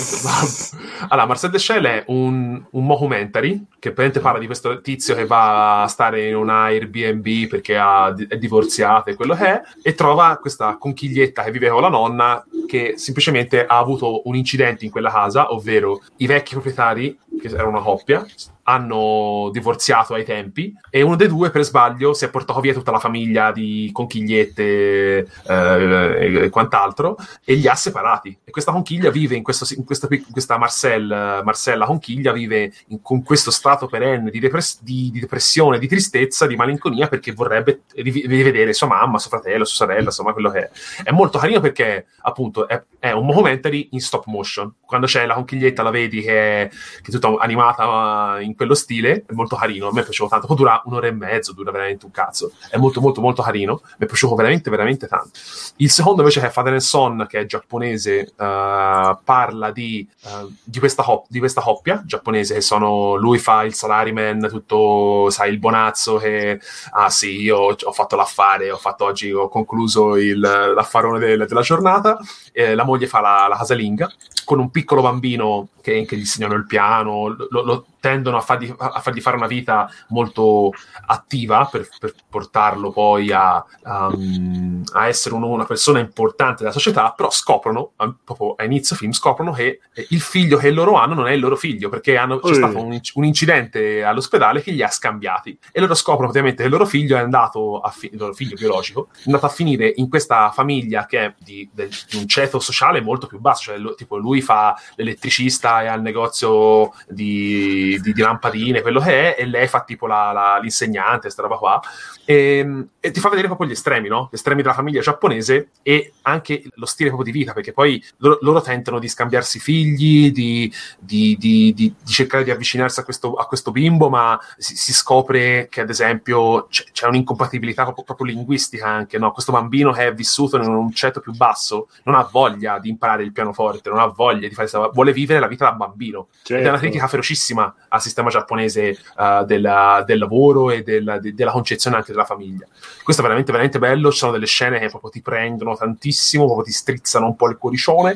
Allora, Marcel Deschelles è un, un mockumentary che praticamente parla di questo tizio che va a stare in una Airbnb perché ha- è divorziato e quello che è, e trova questa conchiglietta che vive con la nonna che semplicemente ha avuto un incidente in quella casa, ovvero i vecchi proprietari, che erano una coppia, hanno divorziato ai tempi e uno dei due per sbaglio si è portato via tutta la famiglia di conchigliette eh, e, e quant'altro e li ha separati. E questa conchiglia vive in, questo, in questa, questa Marcel, Marcella conchiglia vive in- con questo stato perenne di, depress- di- di depressione, di tristezza, di malinconia perché vorrebbe riv- rivedere sua mamma, suo fratello, sua sorella, insomma quello che è. È molto carino perché appunto è, è un documentary in stop motion. Quando c'è la conchiglietta la vedi che è, che è tutta animata in quello stile è molto carino. A me piaciuto tanto. Poi dura un'ora e mezzo dura veramente un cazzo. È molto molto molto carino. Mi è piaciuto veramente veramente tanto il secondo invece che è Father and Son che è giapponese eh, parla di, eh, di, questa cop- di questa coppia giapponese che sono lui fa il salaryman tutto sai il bonazzo che ah sì io ho fatto l'affare ho fatto oggi ho concluso il, l'affarone del- della giornata eh, la moglie fa la, la casalinga con un piccolo bambino che, che gli insegnano il piano, lo, lo tendono a fargli, a fargli fare una vita molto attiva per, per portarlo poi a, um, a essere uno- una persona importante della società, però scoprono, a- proprio a inizio film, scoprono che eh, il figlio che loro hanno non è il loro figlio, perché hanno- c'è stato un, un incidente all'ospedale che li ha scambiati. E loro scoprono ovviamente che il loro figlio è andato a fi- il loro figlio biologico è andato a finire in questa famiglia che è di, di un ceto sociale molto più basso, cioè lo- tipo lui fa l'elettricista e ha il negozio di, di, di- di lampadine, quello che è, e lei fa tipo la- la- l'insegnante, questa roba qua. E, e ti fa vedere proprio gli estremi, no? Gli estremi della famiglia giapponese e anche lo stile proprio di vita, perché poi loro, loro tentano di scambiarsi figli, di- di cercare di avvicinarsi a questo, a questo bimbo, ma si, si scopre che ad esempio c'è, c'è un'incompatibilità proprio, proprio linguistica anche, no? Questo bambino che è vissuto in un ceto più basso non ha voglia di imparare il pianoforte, non ha voglia di fare questa- vuole vivere la vita da bambino. Ed è una Certo. critica ferocissima al sistema giapponese eh, della- del lavoro e del- de- della concezione anche della famiglia. Questo è veramente, veramente bello. Ci sono delle scene che proprio ti prendono tantissimo, proprio ti strizzano un po' il cuoricione.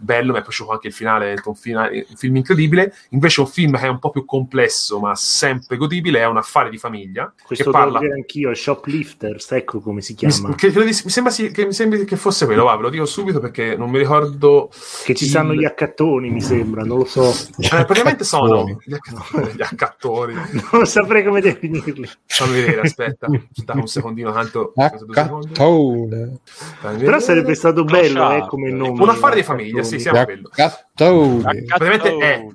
Bello, mi è piaciuto anche il finale, è un, fina- un film incredibile. Invece, un film che è un po' più complesso, ma sempre godibile, è Un affare di famiglia. Questo che devo parla. dire anch'io, Shoplifters, ecco come si Mi, chiama. che- credo di- mi sembra, che, mi sembri che fosse quello, va, ve lo dico subito perché non mi ricordo. Che ci il- stanno gli accattoni, mi sembra, non lo so. Eh, praticamente sono Cattoni. gli accattoni. Gli accattoni. Non saprei come definirli. Fammi vedere, aspetta, dai un secondino, tanto. Accattone. Però sarebbe stato bello eh, come nome. Un affare di famiglia, sì, siamo quello. Accattone. Praticamente è-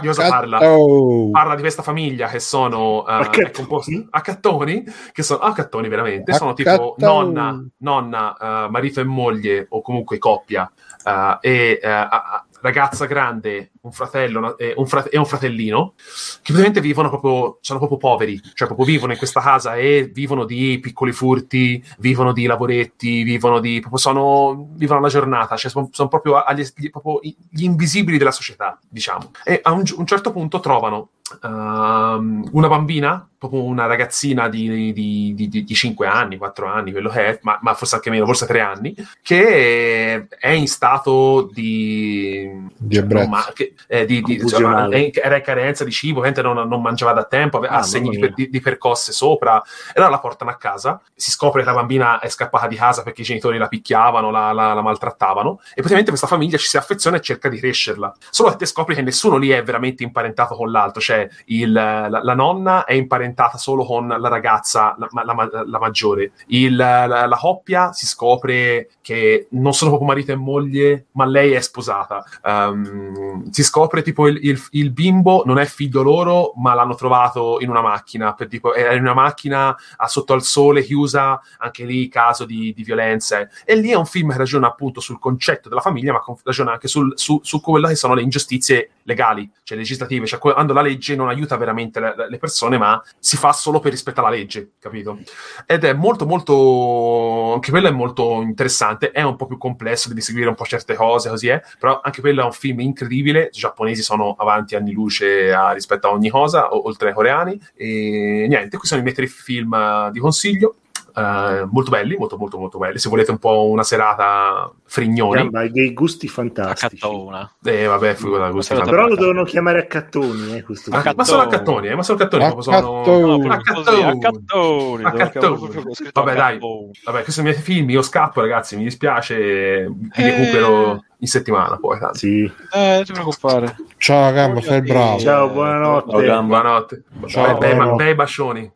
Di cosa parla? Parla di questa famiglia che sono Accattoni? è composta- accattoni, che sono accattoni veramente, sono tipo nonna, nonna eh, marito e moglie o comunque coppia eh, e eh, a- ragazza grande, un fratello una- e, un frate- e un fratellino che praticamente vivono proprio, sono proprio poveri, cioè proprio vivono in questa casa e vivono di piccoli furti, vivono di lavoretti, vivono di, proprio sono, vivono la giornata, cioè sono, sono proprio, agli, gli, proprio gli invisibili della società, diciamo. E a un, un certo punto trovano ehm, una bambina, proprio una ragazzina di, di, di, di 5 anni, 4 anni, quello che è, ma, ma forse anche meno, forse 3 anni, che è in stato di... Di cioè, ebbrezza. ma- che- eh, di, di- insomma, è in- era in carenza di cibo, ovviamente non, non mangiava da tempo, aveva Ah, segni di, di- di percosse sopra, e allora la portano a casa, si scopre che la bambina è scappata di casa perché i genitori la picchiavano, la, la- la maltrattavano, e praticamente questa famiglia ci si affeziona e cerca di crescerla. Solo che te scopri che nessuno lì è veramente imparentato con l'altro, cioè il- la, la nonna è imparentata solo con la ragazza, la, la- la- la maggiore. Il- la, la coppia si scopre che non sono proprio marito e moglie, ma lei è sposata. Ehm, si scopre tipo il, il- il bimbo non è figlio loro, ma l'hanno trovato in una macchina, per tipo, era in una macchina sotto al sole chiusa, anche lì caso di, di violenze. E lì è un film che ragiona appunto sul concetto della famiglia, ma ragiona anche sul, su, su quelle che sono le ingiustizie legali, cioè legislative, cioè quando la legge non aiuta veramente le, le persone, ma si fa solo per rispettare la legge, capito? Ed è molto, molto. Anche quello è molto interessante. È un po' più complesso, devi seguire un po' certe cose, così è. Però anche è un film incredibile. I giapponesi sono avanti anni luce a- rispetto a ogni cosa, o- oltre ai coreani. E niente, questi sono i miei tre film eh, di consiglio. Eh, molto belli, molto, molto, molto belli. Se volete un po' una serata frignoni, Gamba, hai dei gusti a fantastici. cattona. eh, vabbè, figura gusti Però Però lo fantastici. devono chiamare a cattoni, eh, questo Ah, film. ma sono a cattoni, eh, ma sono a cattoni. A cattoni. a cattoni. A cattoni. con scritto Vabbè, a dai. cattoni. Vabbè, questi sono i miei film. Io scappo, ragazzi. Mi dispiace. Vi Eh. recupero in settimana. Poi, tanto. Sì. Eh, non ti preoccupare. Ciao Gamba, sei il bravo. Ciao, buonanotte. Ciao, Gamba. Buonanotte. Ciao, bei, bei bacioni.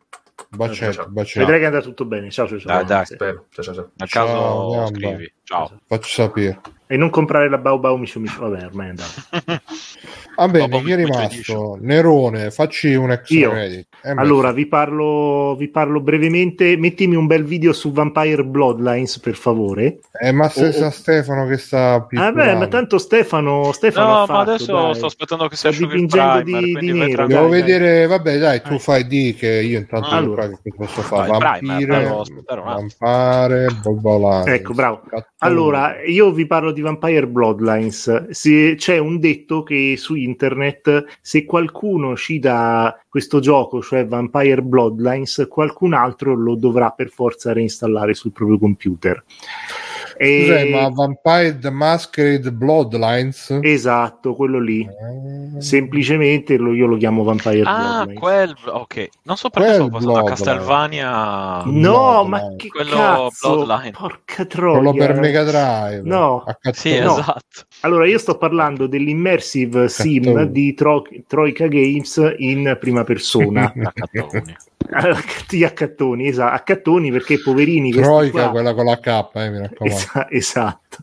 Bacetto, Ciao. bacetto. Vedrai che andrà tutto bene. Ciao, ciao, ciao. Dai, dai. Spero. Ciao, ciao, ciao. Nel Ciao, caso Gamba. scrivi. Ciao. Faccio sapere. E non comprare la Bau Bau Micio Micio. Vabbè, ormai è andato. Va bene, chi è rimasto? Nerone, facci un extra Io. credit. Eh, Allora, vi parlo, vi parlo brevemente. Mettimi un bel video su Vampire Bloodlines, per favore. eh, ma se oh, oh. Stefano che sta Ah, beh, ma tanto Stefano, Stefano No, ha ma fatto, adesso dai. sto aspettando che si Sta asciughi il dipingendo primer, di- di nero, Devo dai, vedere, vabbè, dai, tu Eh. fai di che io intanto Allora. che posso fare? No, Vampire, devo. Vampire, Bobolani. Ecco, bravo. Allora, io vi parlo di Vampire Bloodlines. Se- c'è un detto che su internet, se qualcuno ci dà questo gioco, cioè Vampire Bloodlines, qualcun altro lo dovrà per forza reinstallare sul proprio computer. E- Scusa, ma Vampire the Masquerade Bloodlines? Esatto, quello lì. Eh, Semplicemente lo- io lo chiamo Vampire Ah, Bloodlines. quel... Ok. Non so perché Quel stavo pensando a. Castlevania... No, Bloodline. ma che Quello cazzo? Bloodline. Porca troia. Quello per Mega Drive. No. Sì, No. esatto. Allora, io sto parlando dell'immersive sim Cattone. di Tro- Troika Games in prima persona. A cattoni. Esatto, accattoni perché poverini Troika, qua- quella con la K, eh, mi raccomando. Esa- esatto.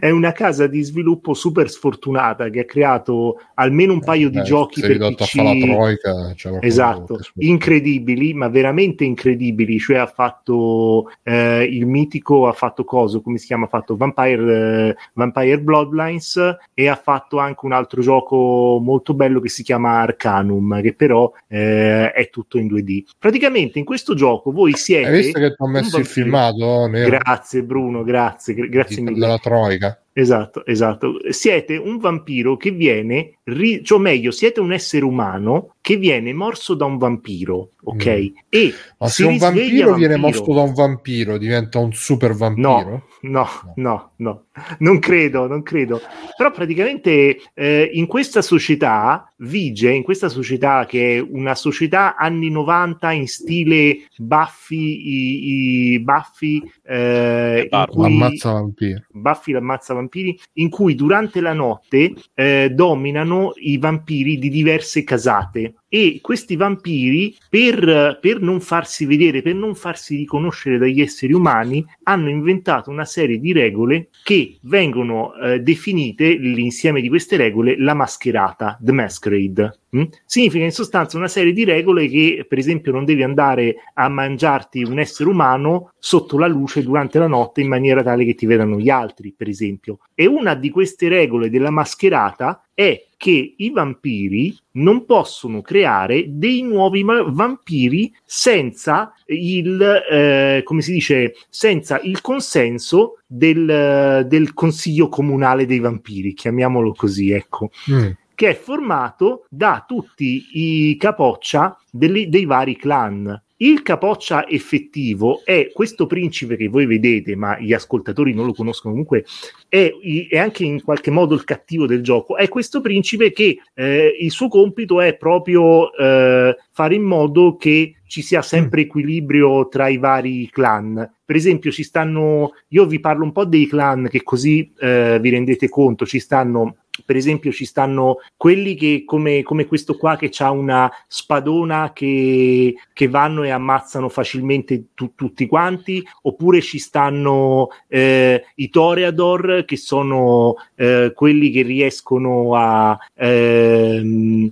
È una casa di sviluppo super sfortunata che ha creato almeno un paio di Eh, giochi sei per PC a troica. qualcosa Esatto, incredibili, ma veramente incredibili. Cioè, ha fatto eh, il mitico, ha fatto coso, come si chiama? Ha fatto Vampire, eh, Vampire Bloodlines e ha fatto anche un altro gioco molto bello che si chiama Arcanum, che però eh, è tutto in 2D. Praticamente in questo gioco voi siete. Hai visto che ti ho messo il filmato? Nero, Grazie Bruno, grazie, gra- grazie di- mille. Troica. Esatto, esatto. Siete un vampiro che viene, ri- cioè meglio, siete un essere umano che viene morso da un vampiro, ok? Mm. E Ma se un risveglia vampiro viene vampiro. morso da un vampiro, diventa un super vampiro? No, no, no, non credo, non credo. Però praticamente eh, in questa società vige, in questa società che è una società anni 90 in stile Buffy, i, i Buffy, eh, cui... Ammazza vampiro. Buffy l'ammazza vampiri, in cui durante la notte eh, dominano i vampiri di diverse casate. like E questi vampiri, per, per non farsi vedere, per non farsi riconoscere dagli esseri umani, hanno inventato una serie di regole che vengono eh, definite, l'insieme di queste regole, la mascherata, the masquerade. Mm? Significa in sostanza una serie di regole che, per esempio, non devi andare a mangiarti un essere umano sotto la luce durante la notte in maniera tale che ti vedano gli altri, per esempio. E una di queste regole della mascherata è che i vampiri non possono creare dei nuovi ma- vampiri senza il, eh, come si dice, senza il consenso del, del consiglio comunale dei vampiri, chiamiamolo così, ecco Mm. che è formato da tutti i capoccia delle- dei vari clan. Il capoccia effettivo è questo principe che voi vedete, ma gli ascoltatori non lo conoscono comunque, è, è anche in qualche modo il cattivo del gioco. È questo principe che eh, il suo compito è proprio eh, fare in modo che ci sia sempre equilibrio tra i vari clan. Per esempio, ci stanno, io vi parlo un po' dei clan che così eh, vi rendete conto, ci stanno per esempio ci stanno quelli che come, come questo qua che ha una spadona che, che vanno e ammazzano facilmente tu- tutti quanti oppure ci stanno eh, i Toreador che sono eh, quelli che riescono a ehm,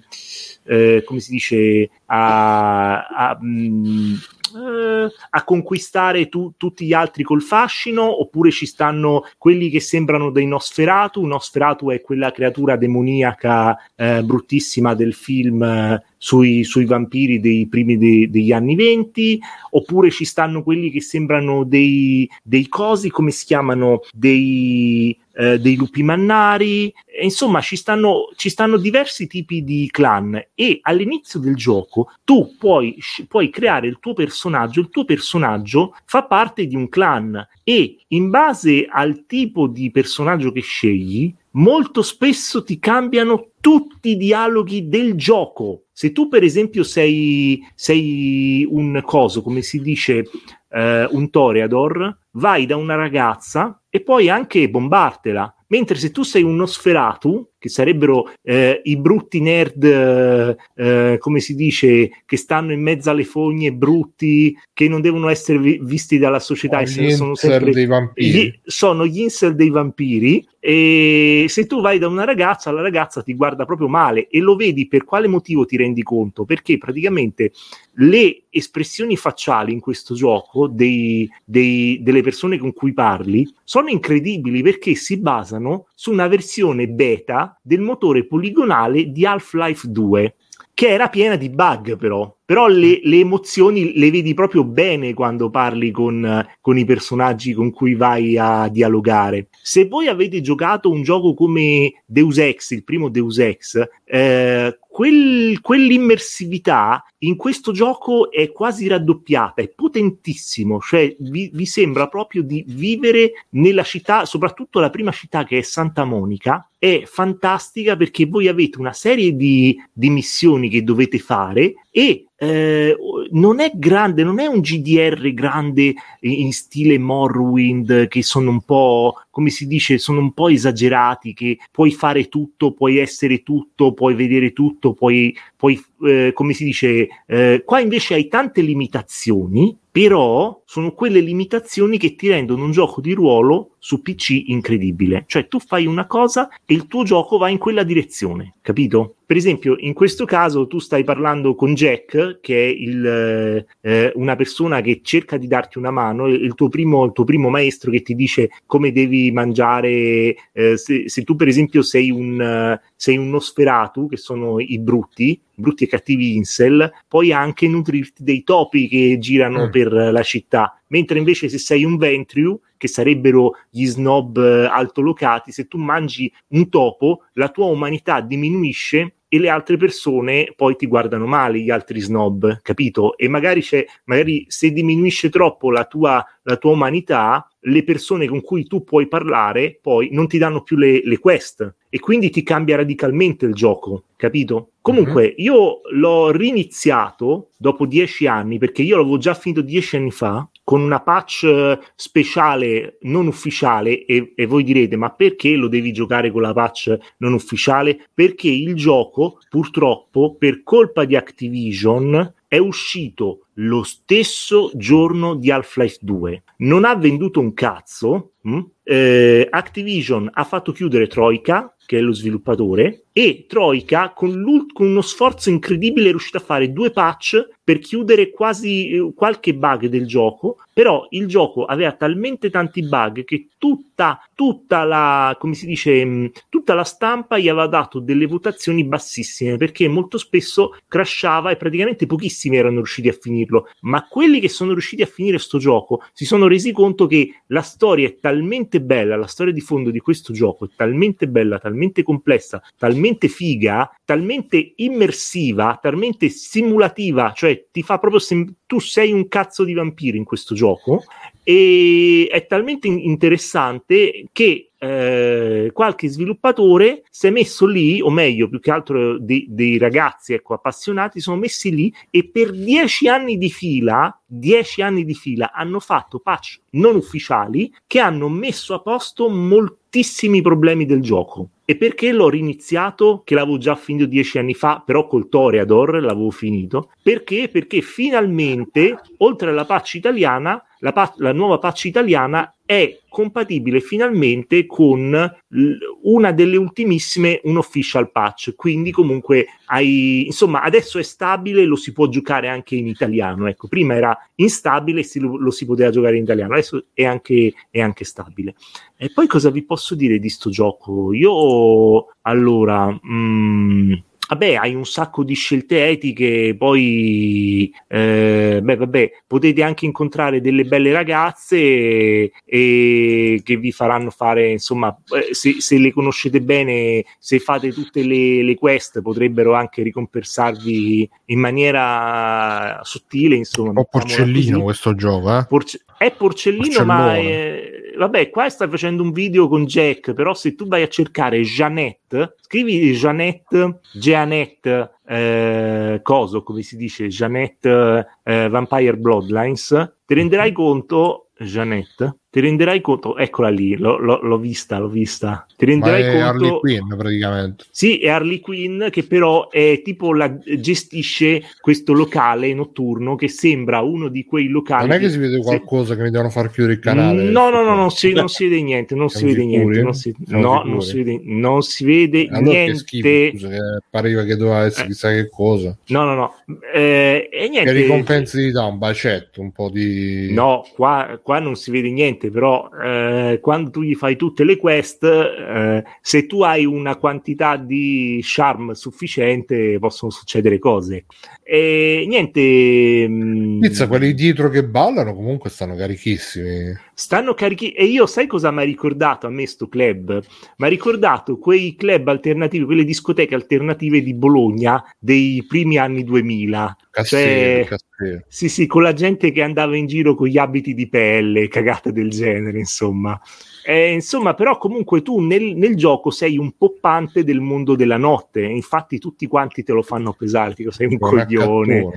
eh, come si dice a, a, mm, eh, a conquistare tu- tutti gli altri col fascino, oppure ci stanno quelli che sembrano dei Nosferatu. Nosferatu è quella creatura demoniaca eh, bruttissima del film eh, sui, sui vampiri dei primi de- degli anni venti, oppure ci stanno quelli che sembrano dei, dei cosi, come si chiamano? Dei, eh, dei lupi mannari, insomma ci stanno, ci stanno diversi tipi di clan e all'inizio del gioco tu puoi, puoi creare il tuo personaggio, il tuo personaggio fa parte di un clan e in base al tipo di personaggio che scegli molto spesso ti cambiano tutti i dialoghi del gioco. Se tu, per esempio, sei, sei un coso, come si dice, eh, un Toreador, vai da una ragazza e puoi anche bombartela. Mentre se tu sei uno sferatu, che sarebbero eh, i brutti nerd, eh, eh, come si dice, che stanno in mezzo alle fogne brutti, che non devono essere vi- visti dalla società, se- Gli sono sempre dei vampiri. gli- sono gli incel dei vampiri e se tu vai da una ragazza la ragazza ti guarda proprio male e lo vedi per quale motivo ti rendi conto perché praticamente le espressioni facciali in questo gioco dei- dei- delle persone con cui parli sono incredibili perché si basano su una versione beta del motore poligonale di Half-Life 2 che era piena di bug però. Però le, le emozioni le vedi proprio bene quando parli con, con i personaggi con cui vai a dialogare. Se voi avete giocato un gioco come Deus Ex il primo Deus Ex eh, quel- quell'immersività in questo gioco è quasi raddoppiata, è potentissimo, cioè vi, vi sembra proprio di vivere nella città, soprattutto la prima città che è Santa Monica, è fantastica perché voi avete una serie di, di missioni che dovete fare e eh, non è grande, non è un GDR grande in stile Morrowind che sono un po', come si dice, sono un po' esagerati, che puoi fare tutto, puoi essere tutto, puoi vedere tutto, puoi, puoi eh, come si dice, eh, qua invece hai tante limitazioni, però sono quelle limitazioni che ti rendono un gioco di ruolo su PC incredibile. Cioè tu fai una cosa e il tuo gioco va in quella direzione, capito? Per esempio, in questo caso tu stai parlando con Jack, che è il, eh, una persona che cerca di darti una mano, il tuo primo, il tuo primo maestro che ti dice come devi mangiare. Eh, se, se, tu, per esempio, sei un, sei un Nosferatu, che sono i brutti, brutti e cattivi incel, puoi anche nutrirti dei topi che girano mm. per la città. Mentre invece se sei un Ventriu, che sarebbero gli snob eh, altolocati, se tu mangi un topo, la tua umanità diminuisce e le altre persone poi ti guardano male, gli altri snob, capito? E magari, c'è, magari se diminuisce troppo la tua, la tua umanità, le persone con cui tu puoi parlare poi non ti danno più le, le quest e quindi ti cambia radicalmente il gioco, capito? Comunque, uh-huh. io l'ho riniziato dopo dieci anni perché io l'avevo già finito dieci anni fa con una patch eh, speciale non ufficiale e, e, voi direte ma perché lo devi giocare con la patch non ufficiale? Perché il gioco purtroppo per colpa di Activision è uscito lo stesso giorno di Half-Life 2. Non ha venduto un cazzo. Hm? Eh, Activision ha fatto chiudere Troika, che è lo sviluppatore, e Troika con, con, uno sforzo incredibile è riuscito a fare due patch per chiudere quasi eh, qualche bug del gioco, però il gioco aveva talmente tanti bug che tutta, tutta la, come si dice, mm, tutta la stampa gli aveva dato delle votazioni bassissime perché molto spesso crashava e praticamente pochissimi erano riusciti a finirlo, ma quelli che sono riusciti a finire sto gioco si sono resi conto che la storia è talmente bella, la storia di fondo di questo gioco è talmente bella, talmente complessa, talmente figa, talmente immersiva, talmente simulativa, cioè ti fa proprio sem- tu sei un cazzo di vampiro in questo gioco e è talmente interessante che eh, qualche sviluppatore si è messo lì, o meglio, più che altro dei, dei ragazzi ecco, appassionati, sono messi lì e per dieci anni di fila, dieci anni di fila, hanno fatto patch non ufficiali che hanno messo a posto moltissimi problemi del gioco. E perché l'ho riniziato, che l'avevo già finito dieci anni fa, però col Toreador l'avevo finito? Perché? Perché finalmente, oltre alla patch italiana, la, pa- la nuova patch italiana è compatibile finalmente con l- una delle ultimissime un official patch quindi comunque hai insomma adesso è stabile lo si può giocare anche in italiano. Ecco prima era instabile e lo, lo si poteva giocare in italiano adesso è anche, è anche stabile. E poi cosa vi posso dire di sto gioco? Io allora mh, mm, vabbè, hai un sacco di scelte etiche, poi eh, beh, vabbè, potete anche incontrare delle belle ragazze e, e che vi faranno fare, insomma, eh, se, se, le conoscete bene, se fate tutte le, le, quest, potrebbero anche ricompensarvi in maniera sottile, insomma. Un po' porcellino questo gioco, eh? Porce- è porcellino, ma è... vabbè, qua stai facendo un video con Jack, però se tu vai a cercare Jeannette, scrivi Jeannette, Jeannette, eh, coso, come si dice, Jeannette eh, Vampire Bloodlines, ti renderai conto, Jeannette, ti renderai conto, eccola lì, l'ho, l'ho, l'ho vista, l'ho vista. Ti renderai Ma è conto. Harley Quinn praticamente. Sì, è Harley Quinn che però è tipo la, gestisce questo locale notturno che sembra uno di quei locali. Non è che, che si vede qualcosa se... che mi devono far chiudere il canale. No, no, no, non si, non si vede niente. Non si vede niente. Non si, no, non si vede, non si vede allora niente. Che schifo, scusa, che pareva che doveva essere eh. chissà che cosa. No, no, no. Eh, e niente. Che ricompensi ti dà un bacetto, un po' di. No, qua, qua non si vede niente niente, però eh, quando tu gli fai tutte le quest, eh, se tu hai una quantità di charm sufficiente, possono succedere cose. E niente. Mm, Pizza, quelli dietro che ballano comunque stanno carichissimi. Stanno carichi. E io sai cosa mi ha ricordato a me sto club? Mi ha ricordato quei club alternativi, quelle discoteche alternative di Bologna dei primi anni 2000. Castello, cioè, Castello. Sì, sì, con la gente che andava in giro con gli abiti di pelle, cagate del genere, insomma. Eh, insomma, però comunque tu nel, nel, gioco sei un poppante del mondo della notte, infatti tutti quanti te lo fanno pesare, tipo sei un sei coglione, un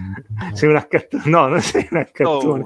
sei un accattone, no, non sei un accattone,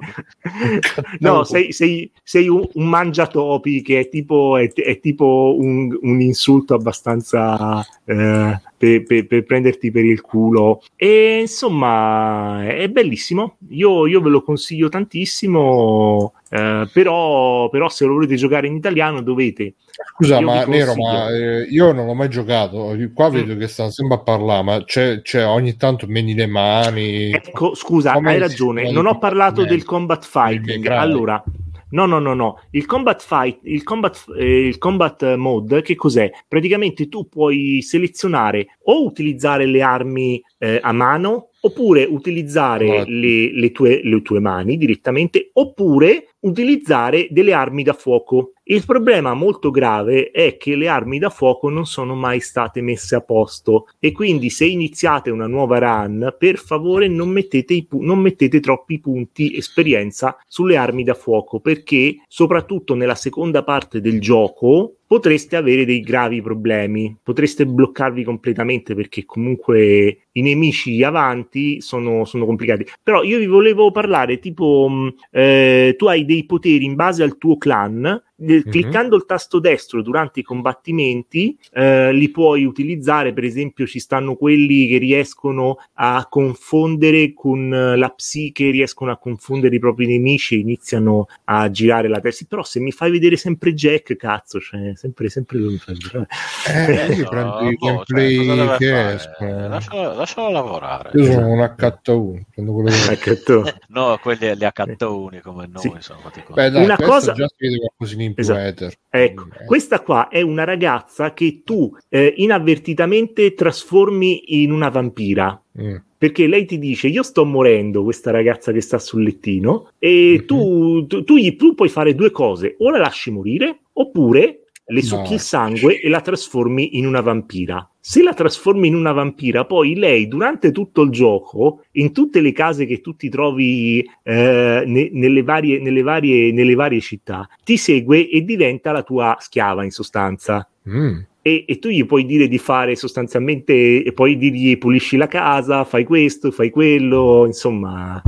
no, no sei, sei, sei un, un, mangiatopi che è tipo, è, è tipo un, un, insulto abbastanza eh, per, per, per, prenderti per il culo. E insomma, è bellissimo. Io, io ve lo consiglio tantissimo. Eh, però, però se lo volete giocare in italiano dovete Scusa, ma Nero, ma eh, io non l'ho mai giocato. Qua Mm. vedo che stanno sempre a parlare, ma c'è, c'è ogni tanto meni le mani. Ecco, scusa, Come hai ragione, non ho parlato del combat fighting. Allora, no, no, no, no. Il combat fight, il combat, eh, il combat mode, che cos'è? Praticamente tu puoi selezionare o utilizzare le armi eh, a mano, oppure utilizzare Ah. le, le tue, le tue mani direttamente, oppure utilizzare delle armi da fuoco. Il problema molto grave è che le armi da fuoco non sono mai state messe a posto e quindi se iniziate una nuova run, per favore non mettete, pu- non mettete troppi punti esperienza sulle armi da fuoco perché soprattutto nella seconda parte del gioco potreste avere dei gravi problemi, potreste bloccarvi completamente perché comunque i nemici avanti sono, sono complicati. Però io vi volevo parlare tipo mh, eh, tu hai dei poteri in base al tuo clan Mhm. cliccando il tasto destro durante i combattimenti eh, li puoi utilizzare per esempio ci stanno quelli che riescono a confondere con eh, la psiche riescono a confondere i propri nemici e iniziano a girare la testa però se mi fai vedere sempre Jack cazzo cioè sempre sempre lui mi vedere. Eh, io Adesso, prendo i boh, cioè, gameplay che escono. Lascialo, lascialo lavorare. Io sono un H1, prendo quello che. No, quelli gli H1 come noi Sì. sono fatti. Beh, dai, Una cosa- già si vede qualcosina in più Esatto. ether. Ecco, Eh, questa qua è una ragazza che tu eh, inavvertitamente trasformi in una vampira. mm. Perché lei ti dice: Io sto morendo, questa ragazza che sta sul lettino, e Mhm. tu, tu, tu gli- tu puoi fare due cose: o la lasci morire, oppure le succhi No. il sangue e la trasformi in una vampira. Se la trasformi in una vampira, poi lei durante tutto il gioco, in tutte le case che tu ti trovi eh, ne- nelle, varie, nelle, varie, nelle varie città, ti segue e diventa la tua schiava in sostanza. Mm. E, e tu gli puoi dire di fare sostanzialmente, e poi dirgli pulisci la casa, fai questo, fai quello, insomma,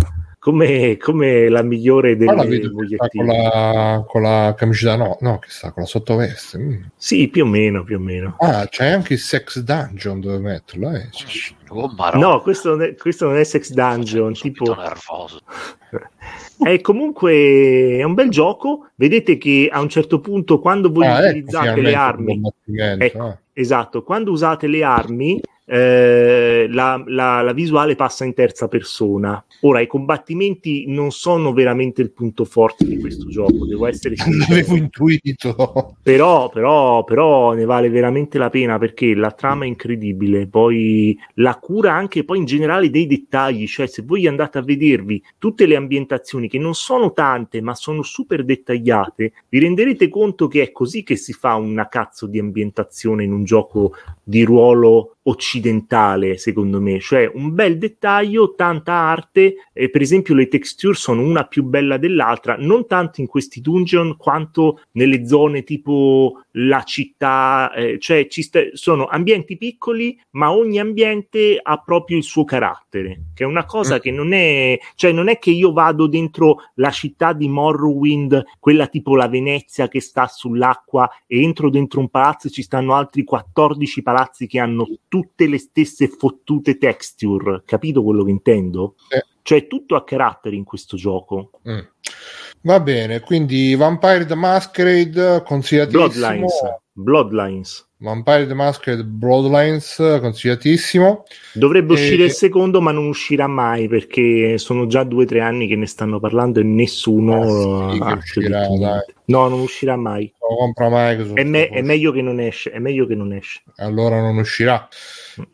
come, come la migliore la delle sta con la, con la camicetta, no, no, che sta con la sottoveste. mm. Sì, più o meno, più o meno. Ah, c'è anche il sex dungeon dove metterla. Eh. Oh. No, questo non è, questo non è Sex Dungeon, Sono tipo... nervoso. È comunque è un bel gioco. Vedete che a un certo punto, quando voi Ah, ecco, utilizzate le finalmente un armi, Ecco. ah. esatto, quando usate le armi, eh, la, la- la visuale passa in terza persona. Ora, i combattimenti non sono veramente il punto forte di questo gioco, devo essere L'avevo sincero. intuito. Però, però, però ne vale veramente la pena perché la trama è incredibile. Poi la cura anche poi in generale dei dettagli. Cioè, se voi andate a vedervi tutte le ambientazioni, che non sono tante, ma sono super dettagliate, vi renderete conto che è così che si fa una cazzo di ambientazione in un gioco di ruolo occidentale, secondo me. Cioè, un bel dettaglio, tanta arte. E per esempio, le texture sono una più bella dell'altra, non tanto in questi dungeon quanto nelle zone tipo la città, eh, cioè ci sta- sono ambienti piccoli, ma ogni ambiente ha proprio il suo carattere, che è una cosa Mm. che non è, cioè non è che io vado dentro la città di Morrowind, quella tipo la Venezia che sta sull'acqua e entro dentro un palazzo e ci stanno altri 14 palazzi che hanno tutte le stesse fottute texture, capito quello che intendo? Sì. Cioè tutto ha carattere in questo gioco. Mm. Va bene, quindi Vampire the Masquerade consigliatissimo. Bloodlines, Bloodlines. Vampire the Masquerade Bloodlines consigliatissimo. Dovrebbe E- uscire il secondo, ma non uscirà mai perché sono già due o tre anni che ne stanno parlando e nessuno Ah, sì, uscirà. No, non uscirà mai. Lo compra Microsoft. È, me- è meglio che non esce. È meglio che non esce. Allora non uscirà.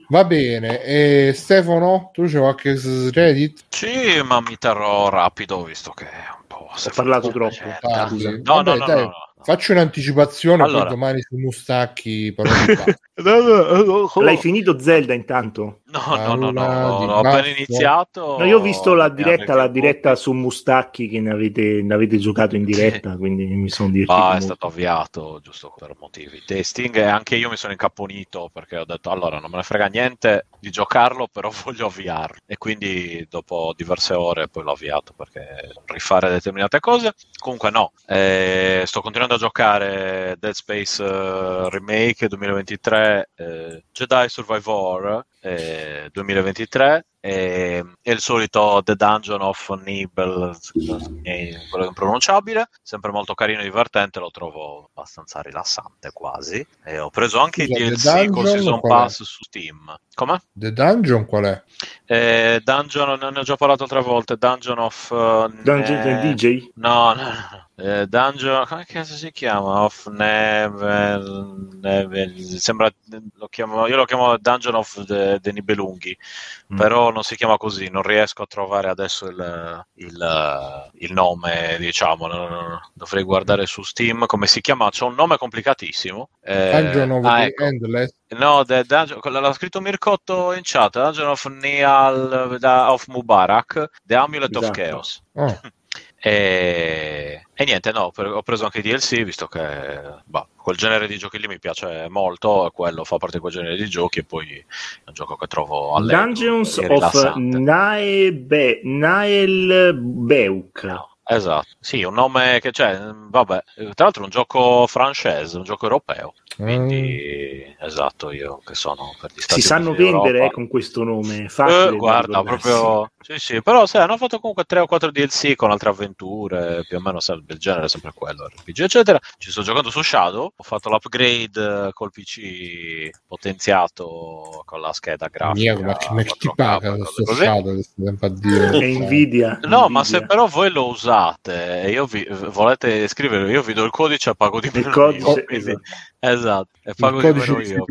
Va bene. E Stefano, tu c'è qualche Reddit? Sì, ma mi terrò rapido visto che è un po'... Ho parlato troppo. Ah, scusa. No, Vabbè, no, no, no, no. Faccio un'anticipazione Allora. poi domani su Mustacchi. L'hai finito Zelda intanto? No, no, no, no, di no, ho appena iniziato. No, io ho visto la mi diretta, la diretta su Mustacchi che ne avete, ne avete giocato in diretta, quindi mi sono divertito. Ah, è stato avviato giusto per motivi testing e anche io mi sono incapponito perché ho detto allora non me ne frega niente di giocarlo però voglio avviarlo e quindi dopo diverse ore poi l'ho avviato perché rifare determinate cose comunque no eh, sto continuando a giocare Dead Space eh, Remake 2023 eh, Jedi Survivor eh, eh, 2023 e, e il solito The Dungeon of Nibble eh, quello impronunciabile sempre molto carino e divertente lo trovo abbastanza rilassante quasi e ho preso anche i Scusa, The DLC col Dungeon Season? Pass su Steam come? The Dungeon qual è? Eh, Dungeon, ne ho già parlato tre volte Dungeon of eh, Dungeon Ne- and DJ? No, no, no. Eh, Dungeon, come cazzo si chiama? Of Nevel, Nevel- sembra, lo chiamo, io lo chiamo Dungeon of the, the Nibelunghi, Mm. però non si chiama così, non riesco a trovare adesso il, il- il nome, diciamo, no, no, no. dovrei guardare su Steam come si chiama, c'è un nome complicatissimo. Eh, Dungeon of ah, the ecco. Endless. No, Dungeon, l'ha scritto Mircotto in chat, Dungeon of Nial of Mubarak, The Amulet of Esatto. Chaos. Oh, E, e niente, no, per- ho preso anche i DLC, visto che bah, quel genere di giochi lì mi piace molto, quello fa parte di quel genere di giochi, e poi è un gioco che trovo allegro Dungeons of. Naebe, Nael Beuk. No, esatto, sì, un nome che c'è, vabbè, tra l'altro è un gioco francese, un gioco europeo, quindi esatto, io che sono per gli Stati Si sanno Uniti vendere eh, con questo nome. Facile Eh, da guarda, proprio sì, sì, però sai, hanno fatto comunque 3 o 4 DLC con altre avventure, più o meno sai, del genere, sempre quello, RPG, eccetera. Ci sto giocando su Shadow, ho fatto l'upgrade eh, col PC potenziato con la scheda grafica. mia, ma, che- ma che ti 4K, paga questo così. shadow che dire? È Nvidia. No, ma se Nvidia. però voi lo usate e io vi, volete scrivere, io vi do il codice e pago di Il meno codice, io, quindi- esatto, e pago Il di meno io.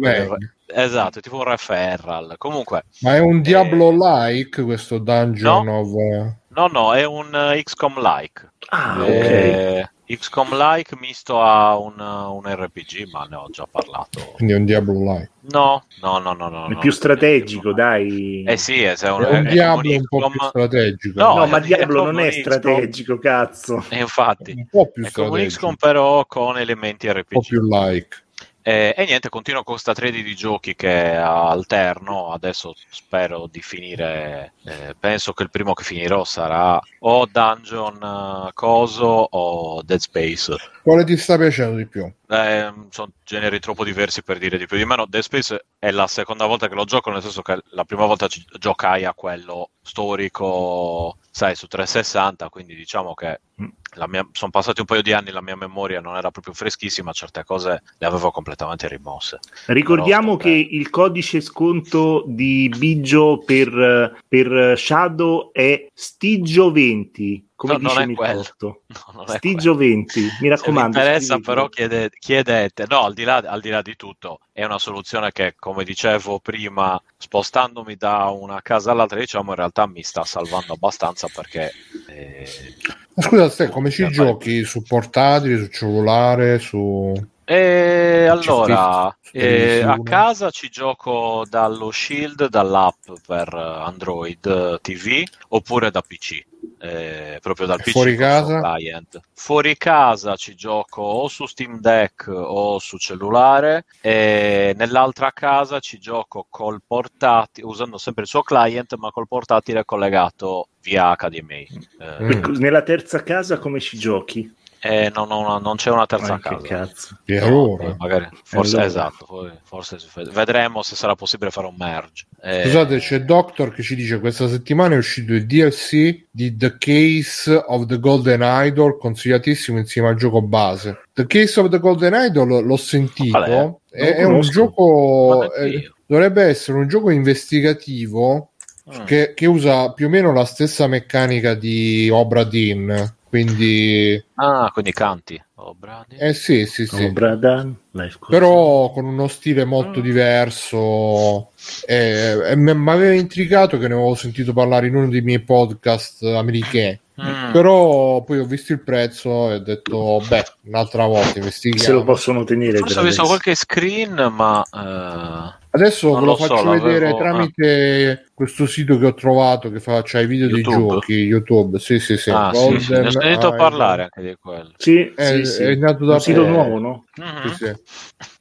Esatto, è tipo un referral. Comunque, Ma è un Eh, Diablo-like questo Dungeon of... eh, no, no, è un eh, XCOM-like. Ah, ok. Eh, XCOM-like misto a un, un RPG, ma ne ho già parlato. Quindi è un Diablo-like. No, no, no, no. no È no, più no, strategico, no. dai. Eh sì, è, è un, È un è Diablo come un po' più strategico. No, No, ma è- Diablo è non è un XCOM. strategico, cazzo. E infatti, un po' più è come un strategico. XCOM però con elementi un po' RPG. più like. Eh, e niente, continuo con questa trade di giochi che alterno. Adesso spero di finire. eh, penso che il primo che finirò sarà o Dungeon eh, Coso o Dead Space. Quale ti sta piacendo di più? Eh, sono generi troppo diversi per dire di più di meno. Dead Space è la seconda volta che lo gioco, nel senso che la prima volta ci giocai a quello storico, sai, su 360, quindi diciamo che Mm. mia- sono passati un paio di anni, la mia memoria non era proprio freschissima, certe cose le avevo completamente rimosse. Ricordiamo Però, che il codice sconto di Biggio per, per Shadow è Stigio20, come No, non dice è quello. Mircotto. No, non è Stigio20, mi Se raccomando. interessa, scrivetelo. però, chiede- chiedete. No, al di, là, al di là di tutto, è una soluzione che, come dicevo prima, spostandomi da una casa all'altra, diciamo, in realtà mi sta salvando abbastanza perché. eh, Ma scusa, te come ci Eh, giochi? Su portatile, su cellulare, su... E Ci allora, sti- eh, a casa ci gioco dallo Shield, dall'app per Android eh, TV oppure da PC. Eh, proprio dal E PC fuori casa? client. Fuori casa ci gioco o su Steam Deck o su cellulare e nell'altra casa ci gioco col portatile usando sempre il suo client ma col portatile collegato via HDMI. Eh, Mm. Nella terza casa come ci giochi? E non, non- non c'è una terza Ah, che casa. cazzo. E No, allora? poi magari, forse allora. esatto, forse vedremo se sarà possibile fare un merge. Eh, Scusate, c'è Doctor che ci dice questa settimana è uscito il DLC di The Case of the Golden Idol, consigliatissimo insieme al gioco base. The Case of the Golden Idol l'ho sentito, è? è, un gioco, eh, dovrebbe essere un gioco investigativo Mm. che, che usa più o meno la stessa meccanica di Obra Dinn, quindi Ah, quindi canti. Oh, Brady. eh sì, sì, sì. Life così. però con uno stile molto Mm. diverso e, e mi aveva intrigato che ne avevo sentito parlare in uno dei miei podcast americani Mm. però poi ho visto il prezzo e ho detto beh un'altra volta se lo investighiamo possono tenere. Forse ho visto qualche screen, ma eh, adesso Non ve lo lo so, faccio l'avevo- vedere ah. tramite questo sito che ho trovato che fa i video YouTube. dei giochi YouTube sì sì sì ah, sì, sì, ne ho Golden sentito Idol. parlare anche di quello. Sì, è, sì, sì. è nato da un sito nuovo, no? Mhm. sì, sì.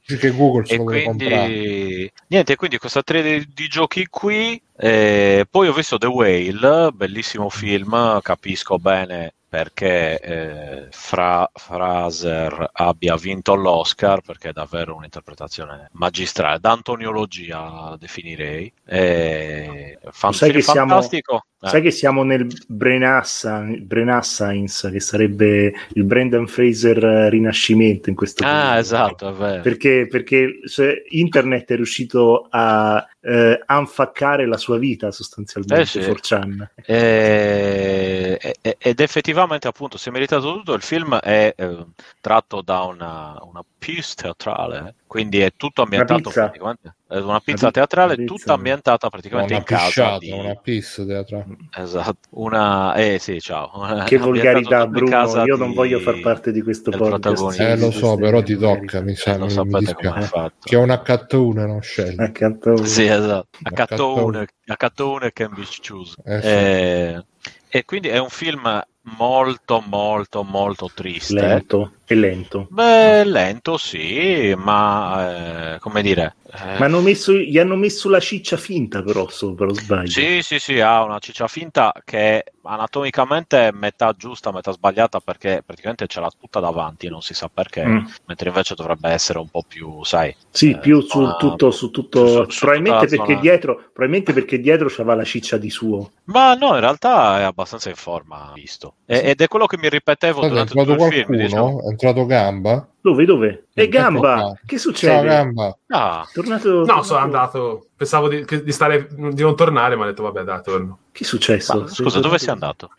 Dice che Google se E lo vuole comprare quindi niente, quindi questa trade di, di giochi qui. eh, poi ho visto The Whale, bellissimo film, capisco bene perché eh, Fra- Fraser abbia vinto l'Oscar, perché è davvero un'interpretazione magistrale, d'antoniologia definirei. E, fan- Sai che siamo- fantastico. Eh. Sai che siamo nel Brenassa, Brenna Science, che sarebbe il Brendan Fraser eh, rinascimento in questo Ah, periodo. esatto, è vero. Perché, perché se internet è riuscito a eh, anfaccare la sua vita sostanzialmente, Eh sì. 4chan. E- e- ed effettivamente appunto si è meritato tutto il film è eh, tratto da una, una pièce teatrale quindi è tutto ambientato pizza. praticamente è una pizza Una pi- teatrale una pizza. tutta ambientata praticamente una in casa pisciata, di... una piss teatrale. esatto una eh sì ciao Che volgarità, Bruno. casa Io non di- voglio far parte di questo podcast. protagonista. Eh, lo so, però ti tocca, mi sa, Eh, non mi, mi dispiace. fatto Che è una H1 non scegli. Accanto sì esatto a cattone a cattone can be choose Eh, sì. Eh, e quindi è un film molto molto molto triste. Lento e lento. Beh, lento sì, ma eh, come dire... eh, Ma hanno messo, gli hanno messo la ciccia finta però sopra, o sbaglio? Sì, sì, sì, ha una ciccia finta che anatomicamente è metà giusta, metà sbagliata perché praticamente ce l'ha tutta davanti, non si sa perché, Mm. mentre invece dovrebbe essere un po' più, sai... Sì, eh, più su zona- tutto, su tutto su- su probabilmente, perché zona- dietro, probabilmente perché dietro c'aveva la ciccia di suo. Ma no, in realtà è abbastanza in forma, visto. E- ed è quello che mi ripetevo Guarda, è durante tutto il film. qualcuno? È entrato Gamba? Dove, dove? E Gamba! Che Ciao succede? Gamba. ah, Tornato, No, tornato- sono andato. Pensavo di, di stare, di non tornare, ma ho detto, vabbè, dai, torno. Che è successo? ma scusa, dove sei andato?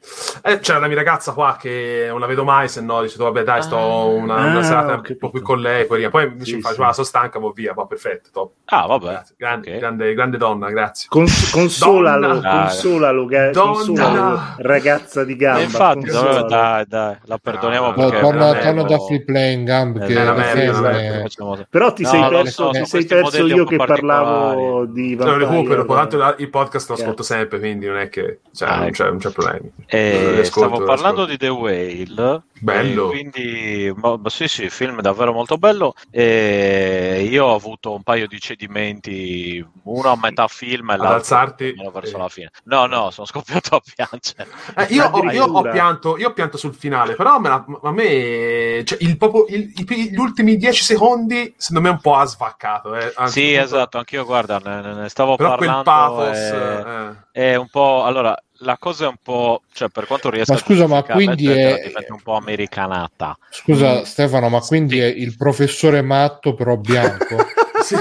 Eh, c'era una mia ragazza qua che non la vedo mai, se no dice, vabbè, dai, sto Ah. una, una Ah, serata un po' qui con lei. Poi, poi mi Sì, dice, sì. fa, sono stanca, ma via, va perfetto, top. Ah, vabbè. Grande, ok. grande, grande donna, grazie. Cons- consolalo, Donna. Consolalo, ga- Donna. consolalo, ragazza di Gamba. E infatti, consolalo. dai, dai, la perdoniamo Ah, No, perché... torna, da free playing Gamba Eh, è una le merda, merda. Però ti No, sei no, perso, so, ti sei perso io che parlavo di Te lo Vampire. recupero, tanto la- il podcast lo ascolto sempre, quindi non è che cioè, Ah, non, ecco. c'è, non c'è problemi. Eh, stavo parlando di The Whale. Bello. e quindi, ma- ma sì, sì, film davvero molto bello. E io ho avuto un paio di cedimenti, uno a metà film e l'altro verso Eh. la fine. No, no, sono scoppiato a piangere. Eh, io, ho, io ho pianto, io ho pianto sul finale, però me la- a me cioè, il, proprio- il- i- gli ultimi dieci secondi secondo me un po' ha svaccato. Eh. Anzi, Sì, po'- esatto, anch'io guarda, ne, ne- stavo Però quel parlando. pathos... e- eh. È un po'. Allora, la cosa è un po'. Cioè, per quanto riesca Ma scusa, ma giustificarla, quindi è- un po' americanata. Scusa Mm. Stefano, ma quindi è il professore matto però bianco? Sì,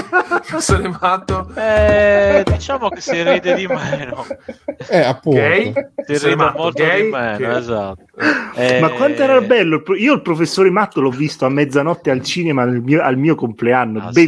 sono matto. Eh, diciamo che si ride di meno. eh, appunto. Gay? Si ride matto, molto gay? di meno, Che- esatto. Eh. Eh, Ma quanto era bello! il pro- Io il professore Matto l'ho visto a mezzanotte al cinema al mio, al mio compleanno, Ah, sì.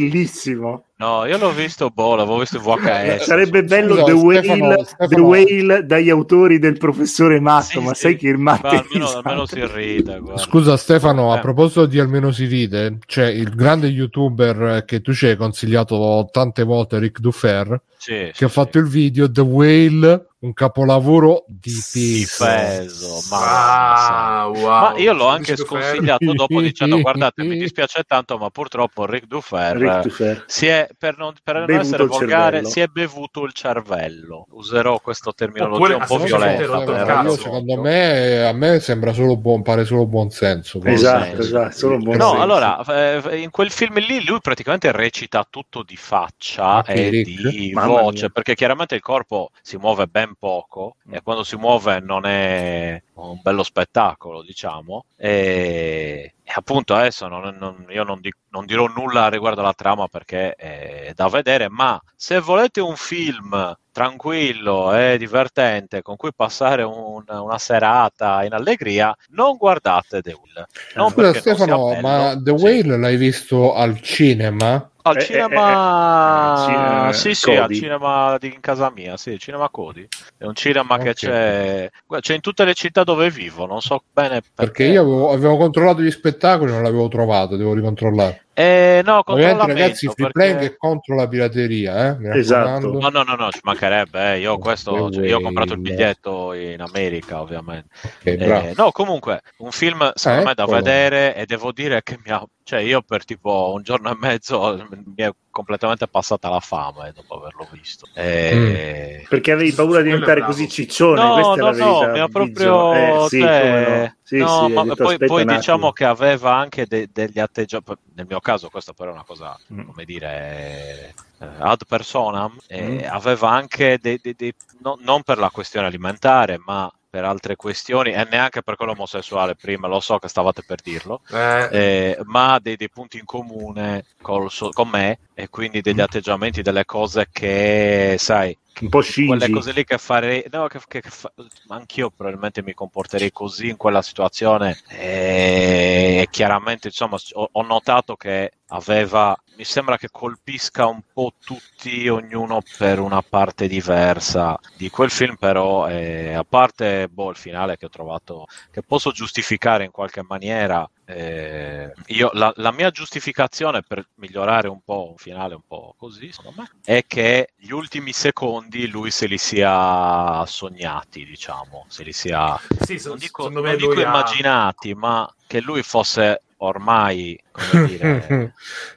No, io l'ho visto, boh, l'avevo visto in VHS. Sarebbe bello Scusa, The, Whale, Stefano- Stefano- The Whale dagli autori del professore Matto, Sì, ma sì. sai che il Matto Ma almeno, almeno si ride. guarda. Scusa Stefano, a Eh. proposito di almeno si ride, c'è il grande youtuber che tu ci hai consigliato tante volte, Rick Dufer, Sì, che sì, ha fatto il video The Whale, un capolavoro di peso. peso. Ma, Ah, wow. ma io l'ho anche Dufer? sconsigliato dopo dicendo guardate mi dispiace tanto ma purtroppo Rick Dufer Rick Dufer. si è per non, per non essere volgare si è bevuto il cervello userò questa terminologia Oppure un po' violenta. Io, secondo me a me sembra solo buon, pare solo buon senso. Esatto, senso. esatto, solo buon No, senso. allora, eh, in quel film lì lui praticamente recita tutto di faccia e Rick. di Mamma voce, mia. perché chiaramente il corpo si muove ben poco e quando si muove non è un bello spettacolo, diciamo. E, e appunto adesso non- non- io non, di- non dirò nulla riguardo alla trama perché è da vedere, ma se volete un film tranquillo e divertente con cui passare un- una serata in allegria, non guardate The Will. Non Scusa Stefano, bello, ma The sì. Whale l'hai visto al cinema? Al Eh, cinema, eh, eh, eh, sì, sì, al cinema di in casa mia, sì, cinema Cody. È un cinema che Ok. c'è, c'è in tutte le città dove vivo, non so bene perché. Perché io avevo, avevo controllato gli spettacoli non l'avevo trovato, devo ricontrollare. Eh, no, Ovviamente controllamento, ragazzi, free perché- playing è contro la pirateria, eh? Esatto. No, no, no, no, ci mancherebbe. eh. Io, questo, The cioè, io ho comprato il biglietto in America, ovviamente. Ok, bravo. Eh, no, comunque, un film secondo Eh, me da vedere e devo dire che mi ha... Cioè, io per tipo un giorno e mezzo mi è completamente passata la fame dopo averlo visto. E... Perché avevi paura di è diventare così ciccione, No, questa è no, la no, verità. mi ha Biggio. proprio... Eh, sì, cioè, come no. Sì, no, sì, ma detto, poi, poi diciamo che aveva anche de- degli atteggiamenti, nel mio caso questa però è una cosa, Mm. come dire, eh, ad personam, eh, Mm. aveva anche dei, dei- dei- no- non per la questione alimentare, ma per altre questioni, e neanche per quello omosessuale prima, lo so che stavate per dirlo, Eh, eh, ma dei, dei punti in comune col suo- con me e quindi degli atteggiamenti, delle cose che, sai, Un po' quelle scingi. cose lì che farei, no, che, che- che fa- anch'io probabilmente mi comporterei così in quella situazione e chiaramente insomma ho, ho notato che aveva, mi sembra che colpisca un po' tutti, ognuno per una parte diversa di quel film, però eh, a parte boh, il finale che ho trovato, che posso giustificare in qualche maniera, eh, io, la, la mia giustificazione per migliorare un po' un finale un po' così, secondo me, è che gli ultimi secondi lui se li sia sognati, diciamo, se li sia, sì, so- non dico, non dico lui ha- immaginati, ma che lui fosse ormai, come dire,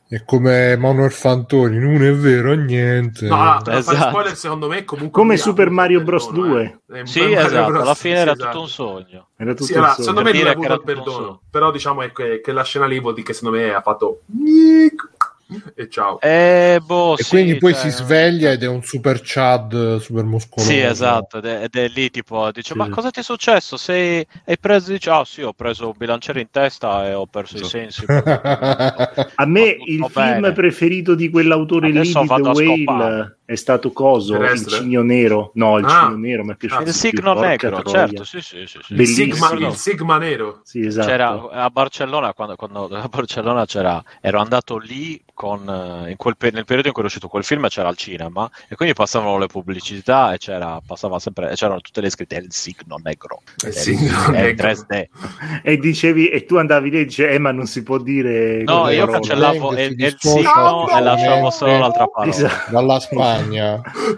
è come Manuel Fantoni, non è vero niente. No, per fare Esatto. spoiler, secondo me comunque Come Super Mario il Bros. perdono, 2. eh. Eh, sì, Mario esatto, Bros. alla fine sì, era esatto. tutto un sogno. Era tutto Sì, il allora, sogno. secondo me dire avuto era il tutto un perdono, però diciamo è che, che la scena lì vuol dire che secondo me ha fatto e ciao. E, boh, E sì, quindi poi cioè, si sveglia ed è un super Chad super muscoloso. Sì, esatto, ed è, ed è lì tipo, dice, Sì, ma sì. cosa ti è successo? Sei, hai preso, dice, ah sì, ho preso un bilanciere in testa e ho perso i sensi. A me tutto il bene. film preferito di quell'autore lì Adesso di The vado a Whale scopare. È stato Coso, il Terrestre? cigno nero. No, il Ah. cigno nero mi è piaciuto. Ah, Il signo negro, troia. certo, sì, sì, sì. sì. Il Bellissimo. Sigma, il Sigma nero. Sì, esatto. C'era a Barcellona, quando, quando a Barcellona c'era, ero andato lì con, eh, in quel nel periodo in cui è uscito quel film c'era al cinema e quindi passavano le pubblicità e c'era, passava sempre, e c'erano tutte le scritte il signo negro, Il signo negro. 3D. E dicevi, e tu andavi lì e dicevi, eh, ma non si può dire. No, io parole. cancellavo il dissocia signo e lasciavo solo l'altra parola. Esatto, Dalla Spagna,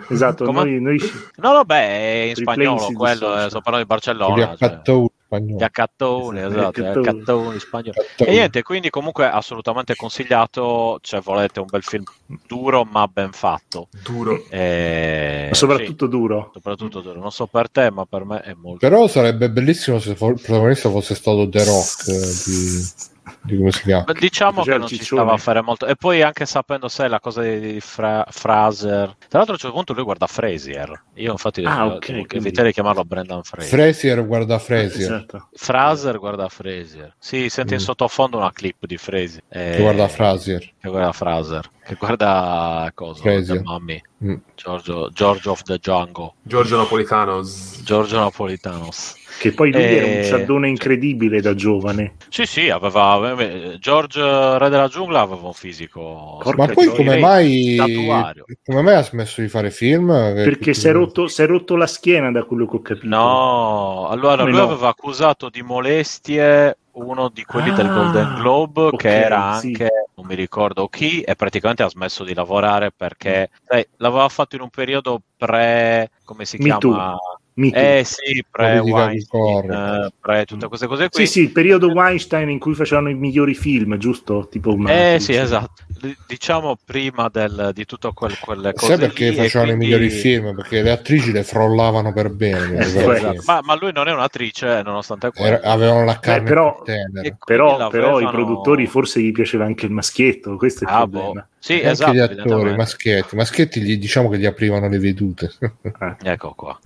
esatto. Come? Noi, noi- No, vabbè, è in Replay spagnolo si quello, eh, sto parlando di Barcellona. Cioè, gli accattoni, Esatto, esatto, gli accattoni. accattoni spagnoli. E niente, quindi comunque assolutamente consigliato, cioè volete un bel film duro ma ben fatto. Duro. Eh, ma soprattutto duro. sì, soprattutto duro. Non so per te, ma per me è molto... Però sarebbe bellissimo se il protagonista fosse stato The Rock eh, di, di come si chiama. Beh, Diciamo che non ci stava a fare molto. E poi anche sapendo, sai, la cosa di Fra- Fraser. Tra l'altro a un certo punto lui guarda Frasier. Io infatti Ah, ok, tipo, che quindi- eviterei di chiamarlo Brendan Fraser. Frasier guarda Frasier, Esatto. Fraser guarda Frasier. Sì, senti in Mm. sottofondo una clip di Frasier. Eh, che guarda Frasier. Che guarda Fraser. Che guarda cosa? Frasier. The Mummy. Mm. Giorgio, George of the Jungle. Giorgio Napolitano. z- Giorgio Napolitanos. Che poi lui Eh, era un ciaddone incredibile da giovane. Sì, sì, aveva eh, George Re della giungla aveva un fisico. Porca Ma poi come mai, come mai ha smesso di fare film? Perché si è, rotto, si è rotto la schiena da quello che ho capito. No, allora Come lui no? aveva accusato di molestie uno di quelli del Ah, Golden Globe ok, che era sì. anche, non mi ricordo chi, e praticamente ha smesso di lavorare perché sai, l'aveva fatto in un periodo pre, come si Me chiama? Me too. Eh sì, pre Weinstein, eh, pre tutte queste cose qui. Sì, sì, il periodo Weinstein in cui facevano i migliori film, giusto? Tipo una- Eh sì, esatto. D- Diciamo prima del, di tutto quel, quelle cose Sai perché lì, facevano quindi- i migliori film? Perché le attrici le frollavano per bene. Eh, esatto. Ma, ma lui non è un'attrice, nonostante quello. era- avevano la carne però- più tenera. E Però, quindi però i produttori forse gli piaceva anche il maschietto, questo è il Ah, problema. boh. Sì, Anche esatto. gli attori, maschietti. Maschietti gli, diciamo che gli aprivano le vedute. Ecco qua.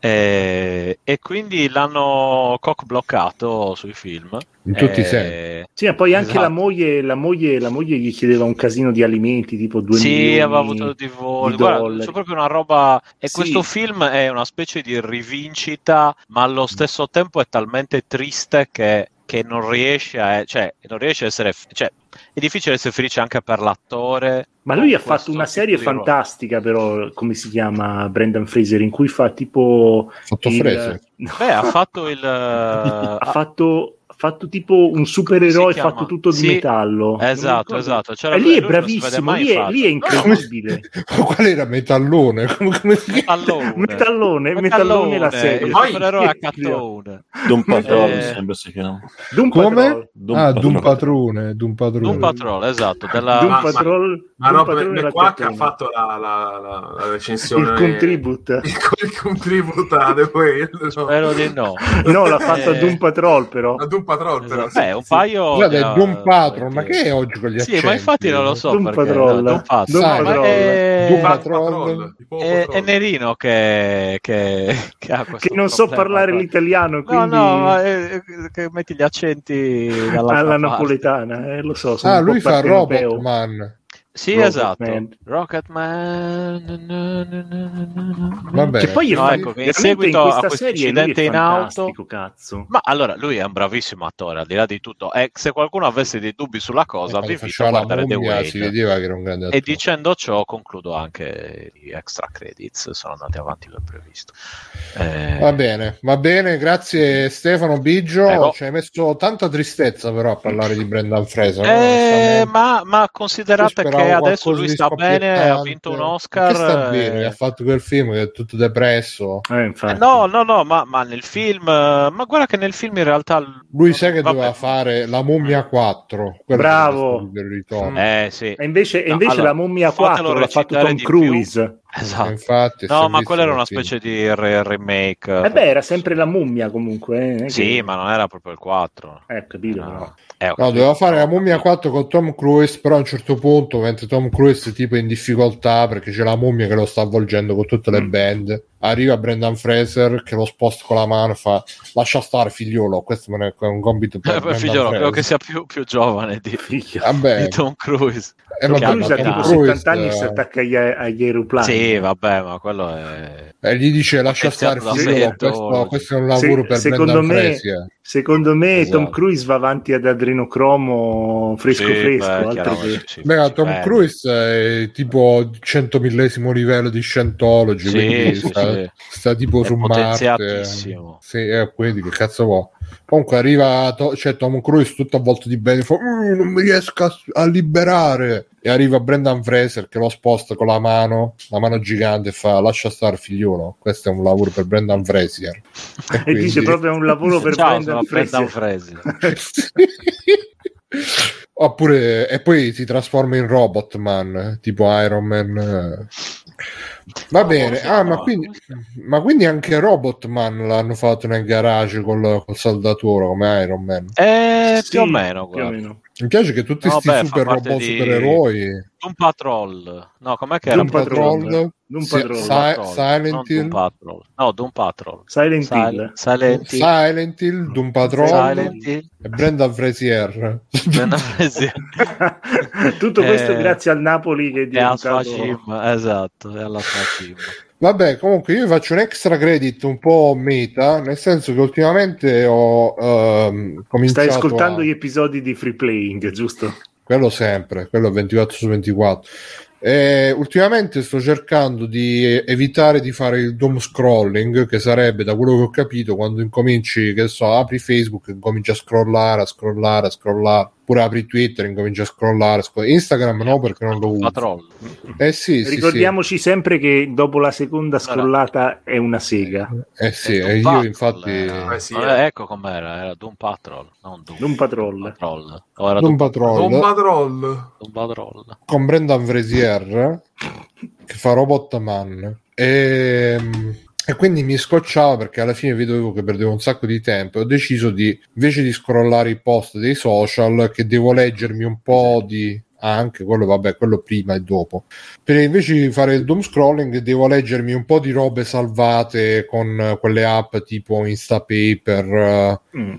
Eh, e quindi l'hanno cock bloccato sui film. In tutti i Eh, sensi. Sì, ma poi anche Esatto. la, moglie, la, moglie, la moglie gli chiedeva un casino di alimenti, tipo 2 Sì, milioni aveva avuto di voli. di Guarda, c'è proprio una roba. E Sì. questo film è una specie di rivincita, ma allo stesso tempo è talmente triste che, che non riesce a. Cioè, non riesce a essere. Cioè, è difficile essere felice anche per l'attore. Ma lui ha fatto una serie fantastica, però, come si chiama Brendan Fraser, in cui fa tipo... Fatto il- Fraser. Beh, ha fatto il. ha ha- fatto, fatto tipo un supereroe fatto tutto di Sì, metallo. Esatto, esatto. C'era E lì è bravissimo, lì è, lì è incredibile. Qual era Metallone? Metallone. Metallone, metallone la serie. il supereroe a cattone. Doom Patrol Eh. sembra si chiama. Doom Come? Doom ah. Doom Patrone, Doom Patrone. Doom Patrol, esatto. Della... Doom Ma- ma- Patrol. Ma Doom no, Patrol per era qua che ha fatto la, la, la, la recensione. il contribute. Il, il contribute a The Whale. No. Spero di no. No, l'ha fatto Eh, Doom Patrol però. A Doom Patrol, però. Esatto. sì, Beh, un sì. paio. Guarda, è Doom Patrol, ma che è oggi con gli Sì, accenti? ma infatti non lo so Doom perché. Patrol. no, Doom. Doom Patrol. è- Doom Patrol. Nerino che, che, che ha Che non so problema parlare qua. l'italiano, No, quindi no, ma è- che metti gli accenti alla parte. napoletana, eh, lo so. sono Ah, un po' lui fa. Robotman. Sì, Rocket esatto. Man. Rocket Man. Va bene. Che poi No, ecco, che in seguito in a questa questo incidente in auto- cazzo. Ma allora lui è un bravissimo attore, al di là di tutto. E se qualcuno avesse dei dubbi sulla cosa, vi Quando invito a guardare The mummia si Whale. vedeva che era un grande E attore. dicendo ciò, concludo anche gli extra credits. Sono andati avanti come previsto. Eh, Va bene, va bene, grazie Stefano Biggio. Prego. Ci hai messo tanta tristezza però a parlare di Brendan Fraser. no? eh, ma, ma considerate che speravo adesso lui sta bene, ha vinto un Oscar. Sta eh, bene, ha fatto quel film che è tutto depresso. Eh, eh. No, no, no, ma, ma nel film, eh, ma guarda che nel film in realtà. Lui sai che vabbè. doveva fare La mummia 4. quello Bravo. ritorno. Eh sì, E invece, No, invece allora, la mummia fatelo 4 l'ha fatto Tom Cruise. esatto. Infatti, No, ma quella era una film. specie di re- remake. Eh beh, era sempre la mummia comunque. eh, Sì, che- ma non era proprio il 4. Eh, capito, No. però. Eh, No, capito. doveva fare la mummia 4 con Tom Cruise, però a un certo punto, mentre Tom Cruise è tipo in difficoltà perché c'è la mummia che lo sta avvolgendo con tutte le Mm. band, arriva Brendan Fraser che lo sposta con la mano e fa lascia stare figliolo, questo non è un compito per Eh, figliolo, credo che sia più, più giovane di, Figlio. Vabbè, di Tom Cruise. eh, Tom vabbè, Cruise ma ha Tom tipo Cruise, 70 anni e si eh, attacca agli, agli aeroplani. Sì, vabbè, ma quello è... e gli dice lascia stare figliolo, questo, questo è un lavoro Se- per secondo Brendan me- Fraser. Secondo me Esatto. Tom Cruise va avanti ad adrenocromo fresco Sì, fresco. beh, che- sì, Beh, sì, Tom beh. Cruise è tipo 100 millesimo livello di Scientology, Sì, quindi sì, sta, tipo È su Marte. Sì, eh, quindi che cazzo vuoi? Comunque arriva to- c'è Tom Cruise tutto avvolto di bene, fa "Mm, non mi riesco a, a liberare. E arriva Brendan Fraser che lo sposta con la mano, la mano gigante e fa lascia stare figliolo, questo è un lavoro per Brendan Fraser. E dice proprio è un lavoro per Ciao, Brendan sono Brendan Fraser. Oppure e poi si trasforma in Robotman, tipo Iron Man. Va No, bene, ah, no. ma, quindi, ma quindi anche Robotman l'hanno fatto nel garage col, col saldatore come Iron Man. Eh, Sì, più o meno, più o meno. Mi piace che tutti No, questi fa super robot di- supereroi Doom Patrol. No, com'è che era? Doom Patrol. Doom Patrol. Si- Patrol, Silent non Hill, Doom Patrol. No, Doom Patrol. Silent Sil- Hill. Silent Hill. Silent Hill, Doom Patrol Silent Hill. e Brendan Frazier. Brendan Fraser. Tutto questo Eh, grazie al Napoli che è diventato... Esatto, e alla Fashim. Vabbè, comunque io faccio un extra credit un po' meta, nel senso che ultimamente ho ehm, cominciato Stai ascoltando a... gli episodi di Free Playing, giusto? quello sempre, quello 24 su 24. E ultimamente sto cercando di evitare di fare il doom scrolling, che sarebbe, da quello che ho capito, quando incominci, che so, apri Facebook e incominci a scrollare, a scrollare, a scrollare, oppure apri Twitter e incominci a scrollare. Instagram no, perché non lo uso. Patrol. Eh sì, sì, Ricordiamoci sempre che dopo la seconda scrollata è una sega. sì. Eh sì, Doom e io Patrol infatti... era- Eh sì, eh. ecco com'era, era Doom Patrol, non Doom, Doom Patrol. Patrol. O era Doom Doom, Patrol. Don Patrol. Doom Patrol. con Brendan Frazier che fa Robotman e, e quindi mi scocciava perché alla fine vedevo che perdevo un sacco di tempo e ho deciso di invece di scrollare i post dei social che devo leggermi un po' di anche quello vabbè quello prima e dopo per invece di fare il doom scrolling devo leggermi un po' di robe salvate con quelle app tipo Instapaper Mm.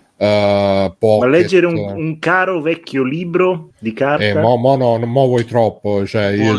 Pocket Ma leggere un, un caro vecchio libro di carta? eh, mo, mo no, mo vuoi troppo. Cioè, io,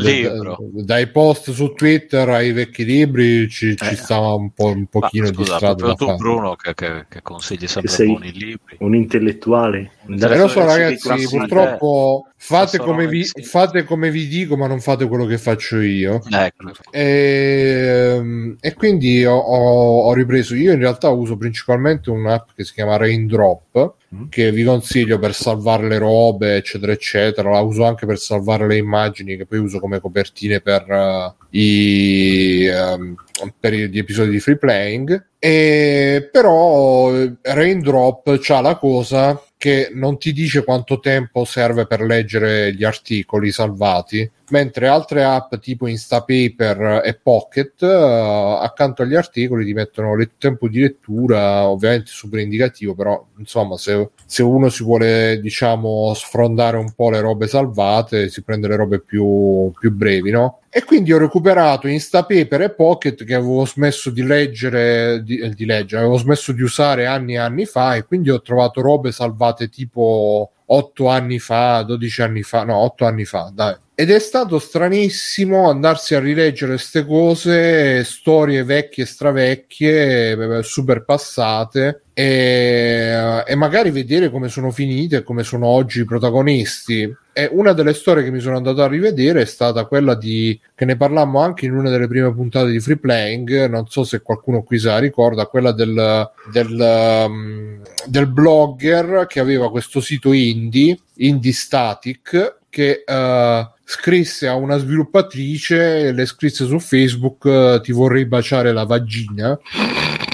dai post su Twitter ai vecchi libri ci, ci Eh. stava un, po', un pochino Ma di strada tu fare. Bruno che, che, che consigli sempre sei- buoni libri. Un intellettuale? Eh, lo so ragazzi, purtroppo fate Stesso come, vi, fate come vi dico, ma non fate quello che faccio io. Ecco. E, ehm, e quindi ho, ho- ho ripreso. Io in realtà uso principalmente un'app che si chiama Raindrop, Mm. che vi consiglio per salvare le robe, eccetera, eccetera. La uso anche per salvare le immagini che poi uso come copertine per eh, i, ehm, per gli episodi di free playing. E, però Raindrop c'ha la cosa che non ti dice quanto tempo serve per leggere gli articoli salvati, mentre altre app tipo Instapaper e Pocket eh, accanto agli articoli ti mettono il tempo di lettura, ovviamente super indicativo, però insomma se, se uno si vuole diciamo sfrondare un po' le robe salvate si prende le robe più, più brevi, no? E quindi ho recuperato Instapaper e Pocket che avevo smesso di leggere, di, eh, di leggere, avevo smesso di usare anni e anni fa e quindi ho trovato robe salvate tipo 8 anni fa, 12 anni fa, no, 8 anni fa, dai. Ed è stato stranissimo andarsi a rileggere queste cose, storie vecchie, stravecchie, eh, super passate, e, e magari vedere come sono finite e come sono oggi i protagonisti. E una delle storie che mi sono andato a rivedere è stata quella di che ne parlammo anche in una delle prime puntate di Free Playing. Non so se qualcuno qui se la ricorda, quella del, del, um, del blogger che aveva questo sito indie, Indie Static, che uh, scrisse a una sviluppatrice, le scrisse su Facebook: uh, Ti vorrei baciare la vagina.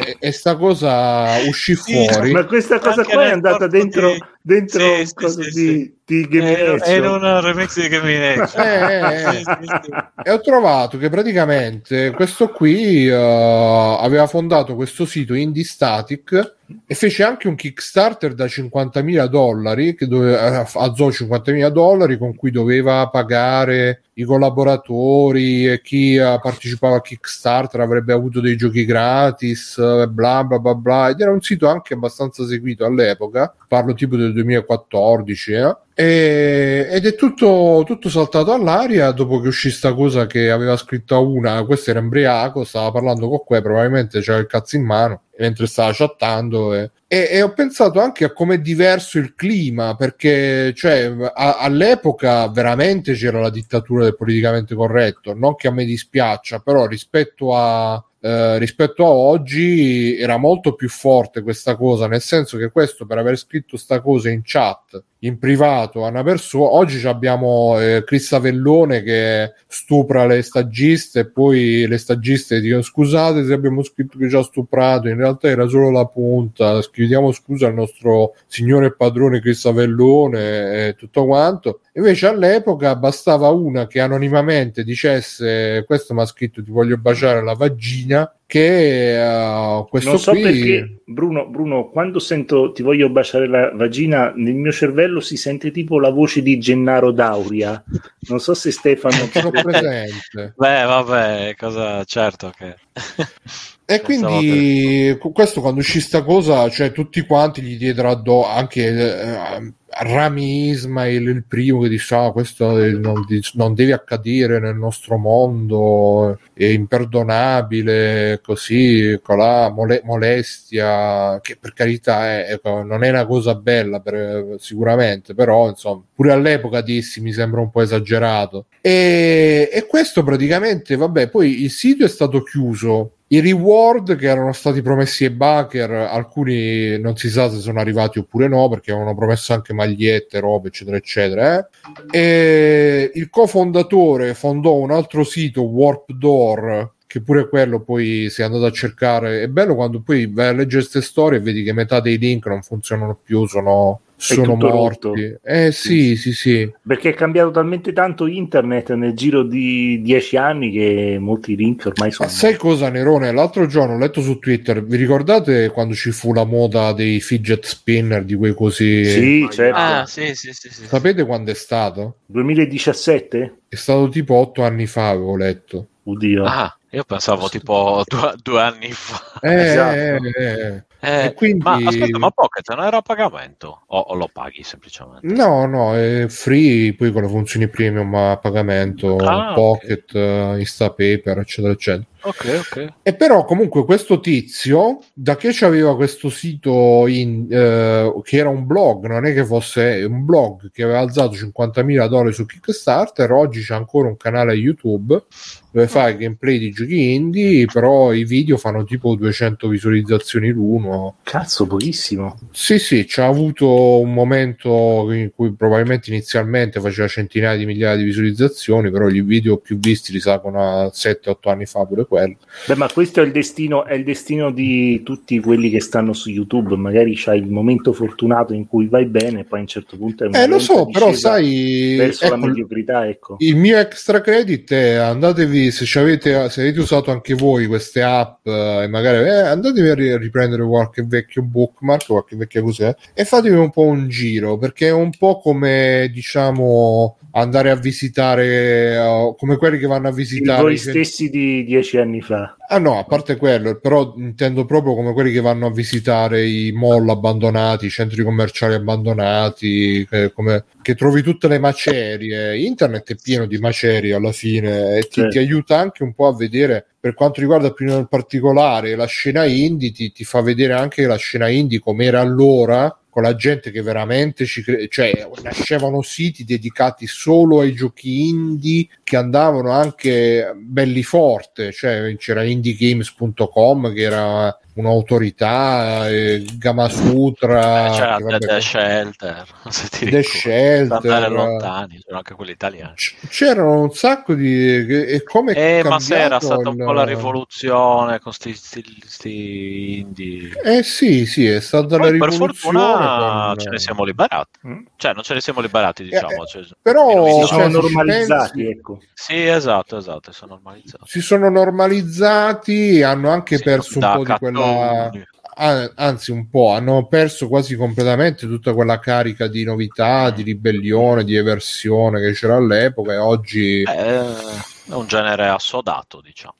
E, e sta cosa uscì Sì, fuori. Ma questa cosa Anche qua è andata dentro, di- dentro Sì, un sì, coso sì, di, sì. di Game Era, era un remix di Game Eh, eh, eh. Sì, sì, sì. E ho trovato che praticamente questo qui eh, aveva fondato questo sito Indie Static e fece anche un Kickstarter da 50.000 dollari che doveva, alzò 50.000 dollari con cui doveva pagare i collaboratori e chi partecipava a Kickstarter avrebbe avuto dei giochi gratis bla bla bla bla ed era un sito anche abbastanza seguito all'epoca parlo tipo del 2014 eh. E- ed è tutto, tutto saltato all'aria dopo che uscì sta cosa che aveva scritto una questo era embriaco stava parlando con que probabilmente c'era il cazzo in mano mentre stava chattando e, e- e ho pensato anche a com'è diverso il clima perché cioè, a- all'epoca veramente c'era la dittatura del politicamente corretto non che a me dispiaccia però rispetto a eh, rispetto a oggi era molto più forte questa cosa, nel senso che questo per aver scritto sta cosa in chat, in privato a una persona, oggi abbiamo eh, Chris Avellone che stupra le stagiste e poi le stagiste dicono scusate se abbiamo scritto che ci ha stuprato, in realtà era solo la punta, scriviamo scusa al nostro signore padrone Chris Avellone e tutto quanto. Invece all'epoca bastava una che anonimamente dicesse questo mi ha scritto ti voglio baciare la vagina che eh, questo Non so qui perché, Bruno, Bruno, quando sento ti voglio baciare la vagina, nel mio cervello si sente tipo la voce di Gennaro Dauria. Non so se Stefano... sono presente. Beh, vabbè, cosa certo che E quindi questo quando uscì sta cosa, cioè tutti quanti gli diedero addosso, anche eh, Rami Ismail, il primo che disse ah, questo è- non, non deve accadere nel nostro mondo, è imperdonabile, così, colà, mole- molestia, che per carità è- ecco, non è una cosa bella per- sicuramente, però insomma, pure all'epoca dissi mi sembra un po' esagerato. E, e questo praticamente, vabbè, poi il sito è stato chiuso. I reward che erano stati promessi ai backer, alcuni non si sa se sono arrivati oppure no, perché avevano promesso anche magliette, robe, eccetera, eccetera. eh. E il cofondatore fondò un altro sito, Warp Door, che pure quello poi si è andato a cercare. È bello quando poi vai a leggere queste storie e vedi che metà dei link non funzionano più, sono, sono morti. rotto. Eh sì, sì, sì. Perché è cambiato talmente tanto internet nel giro di dieci anni che molti link ormai Ma sono... sai cosa, Nerone? L'altro giorno ho letto su Twitter, vi ricordate quando ci fu la moda dei fidget spinner, di quei così? Sì, certo. Ah, sì, sì, sì, sì. Sapete quando è stato? 2017? È stato tipo otto anni fa, avevo letto. Oddio. Ah, io pensavo tipo due, due anni fa. Eh, Esatto. eh, eh. Eh, E quindi- Ma aspetta, ma Pocket non era a pagamento? O, o lo paghi semplicemente? No, no, è free, poi con le funzioni premium a pagamento, Ah. Pocket, eh, Instapaper, eccetera, eccetera. Ok, ok. E però comunque questo tizio, da che c'aveva questo sito in, eh, che era un blog, non è che fosse un blog che aveva alzato 50.000 dollari su Kickstarter, oggi c'è ancora un canale YouTube dove fa i gameplay di giochi indie, però i video fanno tipo 200 visualizzazioni l'uno. Cazzo, pochissimo. Sì, sì, c'ha avuto un momento in cui probabilmente inizialmente faceva centinaia di migliaia di visualizzazioni, però i video più visti risalgono a 7-8 anni fa pure quello. Beh, ma questo è il destino, è il destino di tutti quelli che stanno su YouTube. Magari c'hai il momento fortunato in cui vai bene, e poi a un certo punto è una Eh, lo so, però sai, verso la ecco, mediocrità, ecco. il mio extra credit è andatevi se, ci avete, se avete usato anche voi queste app eh, e magari eh, andatevi a ri- riprendere qualche vecchio bookmark qualche vecchia cos'è e fatevi un po' un giro perché è un po' come diciamo andare a visitare eh, come quelli che vanno a visitare Voi stessi di dieci anni fa. Ah no, a parte quello, però intendo proprio come quelli che vanno a visitare i mall abbandonati, i centri commerciali abbandonati, che, come- che trovi tutte le macerie. Internet è pieno di macerie alla fine e ti, Certo. ti aiuta anche un po' a vedere, per quanto riguarda più nel particolare la scena indie, ti, ti fa vedere anche la scena indie com'era allora con la gente che veramente ci cre- cioè nascevano siti dedicati solo ai giochi indie che andavano anche belli forte, cioè c'era indiegames.com che era un'autorità, eh, Gamasutra, Eh, c'era vabbè, The Shelter, se ti The. Shelter. Andare lontani, c'erano anche quelli italiani. c- c'erano un sacco di e come è Eh, ma se era stata un po' la rivoluzione con sti, sti- sti indie. Eh sì, sì, è stata la Poi per rivoluzione fortuna con- ce ne siamo liberati. Mm. Cioè, non ce ne siamo liberati, diciamo. eh, cioè, però, cioè, sono se ci normalizzati, pensi- ecco. Sì, esatto, esatto, sono normalizzati. si sono normalizzati, hanno anche Sì, perso un po' di quella anzi un po', hanno perso quasi completamente tutta quella carica di novità, di ribellione, di eversione che c'era all'epoca e oggi Eh, è un genere assodato, diciamo.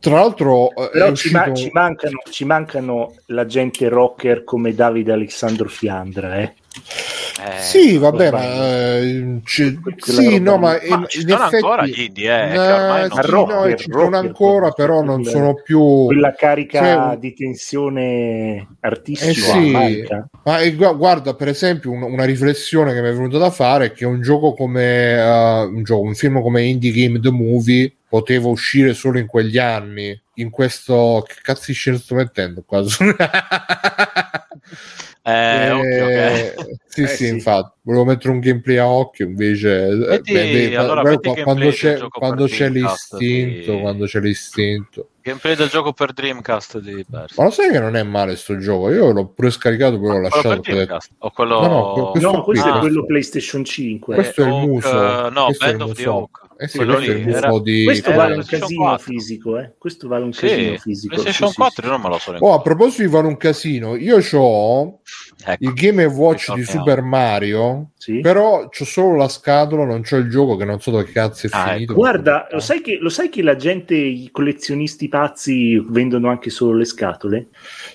tra l'altro eh, Però ci, ma- uscito ci mancano, ci mancano la gente rocker come Davide Alessandro Fiandra, eh. Eh, Sì, vabbè, ma eh, Quella sì, no, ma, Ma in- ci in sono effetti ancora gli indie, eh, che Eh, ormai non- sì, rocker, no, ci sono rocker, ancora, però non quella- sono più Quella carica cioè, di tensione Eh artistica sì, manca. ma eh, gu- guarda, per esempio, un- una riflessione che mi è venuta da fare è che un gioco come eh, un, gioco, un film come Indie Game The Movie poteva uscire solo in quegli anni. In questo che cazzo scena sto mettendo qua? Eh, occhio che- sì, Eh, sì, sì. infatti, volevo mettere un gameplay a occhio invece. eh, Metti- beh, beh, allora gameplay quando c'è, quando c'è l'istinto, di- quando c'è l'istinto. Gameplay del gioco per Dreamcast di Persi. Ma lo sai che non è male sto gioco? Io l'ho pure scaricato, poi l'ho lasciato. per? O quello... No, no, questo No, questo qui, è quello. PlayStation 5. Questo è il muso. eh, no, questo è il Band of the muso. Oak. Eh sì, Quello questo era- di Questo Eh, vale un casino 4. fisico, eh. Questo vale un Sì, casino fisico. PlayStation Sì, sì, 4 sì. non me lo so Oh, a proposito di fare un casino, io ho Ecco. il Game Watch di Super Mario, Sì. però c'ho solo la scatola, non c'ho il gioco che non so dove cazzo è Ah, finito. ecco. Guarda, lo sai, che, lo sai che la gente, i collezionisti pazzi vendono anche solo le scatole?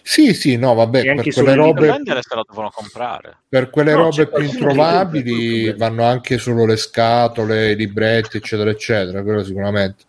Sì, sì, no, vabbè, E per quelle robe, vendere se lo devono comprare. per quelle No, robe più che introvabili vanno anche solo le scatole, i libretti, eccetera, eccetera, quello sicuramente.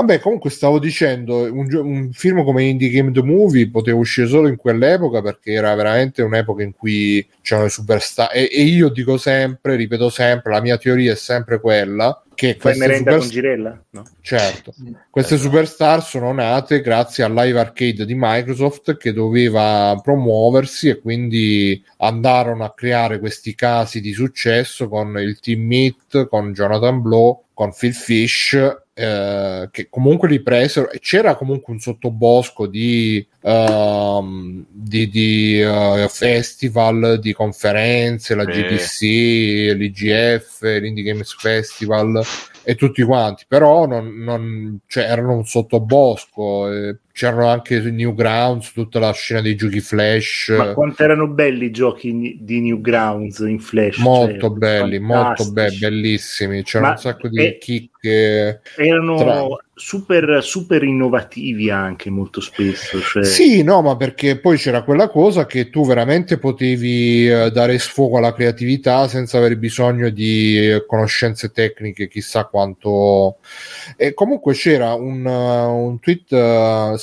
Vabbè, comunque stavo dicendo, un, un film come Indie Game The Movie poteva uscire solo in quell'epoca perché era veramente un'epoca in cui c'erano i superstar e, e io dico sempre, ripeto sempre, la mia teoria è sempre quella che Fai queste merenda con Girella? No. certo, queste Esatto. superstar sono nate grazie al live arcade di Microsoft che doveva promuoversi e quindi andarono a creare questi casi di successo con il Team Meat, con Jonathan Blow, con Phil Fish, eh, che comunque li presero e c'era comunque un sottobosco di, ehm, di, di, eh, festival, di conferenze, la. GDC, l'IGF, l'Indie Games Festival e tutti quanti, però non, non- cioè, erano un sottobosco, eh, c'erano anche Newgrounds, tutta la scena dei giochi Flash, Ma quanto erano belli i giochi di Newgrounds in Flash? molto cioè, belli, molto fantastici. be- bellissimi, c'erano Ma un sacco di è- chicche. Erano Tra- super, super innovativi anche molto spesso. Cioè... Sì, no, ma perché poi c'era quella cosa che tu veramente potevi eh, dare sfogo alla creatività senza avere bisogno di eh, conoscenze tecniche, chissà quanto. E comunque c'era un, uh, un tweet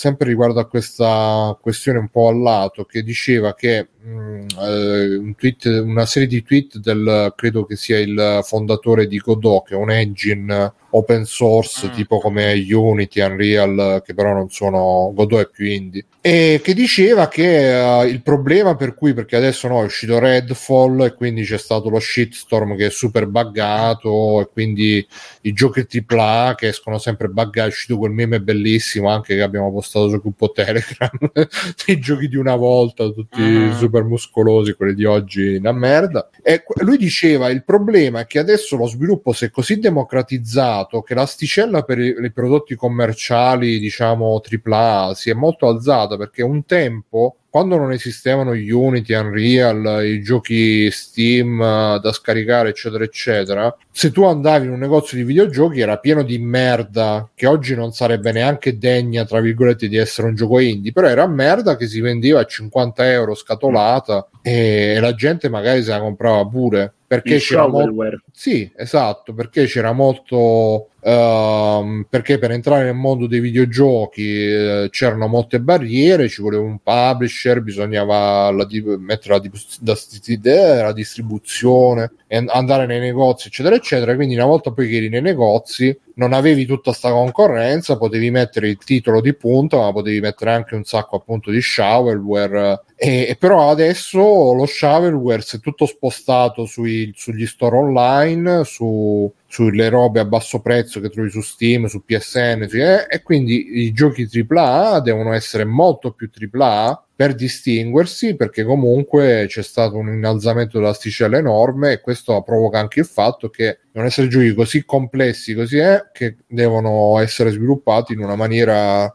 sempre riguardo a questa questione un po' al lato che diceva che un tweet, una serie di tweet del credo che sia il fondatore di Godot, che è un engine open source Mm. tipo come Unity, Unreal, che però non sono Godot è più indie. E che diceva che eh, il problema per cui, perché adesso no, è uscito Redfall e quindi c'è stato lo shitstorm che è super buggato e quindi i giochi AAA che escono sempre buggati, è uscito quel meme bellissimo anche che abbiamo postato sul gruppo Telegram, i giochi di una volta, tutti Mm. super muscolosi, quelli di oggi una merda. E lui diceva il problema è che adesso lo sviluppo si è così democratizzato che l'asticella per i, i prodotti commerciali, diciamo AAA, si è molto alzata perché un tempo quando non esistevano Unity, Unreal, i giochi Steam eh, da scaricare, eccetera, eccetera, se tu andavi in un negozio di videogiochi era pieno di merda che oggi non sarebbe neanche degna, tra virgolette, di essere un gioco indie, però era merda che si vendeva a 50 euro scatolata e la gente magari se la comprava pure perché c'era molto sì, esatto, perché c'era molto ehm, perché per entrare nel mondo dei videogiochi eh, c'erano molte barriere, ci voleva un publisher, bisognava la di- mettere la, di- eh, la distribuzione, an- andare nei negozi, eccetera, eccetera. Quindi una volta poi che eri nei negozi non avevi tutta sta concorrenza, potevi mettere il titolo di punta, ma potevi mettere anche un sacco appunto di shovelware. E, e però adesso lo shovelware si è tutto spostato sui- sugli store online, su, sulle robe a basso prezzo che trovi su Steam, su PSN, su- eh, e quindi i giochi AAA devono essere molto più AAA per distinguersi, perché comunque c'è stato un innalzamento dell'asticella enorme e questo provoca anche il fatto che devono essere giochi così complessi, così è, che devono essere sviluppati in una maniera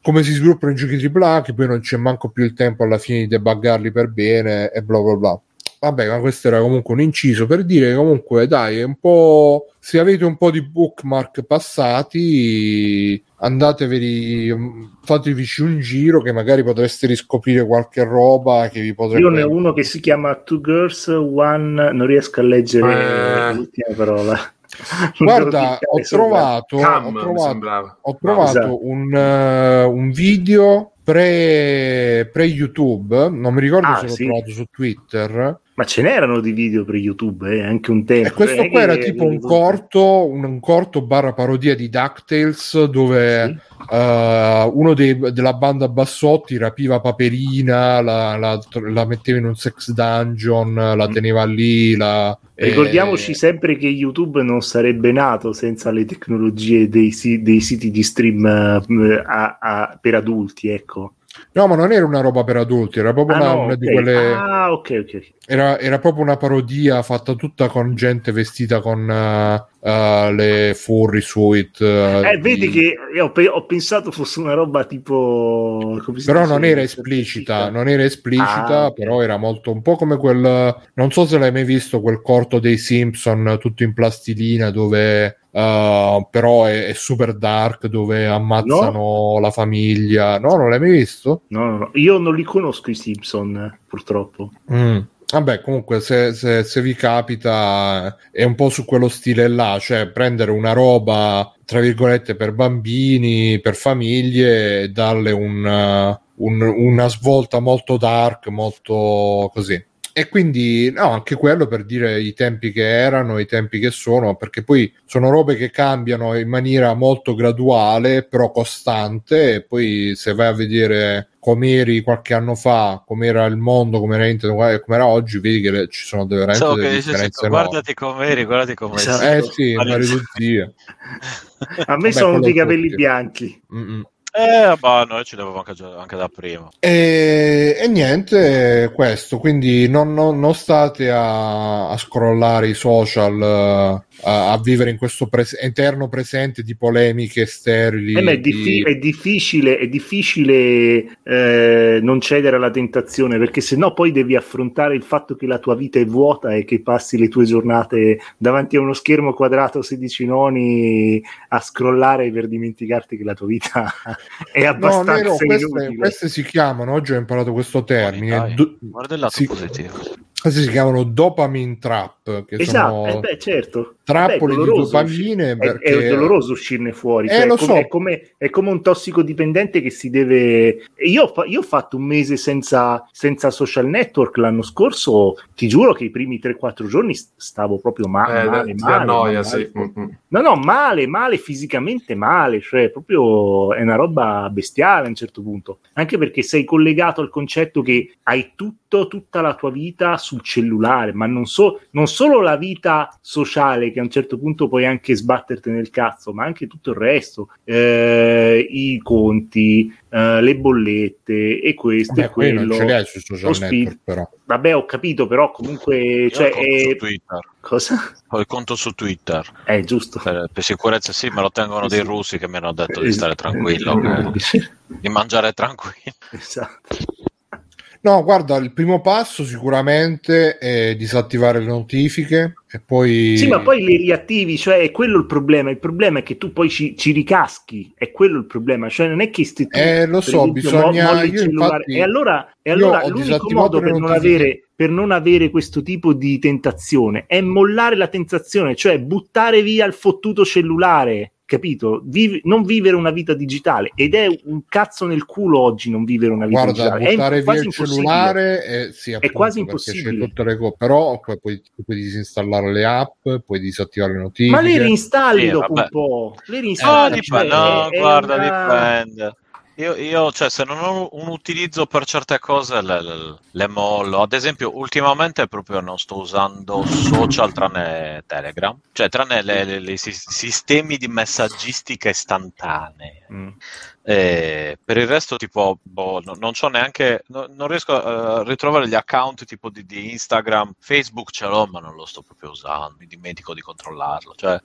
come si sviluppano i giochi AAA, che poi non c'è manco più il tempo alla fine di debuggarli per bene e bla bla bla. Vabbè, ma questo era comunque un inciso per dire comunque dai, è un po'. Se avete un po' di bookmark passati, andatevi, fatevici un giro che magari potreste riscoprire qualche roba che vi potrebbe. Io ne ho uno che si chiama Two Girls, One. Non riesco a leggere Eh. l'ultima parola. Guarda, ho trovato, Cam, ho trovato, ho trovato Esatto. un, eh, un video pre, pre YouTube, non mi ricordo Ah, se l'ho sì. trovato su Twitter. Ma ce n'erano di video per YouTube, eh, anche un tempo. E questo Non è qua era tipo un corto, un, un corto barra parodia di DuckTales dove Sì. eh, uno dei- della banda Bassotti rapiva Paperina, la, la- la metteva in un sex dungeon, la Mm. teneva lì. La, Ricordiamoci eh, sempre che YouTube non sarebbe nato senza le tecnologie dei, dei siti di stream eh, a- a- per adulti, ecco. No, ma non era una roba per adulti, era proprio Ah, una, no, una di ok. quelle. Ah, ok, ok. Era, era proprio una parodia fatta tutta con gente vestita con eh, eh, le furry suit. eh, Eh, vedi di- che io ho, pe- ho pensato fosse una roba tipo... Però non era esplicita, non era esplicita, Ah, però era molto un po' come quel. Non so se l'hai mai visto quel corto dei Simpson tutto in plastilina dove. Eh, però è, è super dark dove ammazzano la famiglia. No, non l'hai mai visto? No, no, no. Io non li conosco i Simpson, eh, purtroppo. Mm. Vabbè, comunque, se, se- se vi capita, è un po' su quello stile là, cioè prendere una roba tra virgolette per bambini, per famiglie e darle un, uh, un- una svolta molto dark, molto così. E quindi, no, anche quello per dire i tempi che erano, i tempi che sono, perché poi sono robe che cambiano in maniera molto graduale, però costante, e poi se vai a vedere com'eri qualche anno fa, com'era il mondo, com'era internet, e com'era oggi, vedi che le- ci sono veramente So delle differenze guardati com'eri, guardati com'eri. Esatto. Eh sì, una riduzia. A me Vabbè, sono dei capelli bianchi. Mm-mm. Eh, bah, noi ci l'avevo anche, anche da prima. E, e niente, questo, quindi non, non- non state a, a scrollare i social, eh, a, a vivere in questo pres- eterno presente di polemiche sterili. Eh, ma è, di- diffi- è difficile, è difficile eh, non cedere alla tentazione perché sennò poi devi affrontare il fatto che la tua vita è vuota e che passi le tue giornate davanti a uno schermo quadrato 16 noni a scrollare per dimenticarti che la tua vita è No, abbastanza Nero, queste, inutile. queste si chiamano, oggi ho imparato questo termine, do- guarda il lato sì. positivo. Si chiamano dopamine trap, che Esatto, sono eh beh, certo. trappole Beh, è di doloroso dopamine È, perché... è doloroso uscirne fuori. Eh, cioè, lo è, come, so. è, come, è come un tossicodipendente che si deve. Io, ho fa- io ho fatto un mese senza, senza social network l'anno scorso. Ti giuro che i primi 3-4 giorni st- stavo proprio ma- Eh, male. male, annoia, male. sì. Mm, mm. No, no, male, male, fisicamente male, cioè proprio è una roba bestiale a un certo punto. Anche perché sei collegato al concetto che hai tutto, tutta la tua vita sul cellulare, ma non, so- non solo la vita sociale, che a un certo punto puoi anche sbatterti nel cazzo, ma anche tutto il resto, eh, i conti, eh, le bollette e questo Beh, e quello non ce li hai sui social lo speed. network però. Vabbè, ho capito, però comunque, Io cioè, ho il conto è... su Twitter. cosa? Ho il conto su Twitter. È giusto. Per, per sicurezza sì, me lo tengono Sì, dei russi che mi hanno detto di Eh, stare tranquillo, eh, di mangiare tranquillo. Esatto. No, guarda, il primo passo sicuramente è disattivare le notifiche e poi... Sì, ma poi le riattivi, cioè è quello il problema. Il problema è che tu poi ci, ci ricaschi, è quello il problema. Cioè non è che sti tu, Eh, lo so, esempio, bisogna- mo- infatti- E allora, e allora l'unico modo per non, avere, per non avere questo tipo di tentazione è mollare la tentazione, cioè buttare via il fottuto cellulare. Capito? Vivi- non vivere una vita digitale ed è un cazzo nel culo oggi non vivere una vita Guarda, digitale. È buttare via quasi il impossibile. cellulare è, sì, appunto, quasi perché c'è impossibile. tutte le cose, però poi puoi, puoi disinstallare le app, puoi disattivare le notifiche. Ma le reinstalli Sì, dopo vabbè. un po'. Le No, reinstalli. dipende, cioè, no, è- è guarda, una- dipende. Io, io, cioè, se non ho un utilizzo per certe cose, le, le- le mollo. Ad esempio, ultimamente proprio non sto usando social tranne Telegram, cioè tranne sis- sistemi di messaggistica istantanea. Mm. E per il resto, tipo, boh, no- non c'ho neanche, no- non riesco a ritrovare gli account tipo di, di Instagram, Facebook ce l'ho, ma non lo sto proprio usando, mi dimentico di controllarlo. Cioè,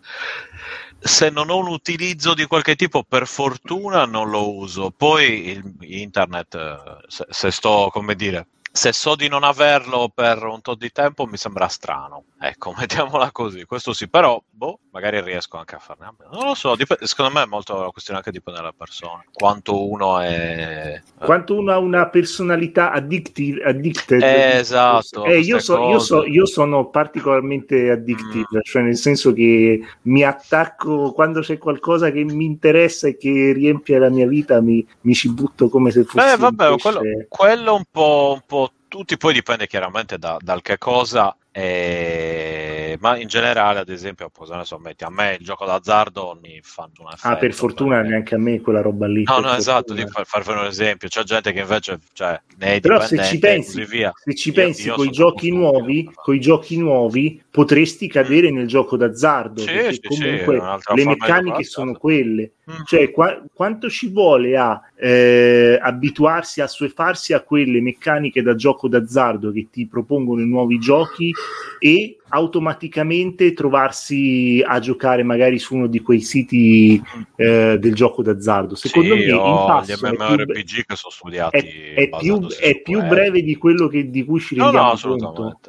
se non ho un utilizzo di qualche tipo, per fortuna non lo uso. Poi il, internet, eh, se, se sto, come dire, se so di non averlo per un tot di tempo mi sembra strano. Ecco, mettiamola così. Questo sì, però, boh, magari riesco anche a farne a meno. Non lo so, dip- secondo me è molto la questione anche dipende dalla persona. Quanto uno è... Quanto uno ha una personalità addictive, addicted. Eh, esatto, Eh, io, so- io, so- io sono particolarmente addictive, Mm. cioè nel senso che mi attacco quando c'è qualcosa che mi interessa e che riempie la mia vita, mi, mi ci butto come se fosse Beh, vabbè, quello, quello un po', un po' tutti, poi dipende chiaramente da- dal che cosa, eh, ma in generale, ad esempio, so, metti, a me il gioco d'azzardo mi fa un effetto. Ah, per fortuna perché- neanche a me quella roba lì. No, no, esatto, di far, farvene un esempio. C'è gente che invece, cioè, ne è Però se ci pensi, via. se ci Io- pensi con i giochi nuovi, vabbè. coi giochi nuovi, potresti cadere nel gioco d'azzardo. Sì, perché sì, sì, comunque un'altra le meccaniche sono quelle. Mm. Cioè, qua- quanto ci vuole a eh, abituarsi, a assuefarsi a quelle meccaniche da gioco d'azzardo che ti propongono i nuovi giochi e automaticamente trovarsi a giocare magari su uno di quei siti eh, del gioco d'azzardo. Secondo Sì, me passo gli è più, MMORPG che sono studiati è, è più, è più breve di quello che, di cui ci No, rendiamo no, conto.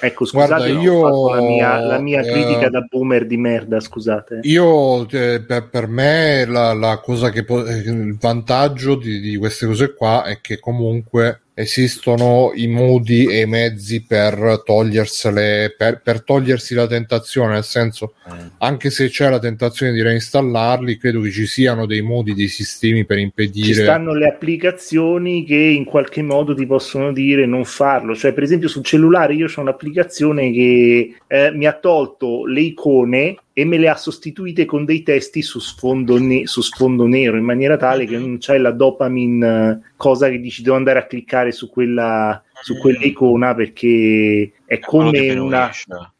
Ecco, scusate, Guarda, io, la mia, la mia eh, critica da boomer di merda, scusate. Io, eh, per, me, la, la cosa che po- eh, il vantaggio di, di queste cose qua è che comunque esistono i modi e i mezzi per togliersele, per, per togliersi la tentazione, nel senso, Mm. anche se c'è la tentazione di reinstallarli, credo che ci siano dei modi, dei sistemi per Ci impedire. stanno le applicazioni che in qualche modo ti possono dire non farlo. Cioè, per esempio, sul cellulare io ho un'applicazione che eh, mi ha tolto le icone e me le ha sostituite con dei testi su sfondo, ne- su sfondo nero in maniera tale che non c'è la dopamine eh, cosa che dici devo andare a cliccare su quella su quell'icona perché è come una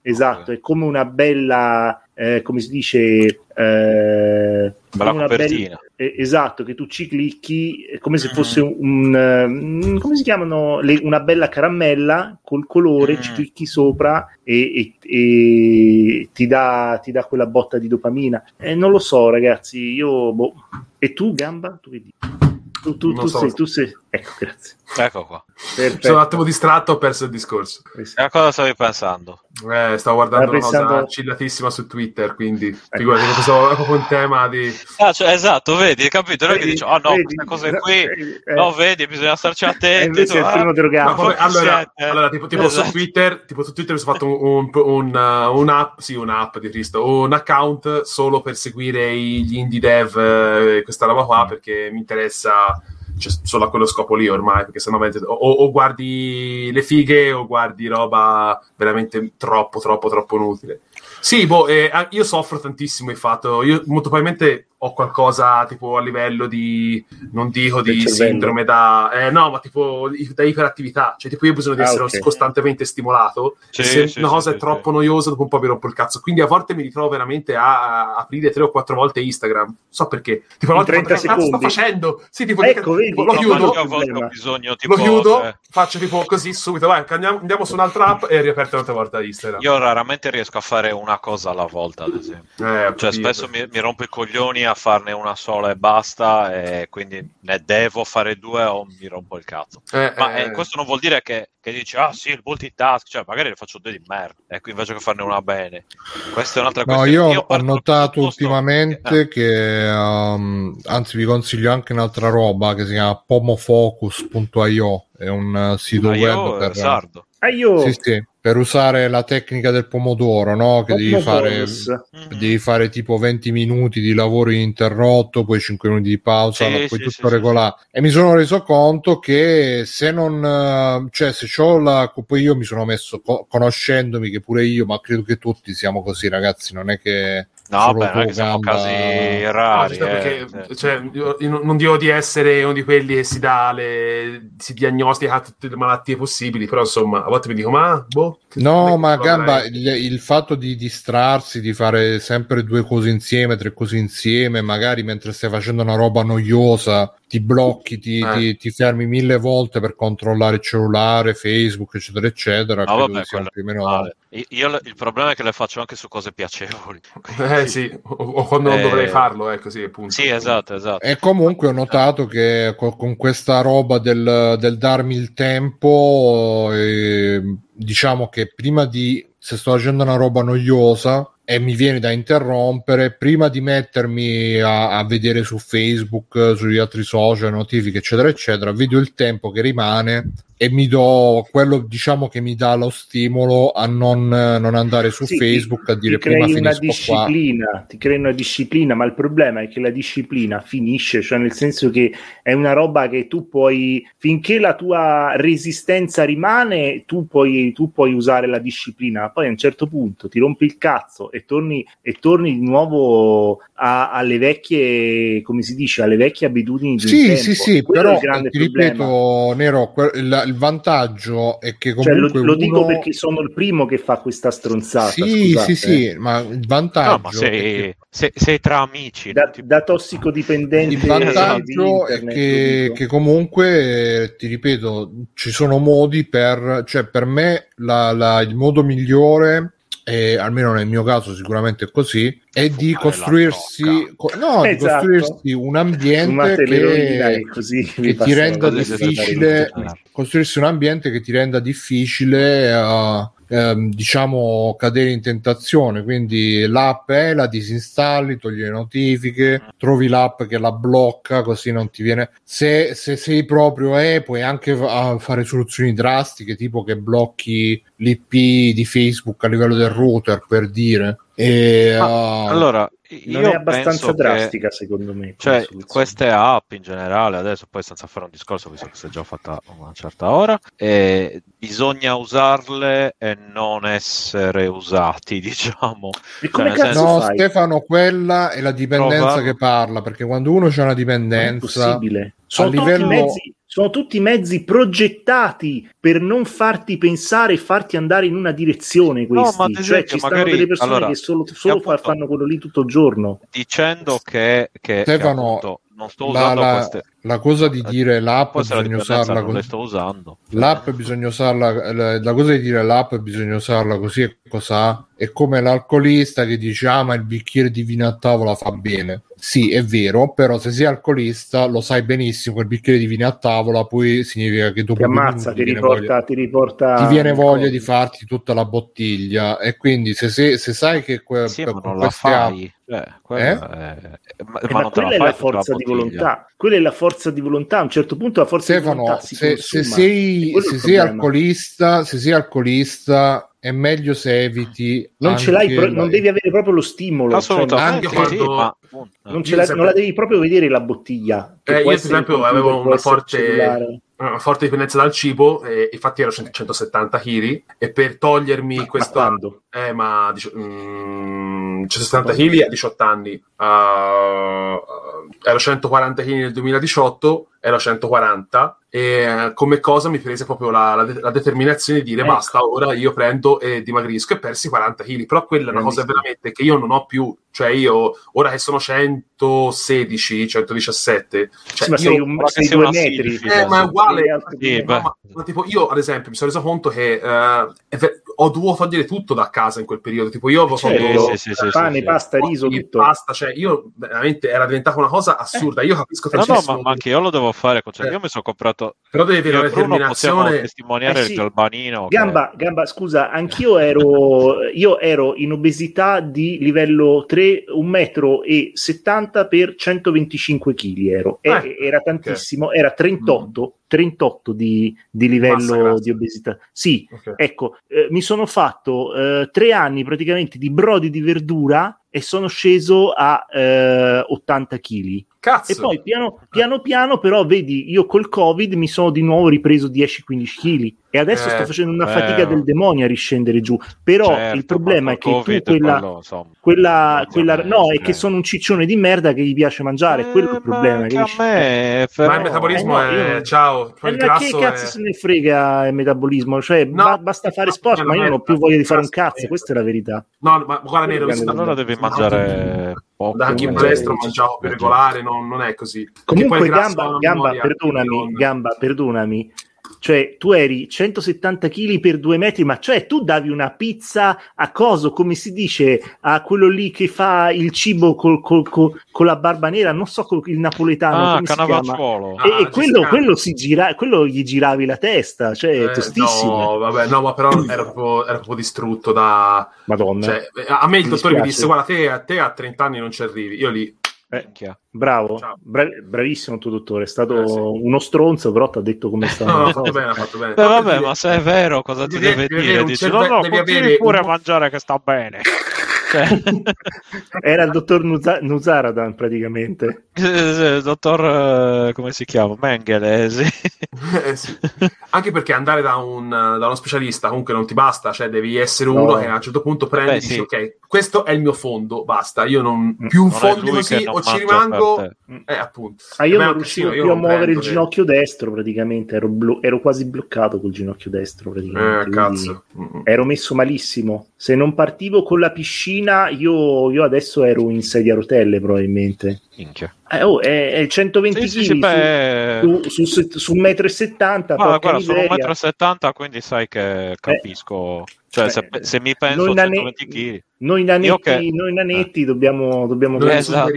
esatto, è come una bella eh, come si dice, eh, Bella una copertina. eh, esatto, che tu ci clicchi è come se Mm. fosse un, eh, come si chiamano, Le- una bella caramella col colore, Mm. ci clicchi sopra e, e- e ti, dà, ti dà quella botta di dopamina. Eh, non lo so, ragazzi, io... boh. E tu, Gamba? Tu che dici? Tu, tu, tu so. sei, tu sei... Ecco, grazie. Ecco qua. Perfetto. Sono un attimo distratto, ho perso il discorso. E a cosa stavi pensando? Eh, stavo guardando Stavo una cosa pensando- chillatissima su Twitter, quindi figurati, questo è proprio un tema di... Ah, cioè, esatto, vedi, capito? Non è che dici, oh no, vedi, queste cose no, qui, eh, no, vedi, bisogna starci eh, attenti. invece tu, ah, primo Ma drogato. come- allora, allora, tipo, tipo Esatto. su Twitter, tipo su Twitter mi sono fatto un, un, un, uh, un'app, sì, un'app di Cristo, un account solo per seguire gli indie dev, eh, questa roba qua, perché mi interessa cioè, solo a quello scopo lì ormai, perché sennò veramente- o, o guardi le fighe o guardi roba veramente troppo, troppo, troppo inutile. Sì, boh, eh, io soffro tantissimo il fatto, io molto probabilmente ho qualcosa tipo a livello di, non dico di sindrome da, eh, no, ma tipo da iperattività, cioè tipo io ho bisogno di Ah, essere ok. costantemente stimolato, Sì, se sì, una sì, cosa sì, è troppo sì. noiosa dopo un po' mi rompo il cazzo, quindi a volte mi ritrovo veramente a, aprire tre o quattro volte Instagram, so perché, tipo a volte 30 faccio, "Cazzo sto secondi." facendo, sì, tipo, Ecco, vedi, tipo, lo No, chiudo, io a volte ho bisogno, tipo, lo chiudo, cioè, faccio tipo così subito, vai, andiamo, andiamo su un'altra app e riaperto un'altra volta Instagram. io raramente riesco a fare una cosa alla volta, ad esempio. Eh, Cioè, spesso mi, mi rompo i coglioni a farne una sola e basta, e quindi ne devo fare due o mi rompo il cazzo. Eh, Ma eh, eh, questo non vuol dire che, che dici, ah sì, il multitask, cioè magari ne faccio due di merda, ecco, invece che farne una bene. Questa è un'altra No, questione. io ho notato ultimamente eh, che, um, anzi vi consiglio anche un'altra roba che si chiama pomofocus.io, è un sito ma web io, per, sardo. Ah, io... sì, sì, per usare la tecnica del pomodoro, no? che devi fare. Mhm. devi fare tipo 20 minuti di lavoro ininterrotto, poi 5 minuti di pausa, Sì, poi sì, tutto sì, sì, regolare. E mi sono reso conto che se non, eh, cioè se c'ho la, poi io mi sono messo, co- conoscendomi che pure io, ma credo che tutti siamo così ragazzi, non è che... No, beh, non è che siamo Gamba- casi No, rari. eh, perché, sì. cioè, io, io non dico di essere uno di quelli che si dà le, si diagnostica tutte le malattie possibili, però insomma, a volte mi dico, ma boh. No, ma Gamba, il, il fatto di distrarsi, di fare sempre due cose insieme, tre cose insieme, magari mentre stai facendo una roba noiosa, ti blocchi, ti, Eh. ti- ti fermi mille volte per controllare il cellulare, Facebook, eccetera, eccetera. No, vabbè, meno- normale. Io, il problema è che le faccio anche su cose piacevoli. Eh sì, o, o quando non Eh, dovrei farlo, è così appunto. Sì, esatto, esatto. E comunque ho notato che co- con, questa roba del, del darmi il tempo, eh, diciamo che prima di, se sto facendo una roba noiosa e mi viene da interrompere, prima di mettermi a, a vedere su Facebook, sugli altri social, notifiche, eccetera, eccetera, vedo il tempo che rimane e mi do quello, diciamo, che mi dà lo stimolo a non, non andare su Sì, Facebook a ti dire prima crei una finisco qua. disciplina, ti crei una disciplina, ma il problema è che la disciplina finisce, cioè nel senso che è una roba che tu puoi, finché la tua resistenza rimane, tu puoi, tu puoi usare la disciplina, poi a un certo punto ti rompi il cazzo e torni, e torni di nuovo a- alle vecchie, come si dice, alle vecchie abitudini di Sì, tempo. sì, sì, Quello però grande ti problema. ripeto, Nero, il, il vantaggio è che Cioè, lo, comunque lo dico uno- perché sono il primo che fa questa stronzata. Sì, scusate, sì, eh. sì, ma il No, vantaggio ma è sei, che- sei, sei tra amici. da, ti- da tossicodipendente il vantaggio è che, dico. che comunque, eh, ti ripeto, ci sono modi per, cioè per me la- la- il modo migliore, e almeno nel mio caso sicuramente è così, è di costruirsi, co- no, di Esatto. costruirsi un ambiente che, così che ti renda difficile costruirsi un ambiente che ti renda difficile eh, ehm, diciamo cadere in tentazione. Quindi l'app è la disinstalli togli le notifiche trovi l'app che la blocca così non ti viene. Se, se sei proprio è puoi anche fa- fare soluzioni drastiche tipo che blocchi l'IP di Facebook a livello del router per dire e, eh, Allora, Non è abbastanza penso che- drastica, secondo me. Cioè, queste app in generale, adesso poi senza fare un discorso, visto che si è già fatta a una certa ora, eh, bisogna usarle e non essere usati, diciamo. E cazzo senso- No, fai? Stefano, quella è la dipendenza Prova- che parla, perché quando uno c'ha una Non è dipendenza, possibile. Sono a livello- mezzi, sono tutti mezzi progettati per non farti pensare e farti andare in una direzione No, questi. ma ad cioè ci stanno magari- delle persone allora, che solo, solo che appunto- fanno quello lì tutto il giorno. Dicendo che, che, che Stefano, appunto non sto La, usando la- queste... la cosa di dire l'app la bisogna usarla così. sto usando. L'app bisogna usarla, la, la cosa di dire l'app bisogna usarla così e cos'ha è come l'alcolista che dice ah ma il bicchiere di vino a tavola fa bene. Sì, è vero, però se sei alcolista lo sai benissimo che il bicchiere di vino a tavola poi significa che dopo Ti ammazza, ti viene voglia- riporta, ti riporta. ti viene voglia di farti tutta la bottiglia e quindi se, se, se sai che que- Sì, ma non la queste app- fai. Eh, quella è- ma, Eh, ma ma non quella la è fai la forza di bottiglia. volontà. Quella è la forza di volontà. A un certo punto la forza di Stefano, volontà si se, se consuma. sei, Quello è se sei alcolista, se sei alcolista è meglio se eviti non ce l'hai, pro- non devi avere proprio lo stimolo. cioè, Assolutamente anche sì, quando- ma non, ce la, sempre- non la devi proprio vedere la bottiglia. Eh, io, per esempio, avevo una forte, cellulare. una forte dipendenza dal cibo, e infatti ero 100 170 kg, e per togliermi Ma questo... quando? Eh, ma dicio- mm, 170 kg a 18 anni. Ah, ero 140 kg nel 2018, ero 140 e eh, come cosa mi prese proprio la, la la determinazione di dire Ecco. basta, ora io prendo e dimagrisco e persi 40 kg. Però quella è una cosa veramente che io non ho più, cioè io ora che sono 116, 117, cioè Sì, ma io- un, sei due metri. eh, ma è uguale. Sì, ma, ma tipo io ad esempio mi sono reso conto che è ver- ho dovuto togliere tutto da casa in quel periodo tipo io avevo fatto sì, sì, sì, pane, sì, sì. pasta, riso, tutto. pasta cioè io veramente era diventata una cosa assurda io capisco No, no, ma, ma anche io lo devo fare. Cioè, Eh. io mi sono comprato. però devi avere determinazione testimoniare Eh, sì. il Galbanino. che- Gamba, Gamba, scusa, anch'io ero, io ero in obesità di livello 3, 1 metro e 70 per 125 kg ero. E- Eh, era tantissimo, era 38, 38 di, di Massa livello grassa. di obesità. Sì, Ok. ecco, eh, mi sono fatto eh, tre anni praticamente di brodi di verdura e sono sceso a eh, 80 kg. Cazzo E poi piano, piano piano, però, vedi, io col Covid mi sono di nuovo ripreso 10-15 kg e adesso Eh, sto facendo una eh, fatica del demonio a riscendere giù. Però Certo, il problema ma è che col tu Covid quella, quello, insomma, quella, quella- no, è che sono un ciccione di merda che gli piace mangiare, Eh, quello è il problema. ma anche capisci? a me, però... ma il metabolismo Eh, no, io è non- ciao Eh, il ma che grasso cazzo è... se ne frega il metabolismo? Cioè, No, ba- basta fare sport, ma io non ho più voglia di fare un cazzo, questa è la verità. no ma guarda Nero Allora devi mangiare poco. da anche in palestra mangiare- mangiavo più regolare non, non è così Comunque, gamba, gamba, perdonami, gamba, perdonami. Cioè, tu eri 170 kg per due metri, ma cioè tu davi una pizza a coso, come si dice, a quello lì che fa il cibo col- col- col- con la barba nera, non so col- il napoletano, Ah, come si chiama? Canavacciuolo. Ah, E, e ci quello, quello, si gira, quello gli giravi la testa, cioè Eh, tostissimo. no, vabbè, no, ma però ero proprio, proprio distrutto da... Madonna. Cioè, a me il Mi dottore mi disse, guarda, te, a te a 30 anni non ci arrivi. Io lì, Eh, bravo, bra- bravissimo il tuo dottore, è stato Eh, sì. uno stronzo, però ti ha detto come sta. no, fatto bene, fatto bene. Beh, vabbè, ma se è vero, cosa ti deve devi dire? un Dici, cerve- no, no, devi continui pure un- a mangiare che sta bene. Cioè, Era il dottor Nuza- Nuzaradan praticamente. il dottor, eh, come si chiama? Mengele, sì. Eh, sì. Anche perché andare da, un, da uno specialista comunque non ti basta, cioè devi essere uno No. che a un certo punto prende Beh, e dice sì. ok, questo è il mio fondo, basta, io non più un Non fondo così che o ci rimango, te. eh, appunto. Ah, io Eh, non riuscivo più a muovere il prendo, ginocchio destro praticamente, ero, blo- ero quasi bloccato col ginocchio destro praticamente. Eh, cazzo. Mm. Ero messo malissimo. Se non partivo con la piscina, io, io adesso ero in sedia a rotelle probabilmente. Minchia. Eh, oh, è, è 120 Sì, kg sì, sì, beh, su, su, su, su 1,70 m. Guarda, sono 1,70 m, quindi sai che capisco. cioè, se, eh, se mi penso noi a nane- 120 kg, Noi nanetti, Io che- noi nanetti dobbiamo, dobbiamo Noi Esatto.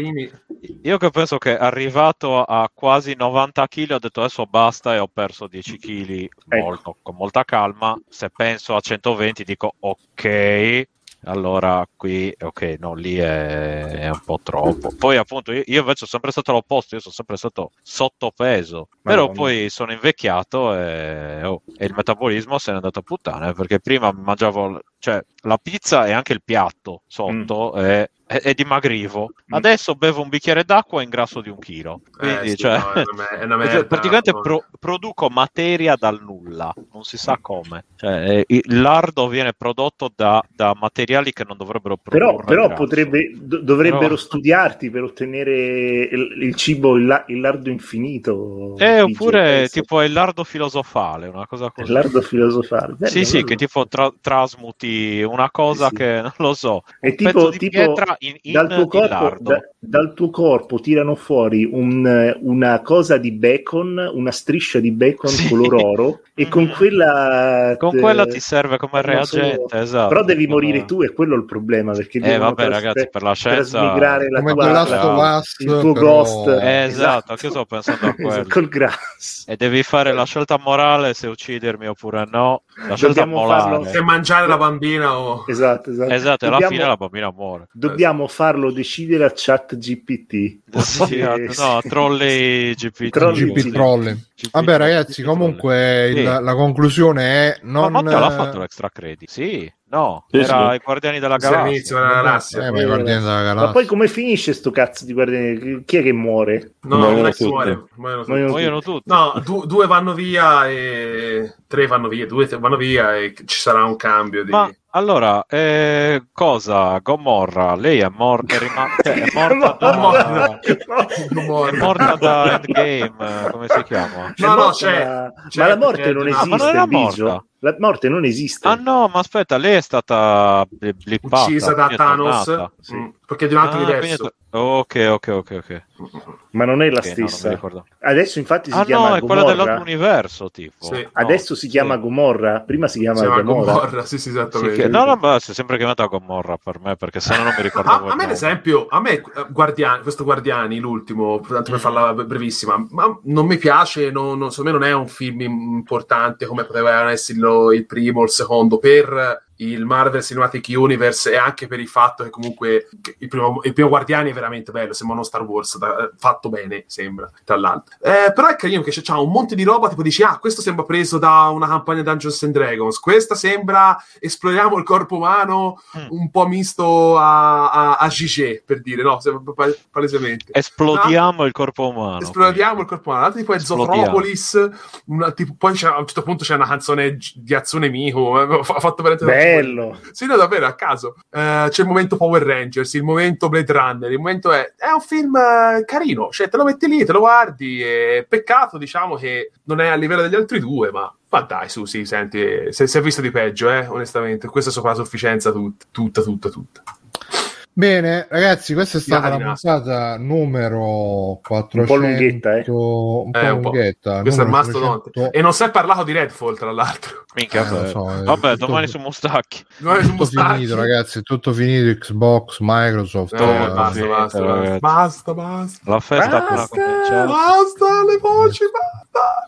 io che penso che arrivato a quasi 90 kg ho detto adesso basta e ho perso 10 kg Ecco. molto, con molta calma. Se penso a 120 dico ok. Allora qui, ok, no, lì è, è un po' troppo. Poi appunto io, io invece sono sempre stato l'opposto, io sono sempre stato sottopeso, però Madonna. poi sono invecchiato e, oh, e il metabolismo se n'è andato a puttane perché prima mangiavo cioè la pizza e anche il piatto sotto è, è- è dimagrivo. Adesso bevo un bicchiere d'acqua e ingrasso di un chilo. Quindi, Eh, sì, cioè, no, è una me- è una merda, praticamente no. pro- produco materia dal nulla, non si sa come. Cioè, eh, il lardo viene prodotto da, da materiali che non dovrebbero Però, produrre però grasso. potrebbe, do- dovrebbero Però- studiarti per ottenere il, il cibo, il, il lardo infinito. Eh, dice, oppure penso. tipo il lardo filosofale, una cosa Il così. lardo filosofale. Bello, Sì, sì, bello. che tipo tra- trasmuti una cosa Sì, sì. che non lo so, È tipo, tipo in, in, dal, tuo corpo, da- dal tuo corpo tirano fuori un- una cosa di bacon, una striscia di bacon Sì. color oro, e con quella. Con eh, quella ti serve come reagente, esatto. Però devi Quello- morire tu, e quello è il problema. Perché Eh vabbè tras- ragazzi, per la scienza... trasmigrare la Come tua, la- il tuo però- ghost. Eh, esatto, anche io sto pensando a quello. Col grass. E devi fare la scelta morale se uccidermi oppure no. La scelta Dobbiamo morale. farlo- Se mangiare la bambina o... Esatto, esatto. Esatto, e alla Dobbiamo- fine la bambina muore. Dobbiamo farlo decidere a chat GPT. Sì, no, a trolley GPT. Trolli GP sì. Trolley. GP Vabbè, ragazzi, GP comunque Sì. la conclusione è Ma non Motta l'ha fatto l'extra credit? Sì, no, Sì, era sì. i Guardiani della Il servizio Galassia. della galassia. Eh, ma Guardiani della Ma Galassia. poi come finisce sto cazzo di guardiani? Chi è che muore? No, Muoiono non è che tutti. muore. Muoiono tutti. Muoiono tutti. No, du- due vanno via e tre vanno via, due vanno via e ci sarà un cambio di... Ma allora, eh, cosa? Gomorra, lei è, mor- è, rima- cioè, è morta da... Gomorra. È morta da Endgame, eh, come si chiama? No, no, morta, c'è- ma, c'è- ma la morte c'è- non Ah, esiste. ma non era Biggio. morta. La morte non esiste. Ah no, ma aspetta, lei è stata bli- blippata. uccisa da Thanos sì, perché è di un altro Ah, quindi è Ok, ok, ok, ok. Ma non è la Ok, no, non mi stessa. ricordo. Adesso infatti si Ah chiama no, è quella dell'altro universo, tipo. Sì. No, Adesso si chiama sì. Gomorra. Prima si chiama Si chiama Gomorra. Gomorra, sì, sì, Sì, esattamente. che- No, no, ma si è sempre chiamata Gomorra per me, perché se no non mi A, ricordavo. il a me, ad esempio, a me eh, Guardiani, questo Guardiani, l'ultimo, tanto per farla brevissima, ma non mi piace, non, non- secondo me non è un film importante come poteva essere il, il primo o il secondo, per il Marvel Cinematic Universe e anche per il fatto che comunque il primo, il primo Guardiani è veramente bello, sembra uno Star Wars, da- fatto bene, sembra, tra l'altro. Eh, però è carino che c'è, c'ha un monte di roba, tipo dici, ah, questo sembra preso da una campagna Dungeons and Dragons, questa sembra esploriamo il corpo umano Mm. un po' misto a, a, a Gigé, per dire, no, sembra pa- palesemente. Esplodiamo il corpo umano. Esploriamo il corpo umano, l'altro tipo è Esplodiamo. Zotropolis, una- tipo, poi c'è- a un certo punto c'è una canzone di Azione Miho, eh, ha fatto veramente Bello. sì, no, davvero, a caso. Eh, c'è il momento Power Rangers, il momento Blade Runner, il momento è... È un film eh, carino, cioè te lo metti lì, te lo guardi, e peccato, diciamo, che non è a livello degli altri due, ma... Ma dai, su, sì, senti, si si è visto di peggio, eh, onestamente. Questa è sopra la sufficienza tut- tutta, tutta, tutta. Bene, ragazzi, questa è stata Dai, la puntata numero 400. Un po' lunghetta, eh. Un po' Eh, un po'. lunghetta. Questo è il mastodonte. 400. E non si è parlato di Redfall, tra l'altro. Minchia, Eh, so, Vabbè, tutto- domani su Mustacchi. È su tutto Mustacchi. finito, ragazzi. è Tutto finito. Xbox, Microsoft. Eh, eh, basta, sì, basta, ragazzi. basta, basta, basta. La festa Basta! Basta, le voci, basta.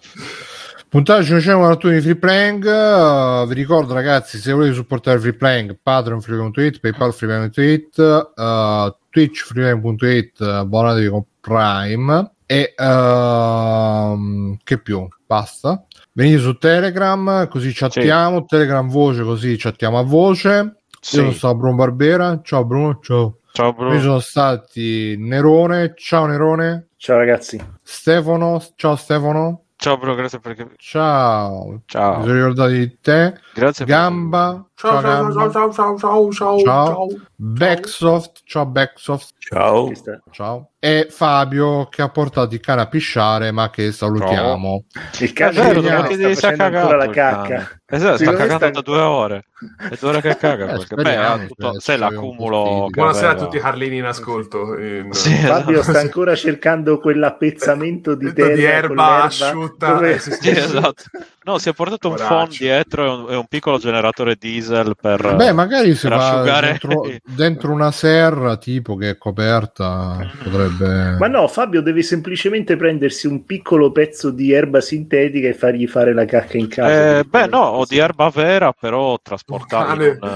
Puntata 541 di Free Playing. Uh, vi ricordo, ragazzi, se volete supportare Free Playing, Patreon freeplaying.it, PayPal freeplaying.it, uh, Twitch freeplaying.it, abbonatevi con Prime e ehm, che più? Basta. Venite su Telegram, così chattiamo. Telegram voce, così chattiamo a voce. Io sono Sì. stato Bruno Barbera. Ciao Bruno, ciao. Ciao Bruno. sono stati Nerone. Ciao Nerone. Ciao ragazzi. Stefano. Ciao Stefano. Ciao Bruno, grazie perché... Ciao. Mi Ciao. sono ricordato di te. Grazie Gamba. Ciao, ciao, Gamba. ciao, ciao, ciao, ciao, ciao, Ciao. ciao. Backsoft. Ciao Backsoft. Ciao. Ciao. E Fabio che ha portato il cane a pisciare, ma che salutiamo. Il È cane vero, di Ciao. perché sta devi sta facendo ancora cagando la il cacca. Esatto, sta cagando sta- da due ore. È due ore che caga. Eh, perché, beh, tutto- che sia un l'accumulo che Buonasera a tutti i Carlini in ascolto. In- Sì, Fabio esatto. sta ancora cercando quell'appezzamento di Di terra con erba asciutta. dove- Eh, sì, Sì, esatto. No, si è portato un Poraccio. phon dietro e un, e un piccolo generatore diesel per... Beh, magari se asciugare- dentro, dentro una serra tipo che è coperta, potrebbe. Ma no, Fabio deve semplicemente prendersi un piccolo pezzo di erba sintetica e fargli fare la cacca in casa. Eh, beh, no, ho di erba vera, però trasportabile in,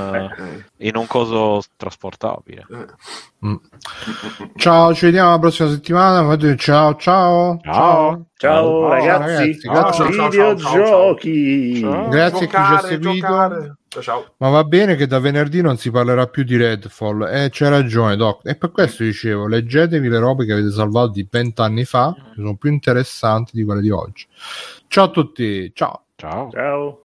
eh, in un coso trasportabile. Eh. Mm. Ciao, ci vediamo la prossima settimana. Fate- Ciao, ciao. Ciao. Ciao, Ciao, ragazzi, ragazzi, grazie. Ciao, ciao, ciao, videogiochi. ciao. Grazie a chi ci ha Giocare, seguito. giocare. Ciao ciao. Ma va bene che da venerdì non si parlerà più di Redfall. Eh, c'è ragione, Doc. E per questo dicevo, leggetevi le robe che avete salvato di vent'anni fa, che sono più interessanti di quelle di oggi. Ciao a tutti, ciao. Ciao. Ciao.